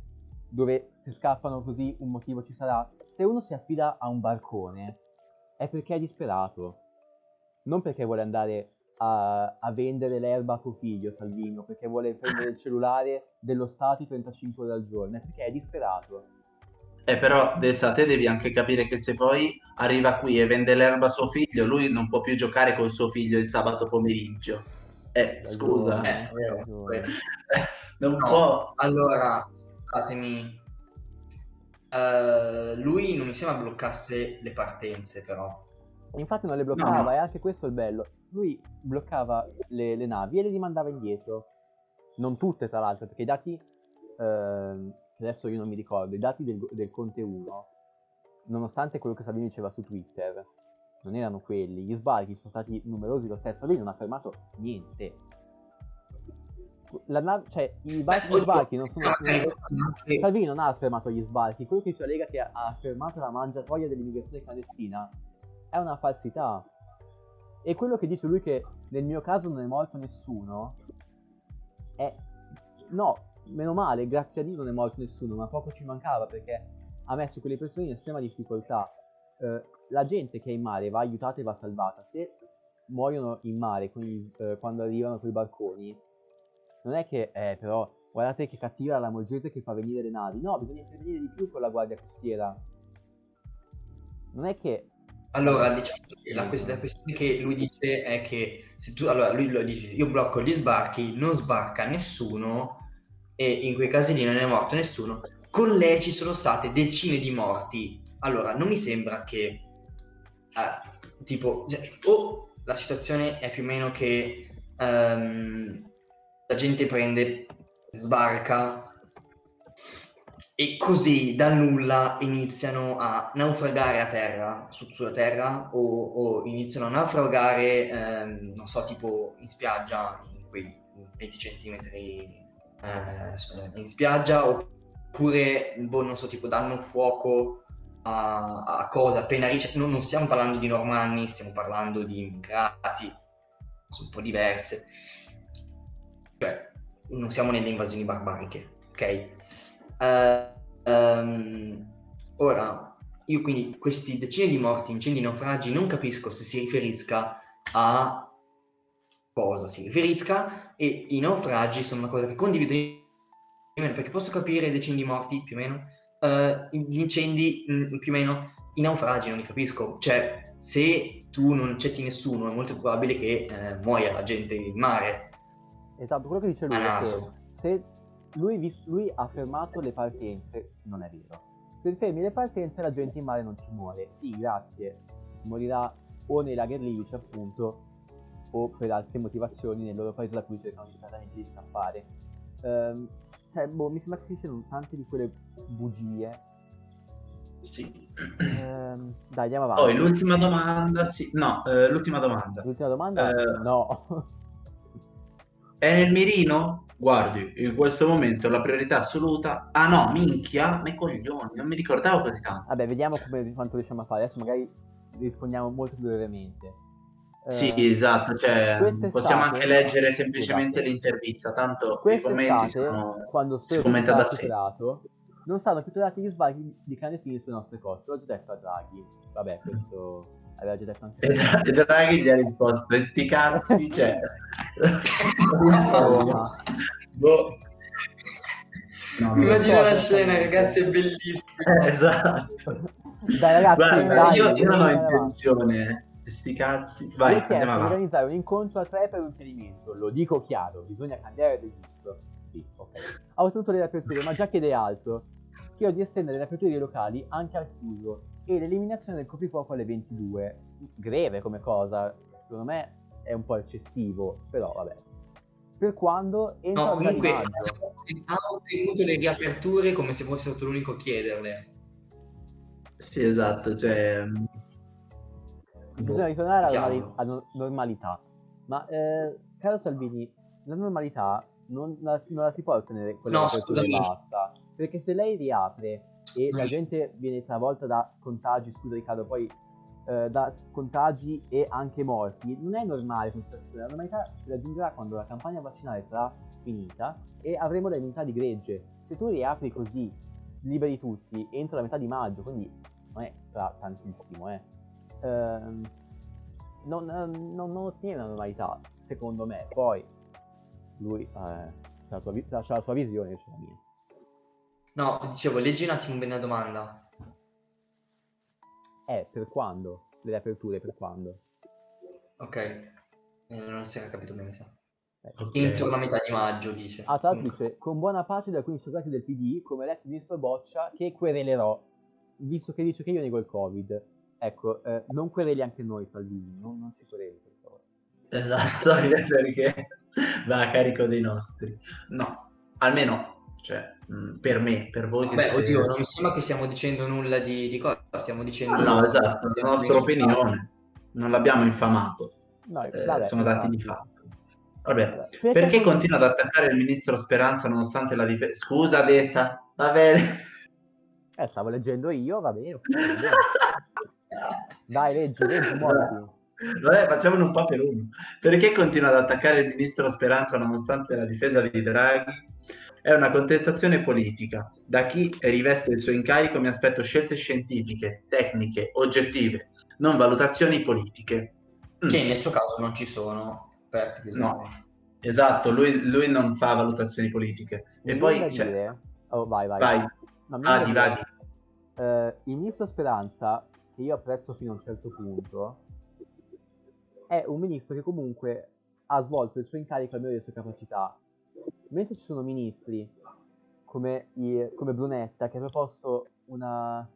Speaker 1: dove se scappano così un motivo ci sarà. Se uno si affida a un barcone è perché è disperato, non perché vuole andare a, a, vendere l'erba a tuo figlio, Salvino, perché vuole prendere il cellulare dello Stato 35 ore al giorno, è perché è disperato.
Speaker 2: Eh però, Dessa, te devi anche capire che se poi arriva qui e vende l'erba a suo figlio, lui non può più giocare con suo figlio il sabato pomeriggio. Eh, scusa. Eh, eh, non no, può.
Speaker 3: Allora, scusatemi. Uh, lui non mi sembra bloccasse le partenze, però.
Speaker 1: Infatti non le bloccava, no, no. e anche questo è il bello lui bloccava le, le, navi e le rimandava indietro. Non tutte, tra l'altro, perché i dati, eh, adesso io non mi ricordo, i dati del, del Conte 1, nonostante quello che Salvini diceva su Twitter, non erano quelli. Gli sbarchi sono stati numerosi lo stesso, lui non ha fermato niente. La nav- cioè, i bar- gli sbarchi non sono... Salvini non ha fermato gli sbarchi, quello che dice la Lega che ha fermato la mangiatoia dell'immigrazione clandestina è una falsità. E quello che dice lui che nel mio caso non è morto nessuno è... No, meno male, grazie a Dio non è morto nessuno, ma poco ci mancava perché ha messo quelle persone in estrema difficoltà. Eh, la gente che è in mare va aiutata e va salvata. Se muoiono in mare gli, eh, quando arrivano con i barconi, non è che, eh, però, guardate che cattiva la Morgese che fa venire le navi. No, bisogna intervenire di più con la guardia costiera. Non è che
Speaker 3: allora, diciamo che la, quest- la questione che lui dice è che se tu, allora lui lo dice, io blocco gli sbarchi, non sbarca nessuno e in quei casi lì non è morto nessuno. Con lei ci sono state decine di morti. Allora, non mi sembra che eh, tipo cioè, o la situazione è più o meno che um, la gente prende, sbarca e così dal nulla iniziano a naufragare a terra, su, sulla terra, o, o, iniziano a naufragare, ehm, non so, tipo in spiaggia, in quei 20 centimetri eh, in spiaggia, oppure, boh, non so, tipo danno fuoco a, a cose appena riesce. Non, non, stiamo parlando di normanni, stiamo parlando di immigrati, sono un po' diverse. Cioè, non siamo nelle invasioni barbariche, ok? Uh, Um, ora, io quindi questi decine di morti, incendi, naufragi, non capisco se si riferisca a cosa si riferisca e i naufragi sono una cosa che condivido perché posso capire decine di morti più o meno, uh, gli incendi mh, mm, più o meno, i naufragi non li capisco, cioè se tu non accetti nessuno è molto probabile che eh, muoia la gente in mare.
Speaker 1: Esatto, quello che dice lui che se lui, lui, ha fermato le partenze, non è vero. Se fermi le partenze la gente in mare non ci muore. Sì, grazie. Morirà o nei lager libici appunto o per altre motivazioni nel loro paese da cui cercano disperatamente di scappare. Um, cioè, boh, mi sembra che ci siano tante di quelle bugie.
Speaker 2: Sì.
Speaker 1: Um, dai, andiamo avanti.
Speaker 2: Poi l'ultima domanda, sì. No, eh, l'ultima domanda.
Speaker 1: L'ultima domanda? Uh, no.
Speaker 2: è nel mirino? Guardi, in questo momento la priorità assoluta... Ah no, minchia, ma coglioni, non mi ricordavo così tanto.
Speaker 1: Vabbè, vediamo come, quanto riusciamo a fare. Adesso magari rispondiamo molto più brevemente.
Speaker 2: Sì, eh, esatto, cioè, possiamo anche leggere semplicemente esatto. l'intervista, tanto i commenti sono...
Speaker 1: quando si commenta da sé. Non stanno più tutelati gli sbagli di clandestini sulle nostre coste, l'ho già detto a Draghi. Vabbè, questo aveva già detto anche...
Speaker 2: E, Draghi gli ha risposto, e sti cazzi, cioè...
Speaker 3: boh. No, Immagino so, la scena, ragazzi, è bellissima.
Speaker 2: Eh, esatto.
Speaker 1: Dai, ragazzi,
Speaker 2: Guarda, dai, io, io non ho intenzione. Sti cazzi. Vai,
Speaker 1: Perché andiamo organizzare un incontro a tre per un finimento. Lo dico chiaro, bisogna cambiare del giusto. Sì, ok. Ho ottenuto le riaperture, ma già chiede altro. Chiedo di estendere le aperture dei locali anche al chiuso e l'eliminazione del coprifuoco alle 22. Greve come cosa, secondo me è un po' eccessivo, però vabbè. per quando entra
Speaker 3: No, comunque
Speaker 1: maggio.
Speaker 3: ha ottenuto le riaperture come se fosse stato l'unico a chiederle.
Speaker 2: Sì, esatto, cioè... mm,
Speaker 1: Bisogna ritornare alla alla normalità. Ma, eh, caro Salvini, la normalità non la, non la si può ottenere con le
Speaker 3: No,
Speaker 1: aperture e
Speaker 3: scusami.
Speaker 1: basta. Perché se lei riapre e la
Speaker 3: Mm.
Speaker 1: gente viene travolta da contagi, scusa Riccardo, poi eh, da contagi e anche morti, non è normale questa situazione. La normalità si raggiungerà quando la campagna vaccinale sarà finita e avremo la immunità di gregge. Se tu riapri così, liberi tutti, entro la metà di maggio, quindi non è tra tantissimo, eh. Ehm, non, non, non ottiene la normalità, secondo me. Poi lui eh, c'ha, la sua, c'ha la sua visione, io c'ho la mia.
Speaker 3: No, dicevo, leggi un attimo bene la domanda.
Speaker 1: Eh, per quando? Le aperture, per quando?
Speaker 3: Ok. Eh, non si era capito bene, sa.
Speaker 1: Eh.
Speaker 2: ok.
Speaker 3: Entro la metà di maggio, dice.
Speaker 1: Ah, tra l'altro dice, con buona pace di alcuni soggetti del PD, come l'ex ministro Boccia, che querelerò, visto che dice che io nego il Covid. Ecco, eh, non quereli anche noi, Salvini, non, non ci quereli, per favore.
Speaker 2: Esatto, perché va a carico dei nostri. No, almeno, cioè, mh, per me, per voi che
Speaker 3: Beh,
Speaker 2: siete-
Speaker 3: oddio, non mi sembra che stiamo dicendo nulla di, di cosa, stiamo dicendo...
Speaker 2: Ah, no, esatto, la nostra opinione. Non l'abbiamo infamato.
Speaker 1: No,
Speaker 2: Eh,
Speaker 1: vabbè,
Speaker 2: sono dati di
Speaker 1: infatti.
Speaker 2: fatto. Vabbè,
Speaker 1: Perché,
Speaker 2: perché continua ad attaccare il ministro Speranza nonostante la difesa? Scusa, Dessa, va bene.
Speaker 1: Eh, stavo leggendo io, va bene. ok, va bene. Dai, leggi, leggi, muoviti.
Speaker 2: Vabbè, facciamone un po' per uno. Perché continua ad attaccare il ministro Speranza nonostante la difesa di Draghi? È una contestazione politica. Da chi riveste il suo incarico mi aspetto scelte scientifiche, tecniche, oggettive, non valutazioni politiche. Mm,
Speaker 3: Che nel suo caso non ci sono. Per
Speaker 2: No, esatto, lui, lui non fa valutazioni politiche.
Speaker 1: Mi
Speaker 2: E poi, cioè,
Speaker 1: dire... Oh, vai, vai.
Speaker 2: vai,
Speaker 1: No,
Speaker 2: vadi, vadi.
Speaker 1: eh, il ministro Speranza, che io apprezzo fino a un certo punto, è un ministro che comunque ha svolto il suo incarico al meglio delle sue capacità. Mentre ci sono ministri come, i- come Brunetta che ha proposto una,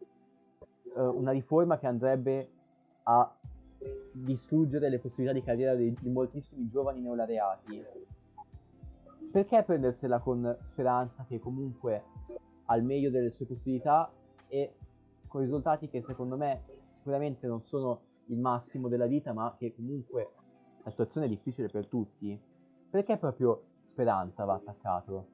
Speaker 1: eh, una riforma che andrebbe a distruggere le possibilità di carriera di, di moltissimi giovani neolaureati. Perché prendersela con speranza che comunque al meglio delle sue possibilità e con risultati che secondo me sicuramente non sono il massimo della vita, ma che comunque la situazione è difficile per tutti. Perché proprio Speranza va attaccato?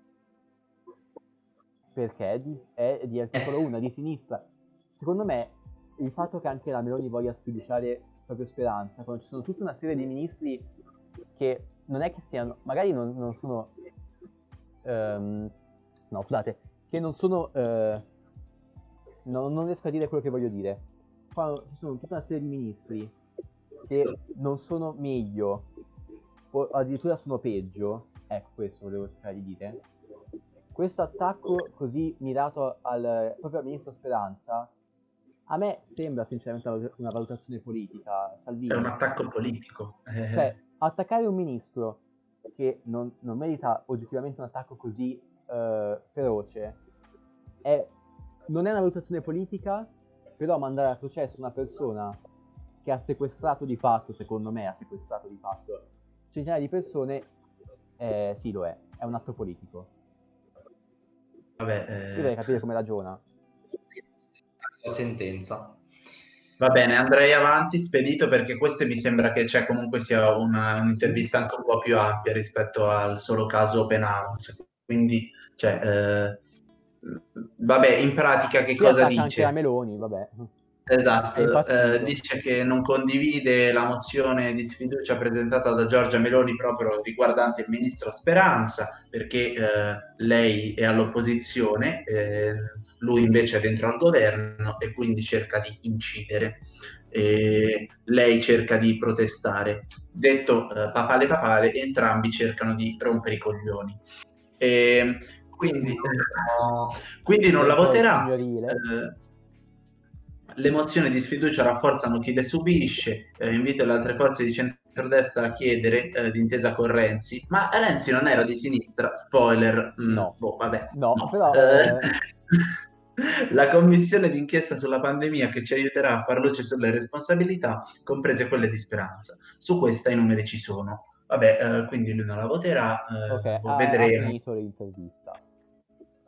Speaker 1: Perché è di, è di articolo 1, di sinistra. Secondo me il fatto che anche la Meloni voglia sfiduciare proprio Speranza, quando ci sono tutta una serie di ministri che non è che siano, magari non, non sono, ehm, no scusate, che non sono, eh, no- non riesco a dire quello che voglio dire. Quando ci sono tutta una serie di ministri che non sono meglio, o addirittura sono peggio, ecco questo volevo cercare di dire. Questo attacco così mirato al, proprio al ministro Speranza, a me sembra sinceramente una valu- una valutazione politica, Salvini.
Speaker 2: È un attacco politico.
Speaker 1: Cioè, attaccare un ministro che non, non merita oggettivamente un attacco così eh, feroce è- non è una valutazione politica, però mandare a processo una persona che ha sequestrato di fatto, secondo me ha sequestrato di fatto centinaia di persone, eh, sì lo è, è un atto politico.
Speaker 2: vabbè,
Speaker 1: Io
Speaker 2: eh,
Speaker 1: dovrei capire come ragiona.
Speaker 3: La sentenza.
Speaker 2: Va bene, andrei avanti spedito perché questo mi sembra che cioè, comunque sia una- un'intervista anche un po' più ampia rispetto al solo caso Open Arms. Quindi, cioè, eh, vabbè, in pratica che
Speaker 1: Qui
Speaker 2: cosa
Speaker 1: attacca anche
Speaker 2: dice?
Speaker 1: la Meloni, vabbè.
Speaker 2: Esatto, eh, dice che non condivide la mozione di sfiducia presentata da Giorgia Meloni proprio riguardante il ministro Speranza, perché eh, lei è all'opposizione, eh, lui invece è dentro al governo e quindi cerca di incidere. Lei cerca di protestare. Detto eh, papale papale, entrambi cercano di rompere i coglioni. Quindi,
Speaker 3: No,
Speaker 2: quindi non la voterà.
Speaker 1: Signorile.
Speaker 2: Le mozioni di sfiducia rafforzano chi le subisce, eh, invito le altre forze di centrodestra a chiedere eh, d'intesa con Renzi, ma Renzi non era di sinistra, spoiler, mm,
Speaker 1: No.
Speaker 2: boh, vabbè.
Speaker 1: No, però,
Speaker 2: Eh,
Speaker 1: eh,
Speaker 2: La commissione d'inchiesta sulla pandemia che ci aiuterà a far luce sulle responsabilità, comprese quelle di Speranza. Su questa i numeri ci sono. Vabbè, eh, quindi lui non la voterà, eh,
Speaker 1: Ok,
Speaker 2: boh,
Speaker 1: ha,
Speaker 2: vedremo.
Speaker 1: finito l'intervista.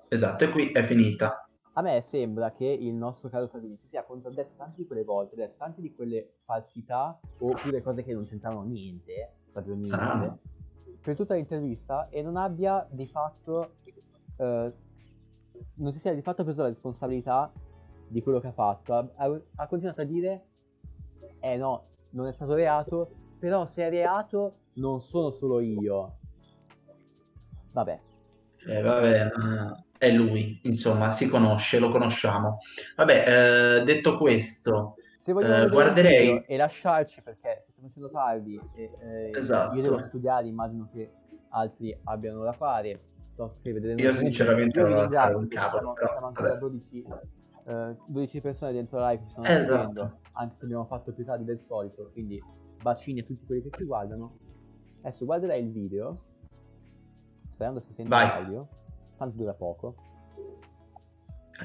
Speaker 2: Esatto, e qui è finita.
Speaker 1: A me sembra che il nostro caro Salvini si sia contraddetto tante di quelle volte, detto tante di quelle falsità oppure cose che non c'entravano niente, proprio niente,
Speaker 2: Strano.
Speaker 1: per tutta l'intervista e non abbia di fatto, eh, non si sia di fatto preso la responsabilità di quello che ha fatto. Ha, ha- ha continuato a dire, eh no, non è stato reato, però se è reato non sono solo io. Vabbè,
Speaker 2: Eh, vabbè, eh, è lui, insomma, si conosce, lo conosciamo. Vabbè, eh, detto questo,
Speaker 1: Se vogliamo
Speaker 2: Eh, guarderei-
Speaker 1: e lasciarci perché sta facendo tardi e eh,
Speaker 2: Esatto.
Speaker 1: io devo studiare, immagino che altri abbiano da fare.
Speaker 2: Io sinceramente non ho fare un cavolo, però,
Speaker 1: siamo ancora
Speaker 2: vabbè.
Speaker 1: 12, eh, 12 persone dentro la live stanno
Speaker 2: Esatto.
Speaker 1: seguendo, anche se abbiamo fatto più tardi del solito, quindi bacini a tutti quelli che ci guardano. Adesso guarderai il video, sperando si senta
Speaker 2: Vai.
Speaker 1: l'audio, tanto dura poco.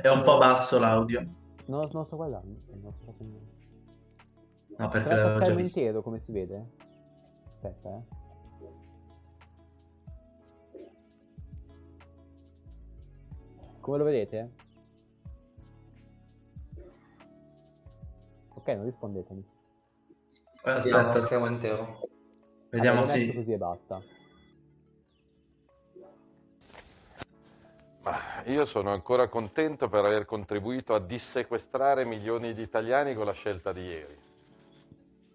Speaker 2: è un po' basso l'audio.
Speaker 1: Non, non lo sto guardando, eh, non sto facendo niente.
Speaker 2: No, perché l'avevo
Speaker 1: lo
Speaker 2: già visto.
Speaker 1: intero come si vede? Aspetta, eh. Come lo vedete? Ok, non rispondetemi.
Speaker 2: Aspetta,
Speaker 3: schermo intero.
Speaker 2: vediamo
Speaker 1: metto
Speaker 2: se...
Speaker 1: così e basta.
Speaker 4: Io sono ancora contento per aver contribuito a dissequestrare milioni di italiani con la scelta di ieri,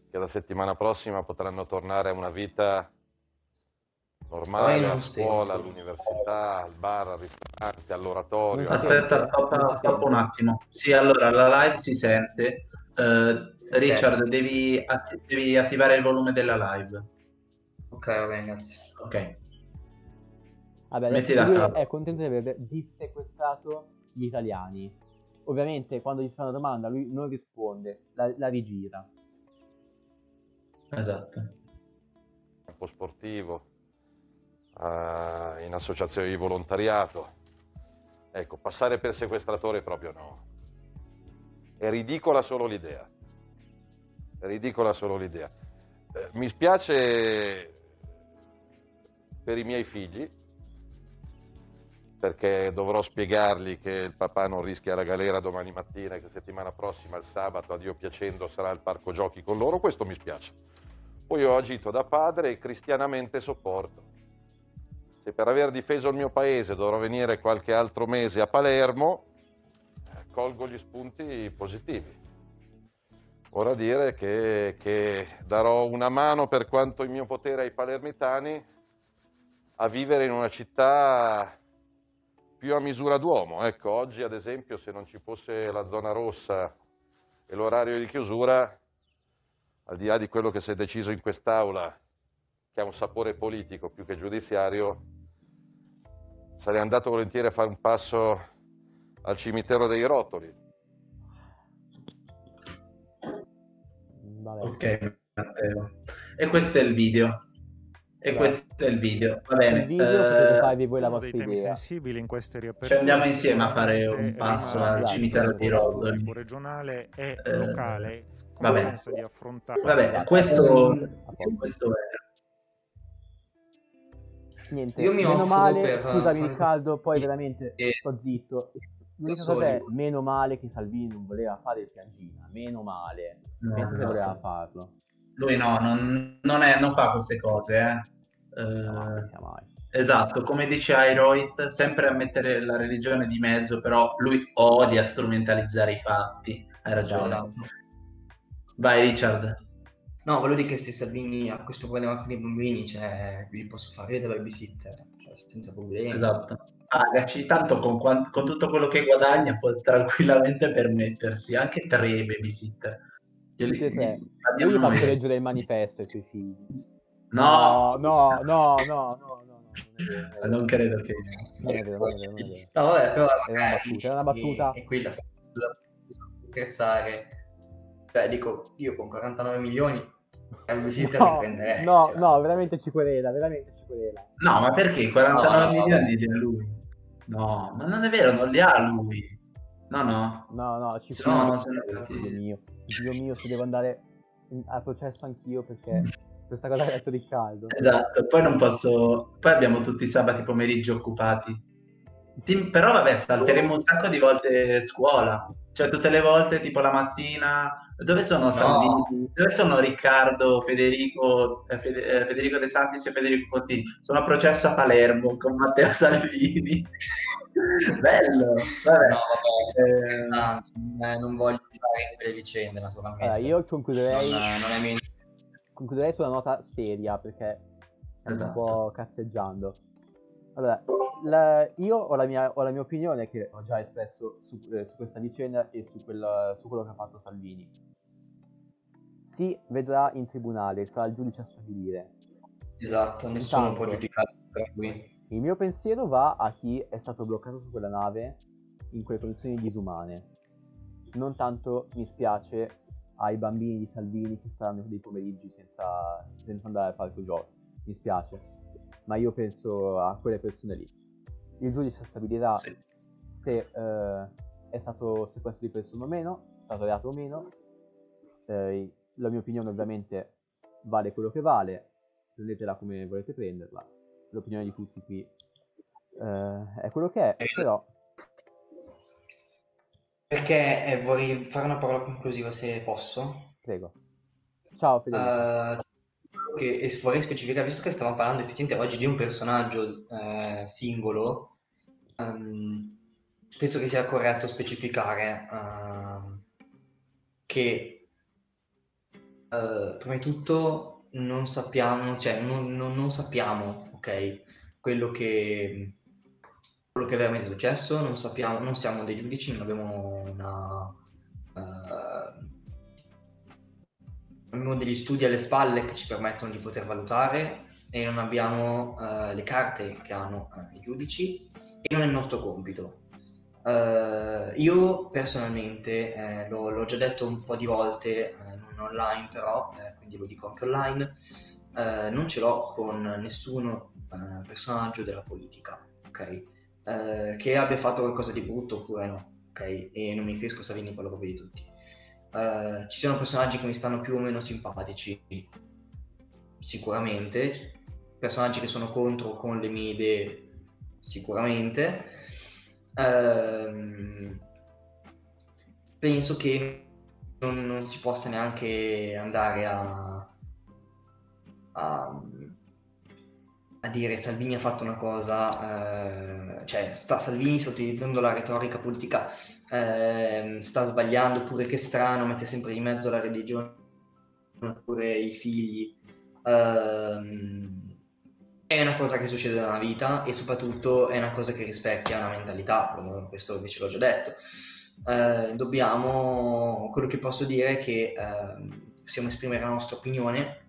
Speaker 4: che la settimana prossima potranno tornare a una vita normale, a scuola, all'università, al bar, al ristorante, all'oratorio.
Speaker 2: Aspetta, stoppa, stoppa un attimo. Sì, allora, la live si sente. Eh, Richard, devi, atti- devi attivare il volume della live.
Speaker 3: Ok, va bene, grazie.
Speaker 2: Ok.
Speaker 1: Vabbè,
Speaker 2: Metti
Speaker 1: adesso lui
Speaker 2: la-
Speaker 1: è contento di aver dissequestrato gli italiani. Ovviamente quando gli fa una domanda lui non risponde, la, la rigira.
Speaker 2: Esatto.
Speaker 4: campo sportivo, eh, in associazioni di volontariato. Ecco, passare per sequestratore proprio no. È ridicola solo l'idea. È ridicola solo l'idea. Eh, mi spiace per i miei figli, perché dovrò spiegargli che il papà non rischia la galera domani mattina e che settimana prossima, il sabato, a Dio piacendo, sarà al parco giochi con loro. Questo mi spiace. Poi ho agito da padre e cristianamente sopporto. Se per aver difeso il mio paese dovrò venire qualche altro mese a Palermo, eh, colgo gli spunti positivi. Ora dire che, che darò una mano per quanto in mio potere ai palermitani a vivere in una città più a misura d'uomo. Ecco, oggi ad esempio se non ci fosse la zona rossa e l'orario di chiusura, al di là di quello che si è deciso in quest'Aula, che ha un sapore politico più che giudiziario, sarei andato volentieri a fare un passo al cimitero dei rotoli.
Speaker 1: Vabbè.
Speaker 2: Ok, Matteo. E questo è il video. E
Speaker 1: Beh.
Speaker 2: questo è il video. Va bene.
Speaker 1: Il video potete
Speaker 2: eh,
Speaker 1: farvi voi la vostra
Speaker 5: temi
Speaker 1: idea.
Speaker 5: sensibili in queste riaperture
Speaker 2: Ci andiamo insieme a fare un passo
Speaker 1: al
Speaker 5: il
Speaker 1: cimitero di
Speaker 2: Rodoli.
Speaker 5: pubblico, regionale e
Speaker 2: Eh,
Speaker 5: locale
Speaker 2: va bene.
Speaker 5: di affrontare
Speaker 2: Vabbè, questo, questo era.
Speaker 1: Niente,
Speaker 3: Io mi
Speaker 1: meno
Speaker 3: offro
Speaker 1: male,
Speaker 3: per
Speaker 1: scusami
Speaker 3: fare-
Speaker 1: Riccardo, poi veramente
Speaker 3: Eh,
Speaker 1: sto zitto. L'unica cosa è, meno male che Salvini non voleva fare il piangina, meno male,
Speaker 2: No,
Speaker 1: penso che
Speaker 2: no.
Speaker 1: voleva farlo.
Speaker 2: Lui no, non, non è- non fa queste cose, eh. Eh. Esatto, come dice Iroit, sempre a mettere la religione di mezzo, però lui odia strumentalizzare i fatti. Hai ragione.
Speaker 3: Esatto.
Speaker 2: Vai Richard.
Speaker 3: No, volevo dire che se Salvini ha questo problema con i bambini, cioè, li posso fare io da babysitter, cioè, senza problemi.
Speaker 2: Esatto. Pagaci, tanto con, con tutto quello che guadagna può tranquillamente permettersi anche tre babysitter. Glieli- gli-
Speaker 1: Io
Speaker 2: abbiamo noi.
Speaker 1: leggere il manifesto ai suoi figli.
Speaker 2: No,
Speaker 1: no, no, no, no, no, no, non è non è
Speaker 2: non credo che...
Speaker 1: Non è vero, non è vero, non è vero.
Speaker 3: No, vabbè, però
Speaker 1: Era una battuta, battuta.
Speaker 3: E, e quella scherzare. Cioè, dico, io con 49 milioni è un babysitter
Speaker 1: No,
Speaker 3: mi prenderei.
Speaker 1: no,
Speaker 3: cioè.
Speaker 1: no, veramente ci querela, veramente ci querela.
Speaker 2: No, ma perché 49
Speaker 3: No, no, no.
Speaker 2: milioni li ha lui? No, ma non è vero, non li ha lui. No, no.
Speaker 1: No, no, ci
Speaker 3: No,
Speaker 1: no,
Speaker 3: no,
Speaker 2: se no-
Speaker 1: figlio mio. Figlio mio, se devo andare a processo anch'io perché Questa cosa che ha detto Riccardo.
Speaker 2: Esatto, poi non posso... Poi abbiamo tutti i sabati pomeriggi occupati. Ti- Però vabbè, salteremo un sacco di volte scuola. Cioè tutte le volte, tipo la mattina... Dove sono Salvini? Dove sono Riccardo, Federico, eh, Fede- eh, Federico De Santis e Federico Contini? Sono a processo a Palermo con Matteo Salvini. Bello, vabbè.
Speaker 3: No, vabbè,
Speaker 2: Eh,
Speaker 3: eh, non voglio fare quelle vicende, naturalmente.
Speaker 1: Allora, io concluderei,
Speaker 3: non, non è mio
Speaker 1: concluderei sulla nota seria perché
Speaker 2: Esatto.
Speaker 1: un po' cazzeggiando. Allora, la- io ho la, mia, ho la mia opinione che ho già espresso su, eh, su questa vicenda e su, quella- su quello che ha fatto Salvini. Si vedrà in tribunale, sarà il giudice a stabilire.
Speaker 3: Esatto, nessuno
Speaker 1: Intanto-
Speaker 3: può giudicare lui.
Speaker 1: Il mio pensiero va a chi è stato bloccato su quella nave in quelle condizioni disumane. Non tanto mi spiace ai bambini di Salvini che saranno dei pomeriggi senza, senza andare al parco giochi. Mi spiace. Ma io penso a quelle persone lì. Il giudice stabilirà
Speaker 2: Sì.
Speaker 1: se eh, è stato sequestro di persona o meno, è stato reato o meno. Eh, la mia opinione ovviamente vale quello che vale, prendetela come volete prenderla. L'opinione di tutti qui eh, è quello che è, però
Speaker 3: Perché eh, vorrei fare una parola conclusiva se posso.
Speaker 1: prego. Ciao Federico.
Speaker 3: Eh, che, e vorrei specificare, visto che stiamo parlando effettivamente oggi di un personaggio eh, singolo, ehm, penso che sia corretto specificare ehm, che eh, prima di tutto non sappiamo, cioè non, non- non sappiamo, ok, quello che, quello che è veramente successo, non sappiamo, non siamo dei giudici, non abbiamo una... eh, abbiamo degli studi alle spalle che ci permettono di poter valutare e non abbiamo eh, le carte che hanno eh, i giudici e non è il nostro compito. Io personalmente, l'ho, l'ho già detto un po' di volte, non online però, quindi lo dico anche online, non ce l'ho con nessuno eh, personaggio della politica, ok? Eh, che abbia fatto qualcosa di brutto oppure no, ok? E non mi riferisco a Savini, parlo proprio di tutti. Eh, ci sono personaggi che mi stanno più o meno simpatici, sicuramente, personaggi che sono contro con le mie idee, sicuramente. Ehm, penso che non, non si possa neanche andare a, a, a dire Salvini ha fatto una cosa, eh, cioè sta, Salvini sta utilizzando la retorica politica ehm, sta sbagliando, oppure che strano, mette sempre in mezzo la religione oppure i figli. Ehm, è una cosa che succede nella vita e soprattutto è una cosa che rispecchia una mentalità, questo invece l'ho già detto. Eh, dobbiamo, quello che posso dire è che ehm, possiamo esprimere la nostra opinione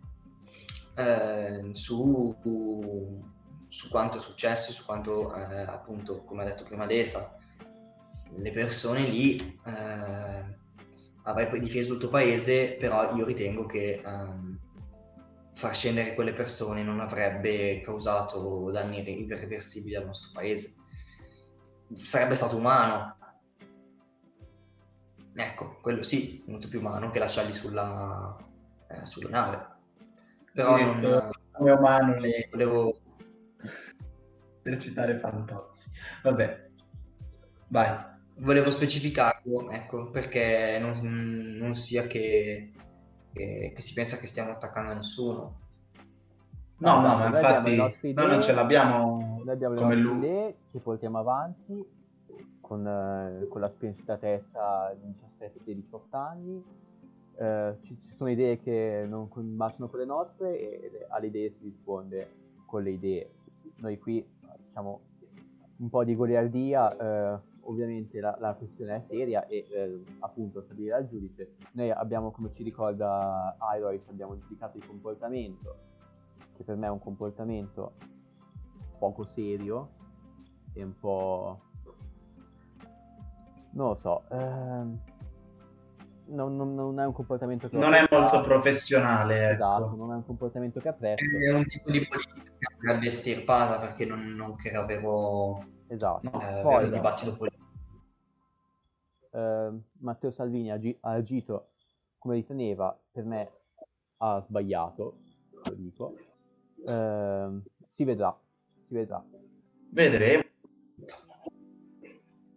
Speaker 3: eh, su, su quanto è successo, su quanto eh, appunto, come ha detto prima Desa, le persone lì eh, avrai poi difeso il tuo paese, però io ritengo che ehm, far scendere quelle persone non avrebbe causato danni irre- irreversibili al nostro paese. Sarebbe stato umano. Ecco, quello sì, molto più umano che lasciarli sulla, eh, sulla nave. Però non,
Speaker 2: Diretto come umano le
Speaker 3: volevo
Speaker 2: esercitare fantozzi. Vabbè, vai.
Speaker 3: Volevo specificarlo, ecco, perché non, non sia che, che- che si pensa che stiamo attaccando nessuno.
Speaker 2: No,
Speaker 1: Esatto,
Speaker 2: no, ma infatti noi non ce l'abbiamo
Speaker 1: Noi abbiamo
Speaker 2: come lui.
Speaker 1: idee che portiamo avanti con, eh, con la spensieratezza di 17-18 anni. Eh, ci, sono idee che non combaciano con le nostre e alle idee si risponde con le idee. Noi qui diciamo un po' di goliardia, eh, ovviamente la, la questione è seria e eh, appunto stabilire al giudice. Noi abbiamo, come ci ricorda Irois, abbiamo giudicato il comportamento, che per me è un comportamento poco serio e un po'... non lo so, ehm, non, non- non è un comportamento che...
Speaker 2: Non è molto professionale,
Speaker 1: Esatto,
Speaker 2: ecco.
Speaker 1: non è un comportamento che apprezzo.
Speaker 3: È un tipo di politica che andrebbe estirpata perché non, non crea vero,
Speaker 1: Esatto.
Speaker 3: Eh,
Speaker 1: Poi,
Speaker 3: vero dibattito politico.
Speaker 1: eh, Matteo Salvini ha, agi- ha agito come riteneva, per me ha sbagliato, lo dico. Ehm, si vedrà, si vedrà.
Speaker 2: Vedremo.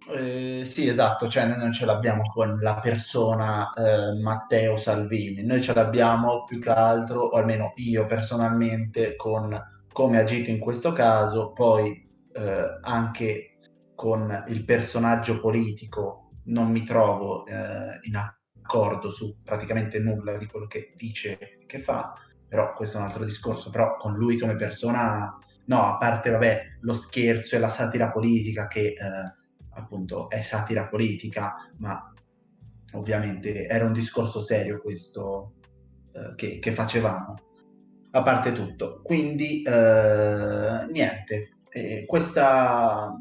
Speaker 2: Eh, sì, esatto, cioè noi non ce l'abbiamo con la persona eh, Matteo Salvini, noi ce l'abbiamo più che altro, o almeno io personalmente, con come ha agito in questo caso, poi eh, anche con il personaggio politico non mi trovo eh, in accordo su praticamente nulla di quello che dice e che fa, però questo è un altro discorso, però con lui come persona, no, a parte vabbè, lo scherzo e la satira politica che eh, appunto è satira politica, ma ovviamente era un discorso serio questo eh, che, che, facevamo, a parte tutto. Quindi eh, niente, eh, questa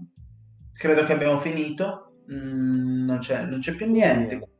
Speaker 2: credo che abbiamo finito, mm, non, c'è, non, c'è, più niente.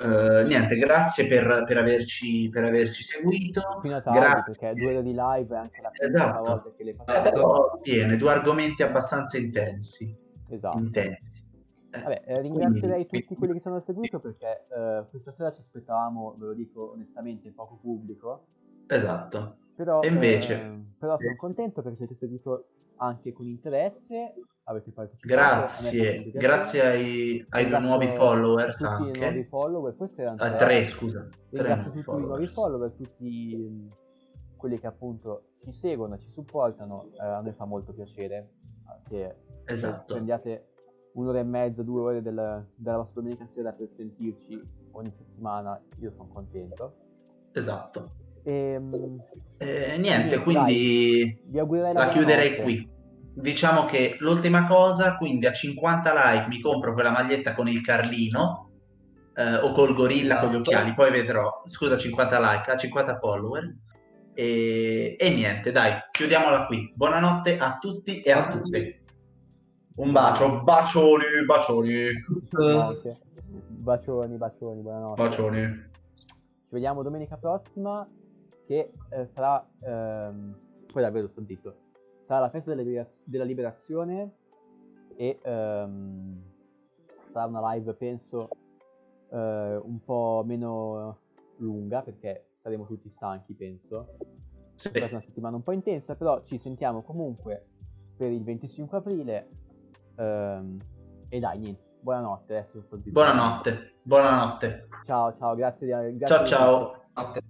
Speaker 2: Uh, niente, grazie per, per, averci, per averci seguito.
Speaker 1: Tardi, grazie. perché due ore di live è anche la prima esatto. volta che le
Speaker 2: facciamo. Però tiene due argomenti abbastanza intensi
Speaker 1: esatto.
Speaker 2: intensi.
Speaker 1: Eh, Vabbè, eh, ringrazierei quindi... tutti quelli che ci hanno seguito perché eh, questa sera ci aspettavamo, ve lo dico onestamente, poco pubblico.
Speaker 2: Esatto.
Speaker 1: Però,
Speaker 2: e invece...
Speaker 1: Eh, però sono contento perché siete seguito anche con interesse, avete partecipato.
Speaker 2: Grazie, grazie ai, ai due nuovi follower.
Speaker 1: Tutti anche. i nuovi follower, questi erano
Speaker 2: ah, tre, scusa.
Speaker 1: Ringrazio tutti followers. i nuovi follower, tutti quelli che appunto ci seguono, ci supportano, eh, a noi fa molto piacere che
Speaker 2: esatto.
Speaker 1: prendiate un'ora e mezza, due ore del, della vostra domenica sera per sentirci ogni settimana, io sono contento.
Speaker 2: Esatto.
Speaker 1: Ehm,
Speaker 2: e, eh, niente, quindi,
Speaker 1: quindi
Speaker 2: la, la chiuderei qui. Diciamo che l'ultima cosa, quindi a 50 like mi compro quella maglietta con il Carlino eh, o col gorilla esatto. con gli esatto. occhiali, poi vedrò. Scusa, 50 like, a 50 follower. E, e niente, dai, chiudiamola qui. Buonanotte a tutti e a, a tutte. Un bacio, bacioni, bacioni.
Speaker 1: Okay. Bacioni, bacioni, buonanotte.
Speaker 2: Bacioni.
Speaker 1: Ci vediamo domenica prossima che eh, sarà, ehm, poi davvero sto zitto, sarà la festa della, liberaz- della liberazione e ehm, sarà una live penso eh, un po' meno lunga perché saremo tutti stanchi penso. Sì. È stata una settimana un po' intensa, però ci sentiamo comunque per il 25 aprile Ehm, e dai, niente. Buonanotte. Adesso sto
Speaker 2: Buonanotte. Buonanotte.
Speaker 1: Ciao, ciao. Grazie.
Speaker 2: Di, grazie
Speaker 1: ciao,
Speaker 2: ciao.